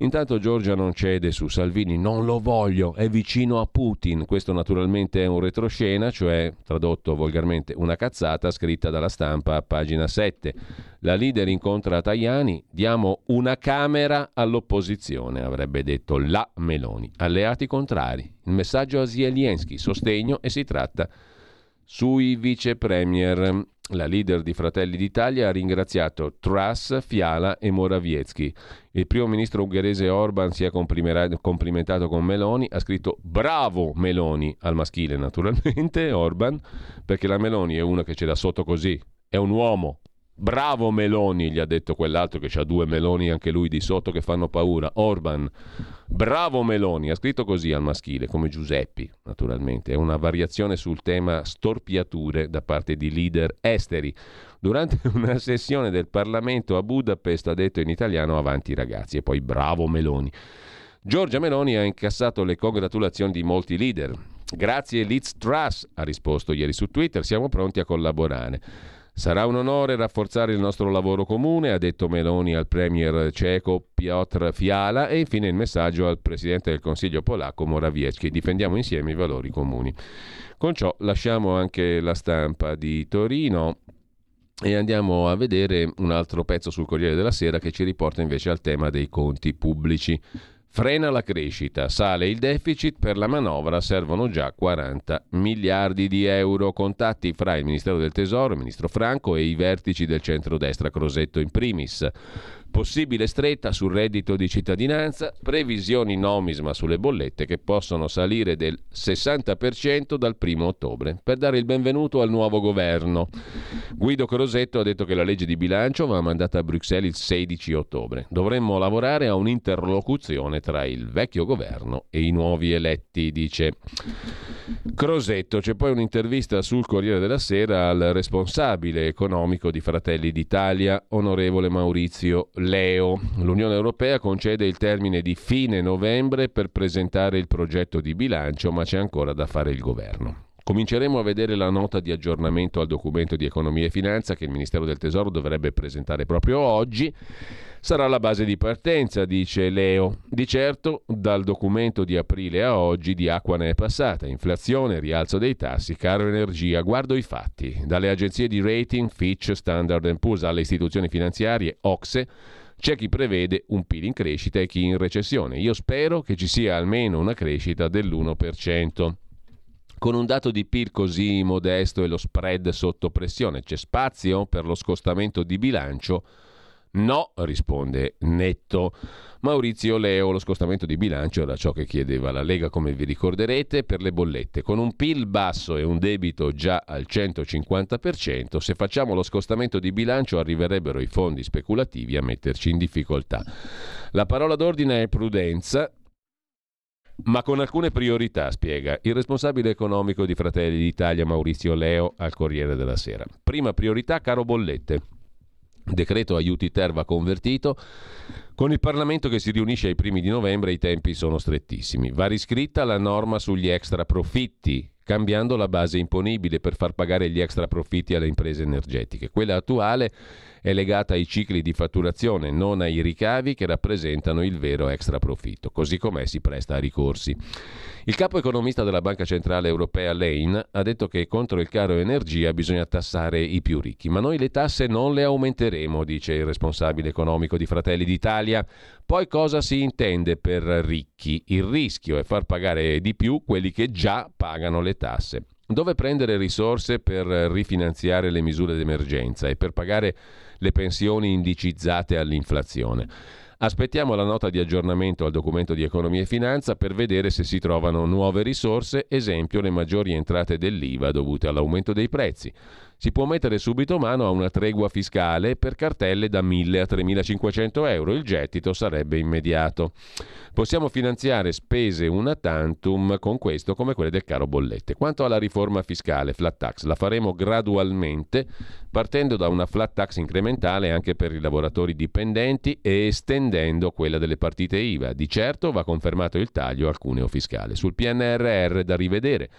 S1: Intanto Giorgia non cede su Salvini, non lo voglio, è vicino a Putin. Questo naturalmente è un retroscena, cioè tradotto volgarmente una cazzata scritta dalla stampa a pagina 7. La leader incontra Tajani, diamo una camera all'opposizione, avrebbe detto la Meloni. Alleati contrari. Il messaggio a Zelensky, sostegno e si tratta sui vice premier. La leader di Fratelli d'Italia ha ringraziato Truss, Fiala e Morawiecki. Il primo ministro ungherese Orban si è complimentato con Meloni, ha scritto bravo Meloni al maschile naturalmente Orban, perché la Meloni è una che ce l'ha sotto così, è un uomo, Bravo Meloni, gli ha detto quell'altro che ha due Meloni anche lui di sotto che fanno paura. Orban, bravo Meloni, ha scritto così al maschile, come Giuseppi, naturalmente. È una variazione sul tema storpiature da parte di leader esteri. Durante una sessione del Parlamento a Budapest ha detto in italiano avanti ragazzi e poi bravo Meloni. Giorgia Meloni ha incassato le congratulazioni di molti leader. Grazie Liz Truss, ha risposto ieri su Twitter, siamo pronti a collaborare. Sarà un onore rafforzare il nostro lavoro comune, ha detto Meloni al premier ceco Piotr Fiala e infine il messaggio al presidente del Consiglio polacco Morawiecki. Difendiamo insieme i valori comuni. Con ciò lasciamo anche la stampa di Torino e andiamo a vedere un altro pezzo sul Corriere della Sera che ci riporta invece al tema dei conti pubblici. Frena la crescita, sale il deficit, per la manovra servono già 40 miliardi di euro. Contatti fra il Ministero del Tesoro, il Ministro Franco e i vertici del centrodestra, Crosetto in primis. Possibile stretta sul reddito di cittadinanza, previsioni nomisma sulle bollette che possono salire del 60% dal 1 ottobre per dare il benvenuto al nuovo governo. Guido Crosetto ha detto che la legge di bilancio va mandata a Bruxelles il 16 ottobre. Dovremmo lavorare a un'interlocuzione tra il vecchio governo e i nuovi eletti, dice Crosetto. C'è poi un'intervista sul Corriere della Sera al responsabile economico di Fratelli d'Italia, onorevole Maurizio Leo. L'Unione Europea concede il termine di fine novembre per presentare il progetto di bilancio, ma c'è ancora da fare il governo. Cominceremo a vedere la nota di aggiornamento al documento di economia e finanza che il Ministero del Tesoro dovrebbe presentare proprio oggi. Sarà la base di partenza, dice Leo. Di certo, dal documento di aprile a oggi di acqua ne è passata. Inflazione, rialzo dei tassi, caro energia. Guardo i fatti. Dalle agenzie di rating Fitch, Standard Poor's alle istituzioni finanziarie, Ocse, c'è chi prevede un PIL in crescita e chi in recessione. Io spero che ci sia almeno una crescita dell'1%. Con un dato di PIL così modesto e lo spread sotto pressione, c'è spazio per lo scostamento di bilancio? No, risponde netto. Maurizio Leo, lo scostamento di bilancio era ciò che chiedeva la Lega, come vi ricorderete, per le bollette. Con un PIL basso e un debito già al 150%, se facciamo lo scostamento di bilancio arriverebbero i fondi speculativi a metterci in difficoltà. La parola d'ordine è prudenza ma con alcune priorità, spiega il responsabile economico di Fratelli d'Italia Maurizio Leo al Corriere della Sera. Prima priorità, caro bollette. Decreto aiuti ter va convertito. Con il Parlamento che si riunisce ai primi di novembre i tempi sono strettissimi. Va riscritta la norma sugli extra profitti, cambiando la base imponibile per far pagare gli extra profitti alle imprese energetiche. Quella attuale è legata ai cicli di fatturazione, non ai ricavi che rappresentano il vero extra profitto, così com'è si presta a ricorsi. Il capo economista della Banca Centrale Europea Lane ha detto che contro il caro energia bisogna tassare i più ricchi, ma noi le tasse non le aumenteremo, dice il responsabile economico di Fratelli d'Italia. Poi cosa si intende per ricchi? Il rischio è far pagare di più quelli che già pagano le tasse. Dove prendere risorse per rifinanziare le misure d'emergenza e per pagare le pensioni indicizzate all'inflazione. Aspettiamo la nota di aggiornamento al documento di economia e finanza per vedere se si trovano nuove risorse, esempio le maggiori entrate dell'IVA dovute all'aumento dei prezzi. Si può mettere subito mano a una tregua fiscale per cartelle da 1.000 a 3.500 euro, il gettito sarebbe immediato. Possiamo finanziare spese una tantum con questo come quelle del caro bollette. Quanto alla riforma fiscale, flat tax, la faremo gradualmente partendo da una flat tax incrementale anche per i lavoratori dipendenti e estendendo quella delle partite IVA. Di certo va confermato il taglio al cuneo fiscale. Sul PNRR da rivedere.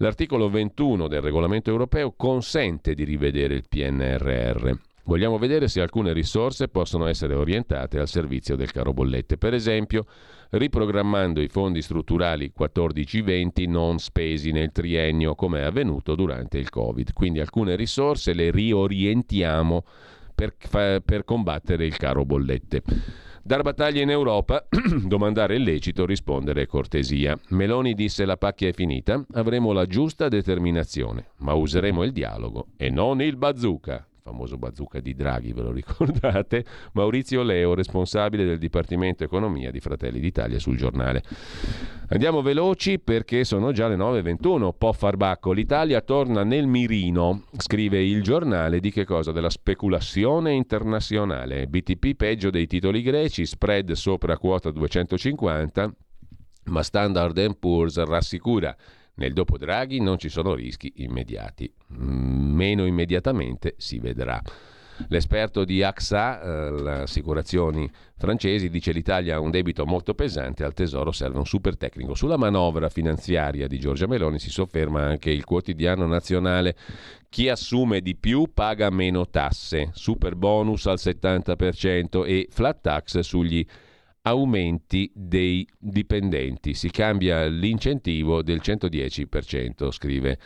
S1: L'articolo 21 del regolamento europeo consente di rivedere il PNRR. Vogliamo vedere se alcune risorse possono essere orientate al servizio del caro bollette, per esempio riprogrammando i fondi strutturali 14-20 non spesi nel triennio come è avvenuto durante il Covid. Quindi alcune risorse le riorientiamo per, per combattere il caro bollette. Dar battaglia in Europa, domandare illecito, rispondere cortesia. Meloni disse la pacchia è finita, avremo la giusta determinazione, ma useremo il dialogo e non il bazooka famoso bazooka di Draghi, ve lo ricordate? Maurizio Leo, responsabile del Dipartimento Economia di Fratelli d'Italia sul giornale. Andiamo veloci perché sono già le 9.21. Po' farbacco. L'Italia torna nel mirino, scrive il giornale di che cosa? Della speculazione internazionale. BTP peggio dei titoli greci, spread sopra quota 250, ma Standard Poor's rassicura nel dopo Draghi non ci sono rischi immediati, mm, meno immediatamente si vedrà. L'esperto di AXA, eh, le assicurazioni francesi, dice l'Italia ha un debito molto pesante, al Tesoro serve un super tecnico. Sulla manovra finanziaria di Giorgia Meloni si sofferma anche il quotidiano nazionale. Chi assume di più paga meno tasse, super bonus al 70% e flat tax sugli aumenti dei dipendenti. Si cambia l'incentivo del 110%, scrive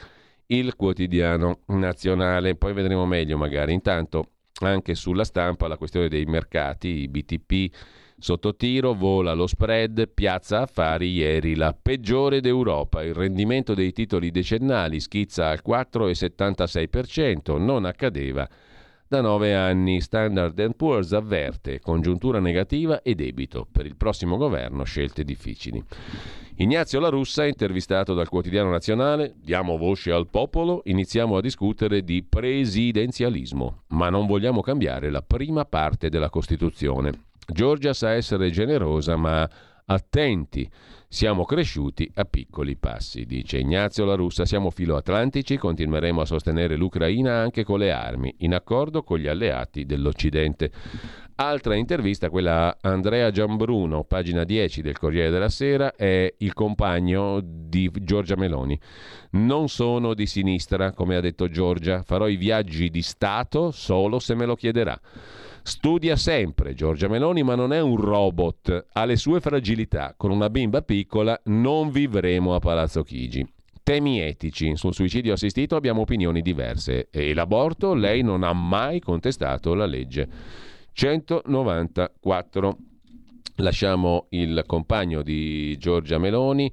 S1: il quotidiano nazionale. Poi vedremo meglio magari. Intanto anche sulla stampa la questione dei mercati, i BTP sotto tiro, vola lo spread, piazza affari ieri la peggiore d'Europa. Il rendimento dei titoli decennali schizza al 4,76%, non accadeva da nove anni Standard Poor's avverte congiuntura negativa e debito. Per il prossimo governo scelte difficili. Ignazio La Russa, intervistato dal quotidiano nazionale, diamo voce al popolo, iniziamo a discutere di presidenzialismo, ma non vogliamo cambiare la prima parte della Costituzione. Giorgia sa essere generosa, ma attenti. Siamo cresciuti a piccoli passi, dice Ignazio La Russa. Siamo filoatlantici, continueremo a sostenere l'Ucraina anche con le armi, in accordo con gli alleati dell'Occidente. Altra intervista, quella a Andrea Giambruno, pagina 10 del Corriere della Sera, è il compagno di Giorgia Meloni. Non sono di sinistra, come ha detto Giorgia, farò i viaggi di Stato solo se me lo chiederà. Studia sempre Giorgia Meloni, ma non è un robot, ha le sue fragilità. Con una bimba piccola non vivremo a Palazzo Chigi. Temi etici. Sul suicidio assistito abbiamo opinioni diverse e l'aborto lei non ha mai contestato la legge 194. Lasciamo il compagno di Giorgia Meloni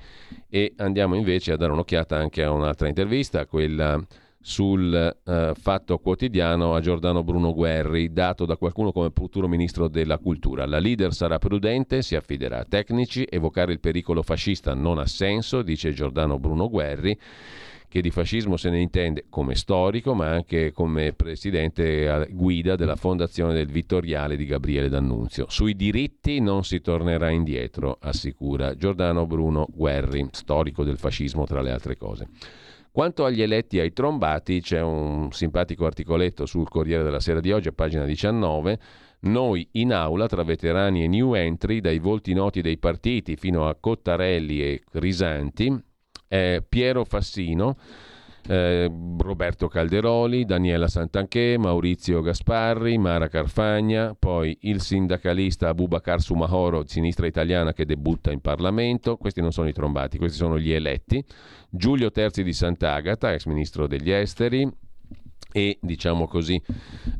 S1: e andiamo invece a dare un'occhiata anche a un'altra intervista, quella sul eh, fatto quotidiano a Giordano Bruno Guerri, dato da qualcuno come futuro ministro della cultura. La leader sarà prudente, si affiderà a tecnici, evocare il pericolo fascista non ha senso, dice Giordano Bruno Guerri che di fascismo se ne intende come storico, ma anche come presidente guida della fondazione del Vittoriale di Gabriele D'Annunzio. Sui diritti non si tornerà indietro, assicura Giordano Bruno Guerri, storico del fascismo tra le altre cose. Quanto agli eletti ai trombati, c'è un simpatico articoletto sul Corriere della Sera di oggi, a pagina 19. Noi in aula, tra veterani e new entry, dai volti noti dei partiti fino a Cottarelli e Crisanti, eh, Piero Fassino, eh, Roberto Calderoli, Daniela Santanché, Maurizio Gasparri, Mara Carfagna, poi il sindacalista Abubakar Sumahoro, sinistra italiana che debutta in Parlamento, questi non sono i trombati, questi sono gli eletti, Giulio Terzi di Sant'Agata, ex ministro degli esteri, e diciamo così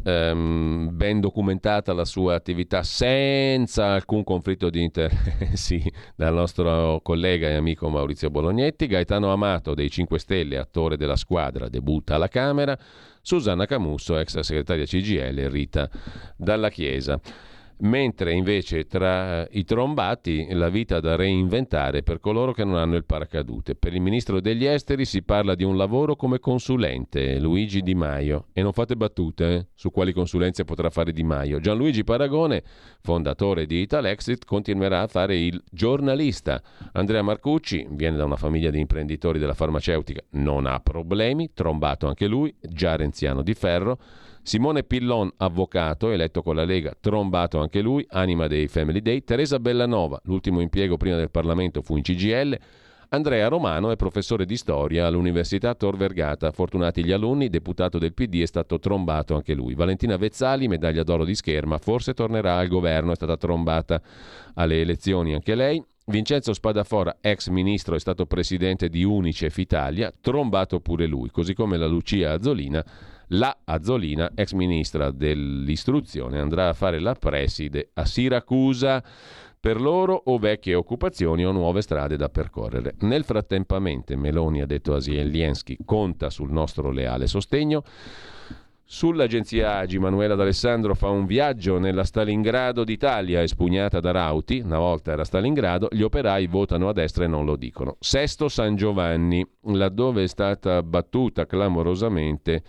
S1: um, ben documentata la sua attività senza alcun conflitto di interessi dal nostro collega e amico Maurizio Bolognetti, Gaetano Amato dei 5 Stelle, attore della squadra, debutta alla Camera, Susanna Camusso, ex segretaria CGL, Rita Dalla Chiesa mentre invece tra i trombati la vita da reinventare per coloro che non hanno il paracadute. Per il ministro degli esteri si parla di un lavoro come consulente, Luigi Di Maio, e non fate battute eh, su quali consulenze potrà fare Di Maio. Gianluigi Paragone, fondatore di Italexit, continuerà a fare il giornalista. Andrea Marcucci viene da una famiglia di imprenditori della farmaceutica, non ha problemi, trombato anche lui, già renziano di ferro. Simone Pillon, avvocato, eletto con la Lega, trombato anche lui, anima dei Family Day. Teresa Bellanova, l'ultimo impiego prima del Parlamento fu in CGL. Andrea Romano è professore di storia all'Università Tor Vergata. Fortunati gli alunni, deputato del PD è stato trombato anche lui. Valentina Vezzali, medaglia d'oro di scherma, forse tornerà al governo, è stata trombata alle elezioni anche lei. Vincenzo Spadafora, ex ministro, è stato presidente di Unicef Italia, trombato pure lui, così come la Lucia Azzolina La Azzolina, ex ministra dell'istruzione, andrà a fare la preside a Siracusa per loro o vecchie occupazioni o nuove strade da percorrere. Nel frattempamente Meloni ha detto a Zelensky conta sul nostro leale sostegno. Sull'agenzia Agi Manuela D'Alessandro fa un viaggio nella Stalingrado d'Italia espugnata da Rauti, una volta era Stalingrado, gli operai votano a destra e non lo dicono. Sesto San Giovanni, laddove è stata battuta clamorosamente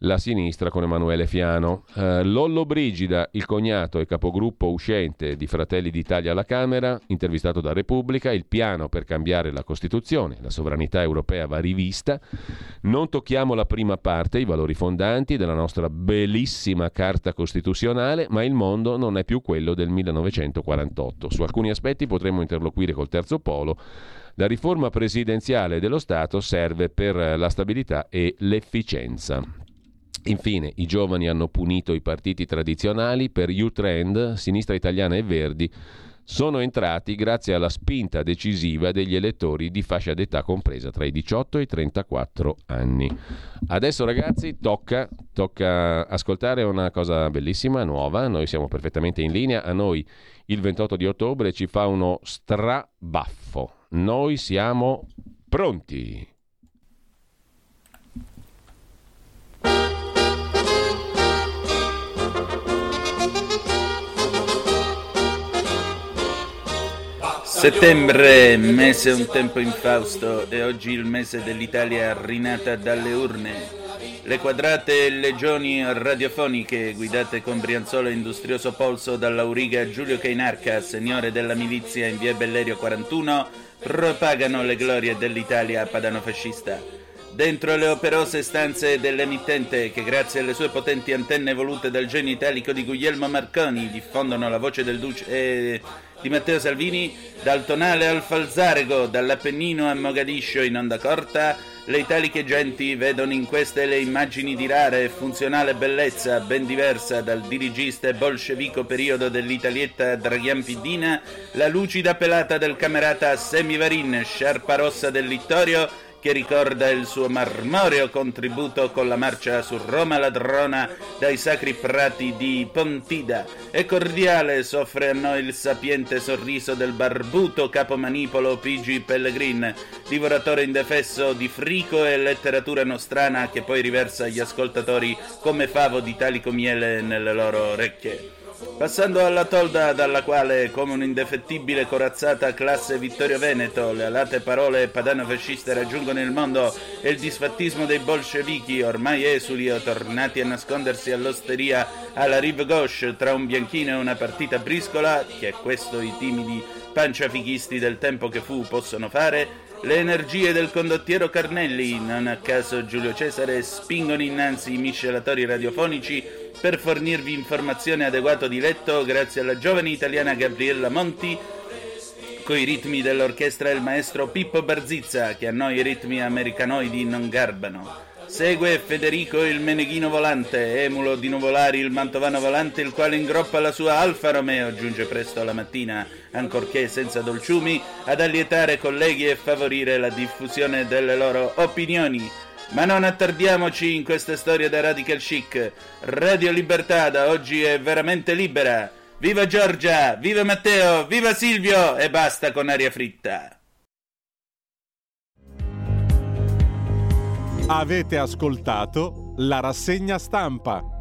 S1: la sinistra con Emanuele Fiano. Eh, Lollo Brigida, il cognato e capogruppo uscente di Fratelli d'Italia alla Camera, intervistato da Repubblica, il piano per cambiare la Costituzione, la sovranità europea va rivista. Non tocchiamo la prima parte, i valori fondanti della nostra bellissima Carta Costituzionale, ma il mondo non è più quello del 1948. Su alcuni aspetti potremmo interloquire col terzo polo. La riforma presidenziale dello Stato serve per la stabilità e l'efficienza. Infine, i giovani hanno punito i partiti tradizionali per U-Trend, Sinistra Italiana e Verdi sono entrati grazie alla spinta decisiva degli elettori di fascia d'età compresa tra i 18 e i 34 anni. Adesso ragazzi tocca, tocca ascoltare una cosa bellissima, nuova, noi siamo perfettamente in linea, a noi il 28 di ottobre ci fa uno strabaffo, noi siamo pronti.
S9: Settembre, mese un tempo infausto e oggi il mese dell'Italia rinata dalle urne. Le quadrate legioni radiofoniche guidate con Brianzolo e industrioso polso dall'auriga Giulio Cainarca, signore della milizia in via Bellerio 41, propagano le glorie dell'Italia padano-fascista. Dentro le operose stanze dell'emittente, che grazie alle sue potenti antenne volute dal genio italico di Guglielmo Marconi diffondono la voce del duce... Eh, di Matteo Salvini, dal Tonale al Falzarego, dall'Appennino a Mogadiscio in onda corta, le italiche genti vedono in queste le immagini di rara e funzionale bellezza, ben diversa dal dirigista e bolscevico periodo dell'Italietta Draghian Piddina, la lucida pelata del camerata Semivarin, sciarpa rossa del Littorio, che ricorda il suo marmoreo contributo con la marcia su Roma ladrona dai sacri prati di Pontida e cordiale soffre a noi il sapiente sorriso del barbuto capomanipolo Pigi Pellegrin, divoratore indefesso di frico e letteratura nostrana che poi riversa agli ascoltatori come favo di talico miele nelle loro orecchie. Passando alla tolda dalla quale, come un'indefettibile corazzata classe Vittorio Veneto, le alate parole padano-fasciste raggiungono il mondo e il disfattismo dei bolscevichi, ormai esuli o tornati a nascondersi all'osteria alla rive gauche tra un bianchino e una partita briscola, che è questo i timidi panciafichisti del tempo che fu possono fare, le energie del condottiero Carnelli, non a caso Giulio Cesare, spingono innanzi i miscelatori radiofonici per fornirvi informazione adeguato di letto grazie alla giovane italiana Gabriella Monti coi ritmi dell'orchestra il maestro Pippo Barzizza che a noi i ritmi americanoidi non garbano. Segue Federico il Meneghino Volante, emulo di Nuvolari il Mantovano Volante, il quale ingroppa la sua Alfa Romeo, giunge presto alla mattina, ancorché senza dolciumi, ad allietare colleghi e favorire la diffusione delle loro opinioni. Ma non attardiamoci in queste storie da radical chic. Radio Libertà da oggi è veramente libera. Viva Giorgia, viva Matteo, viva Silvio e basta con aria fritta.
S3: Avete ascoltato la rassegna stampa.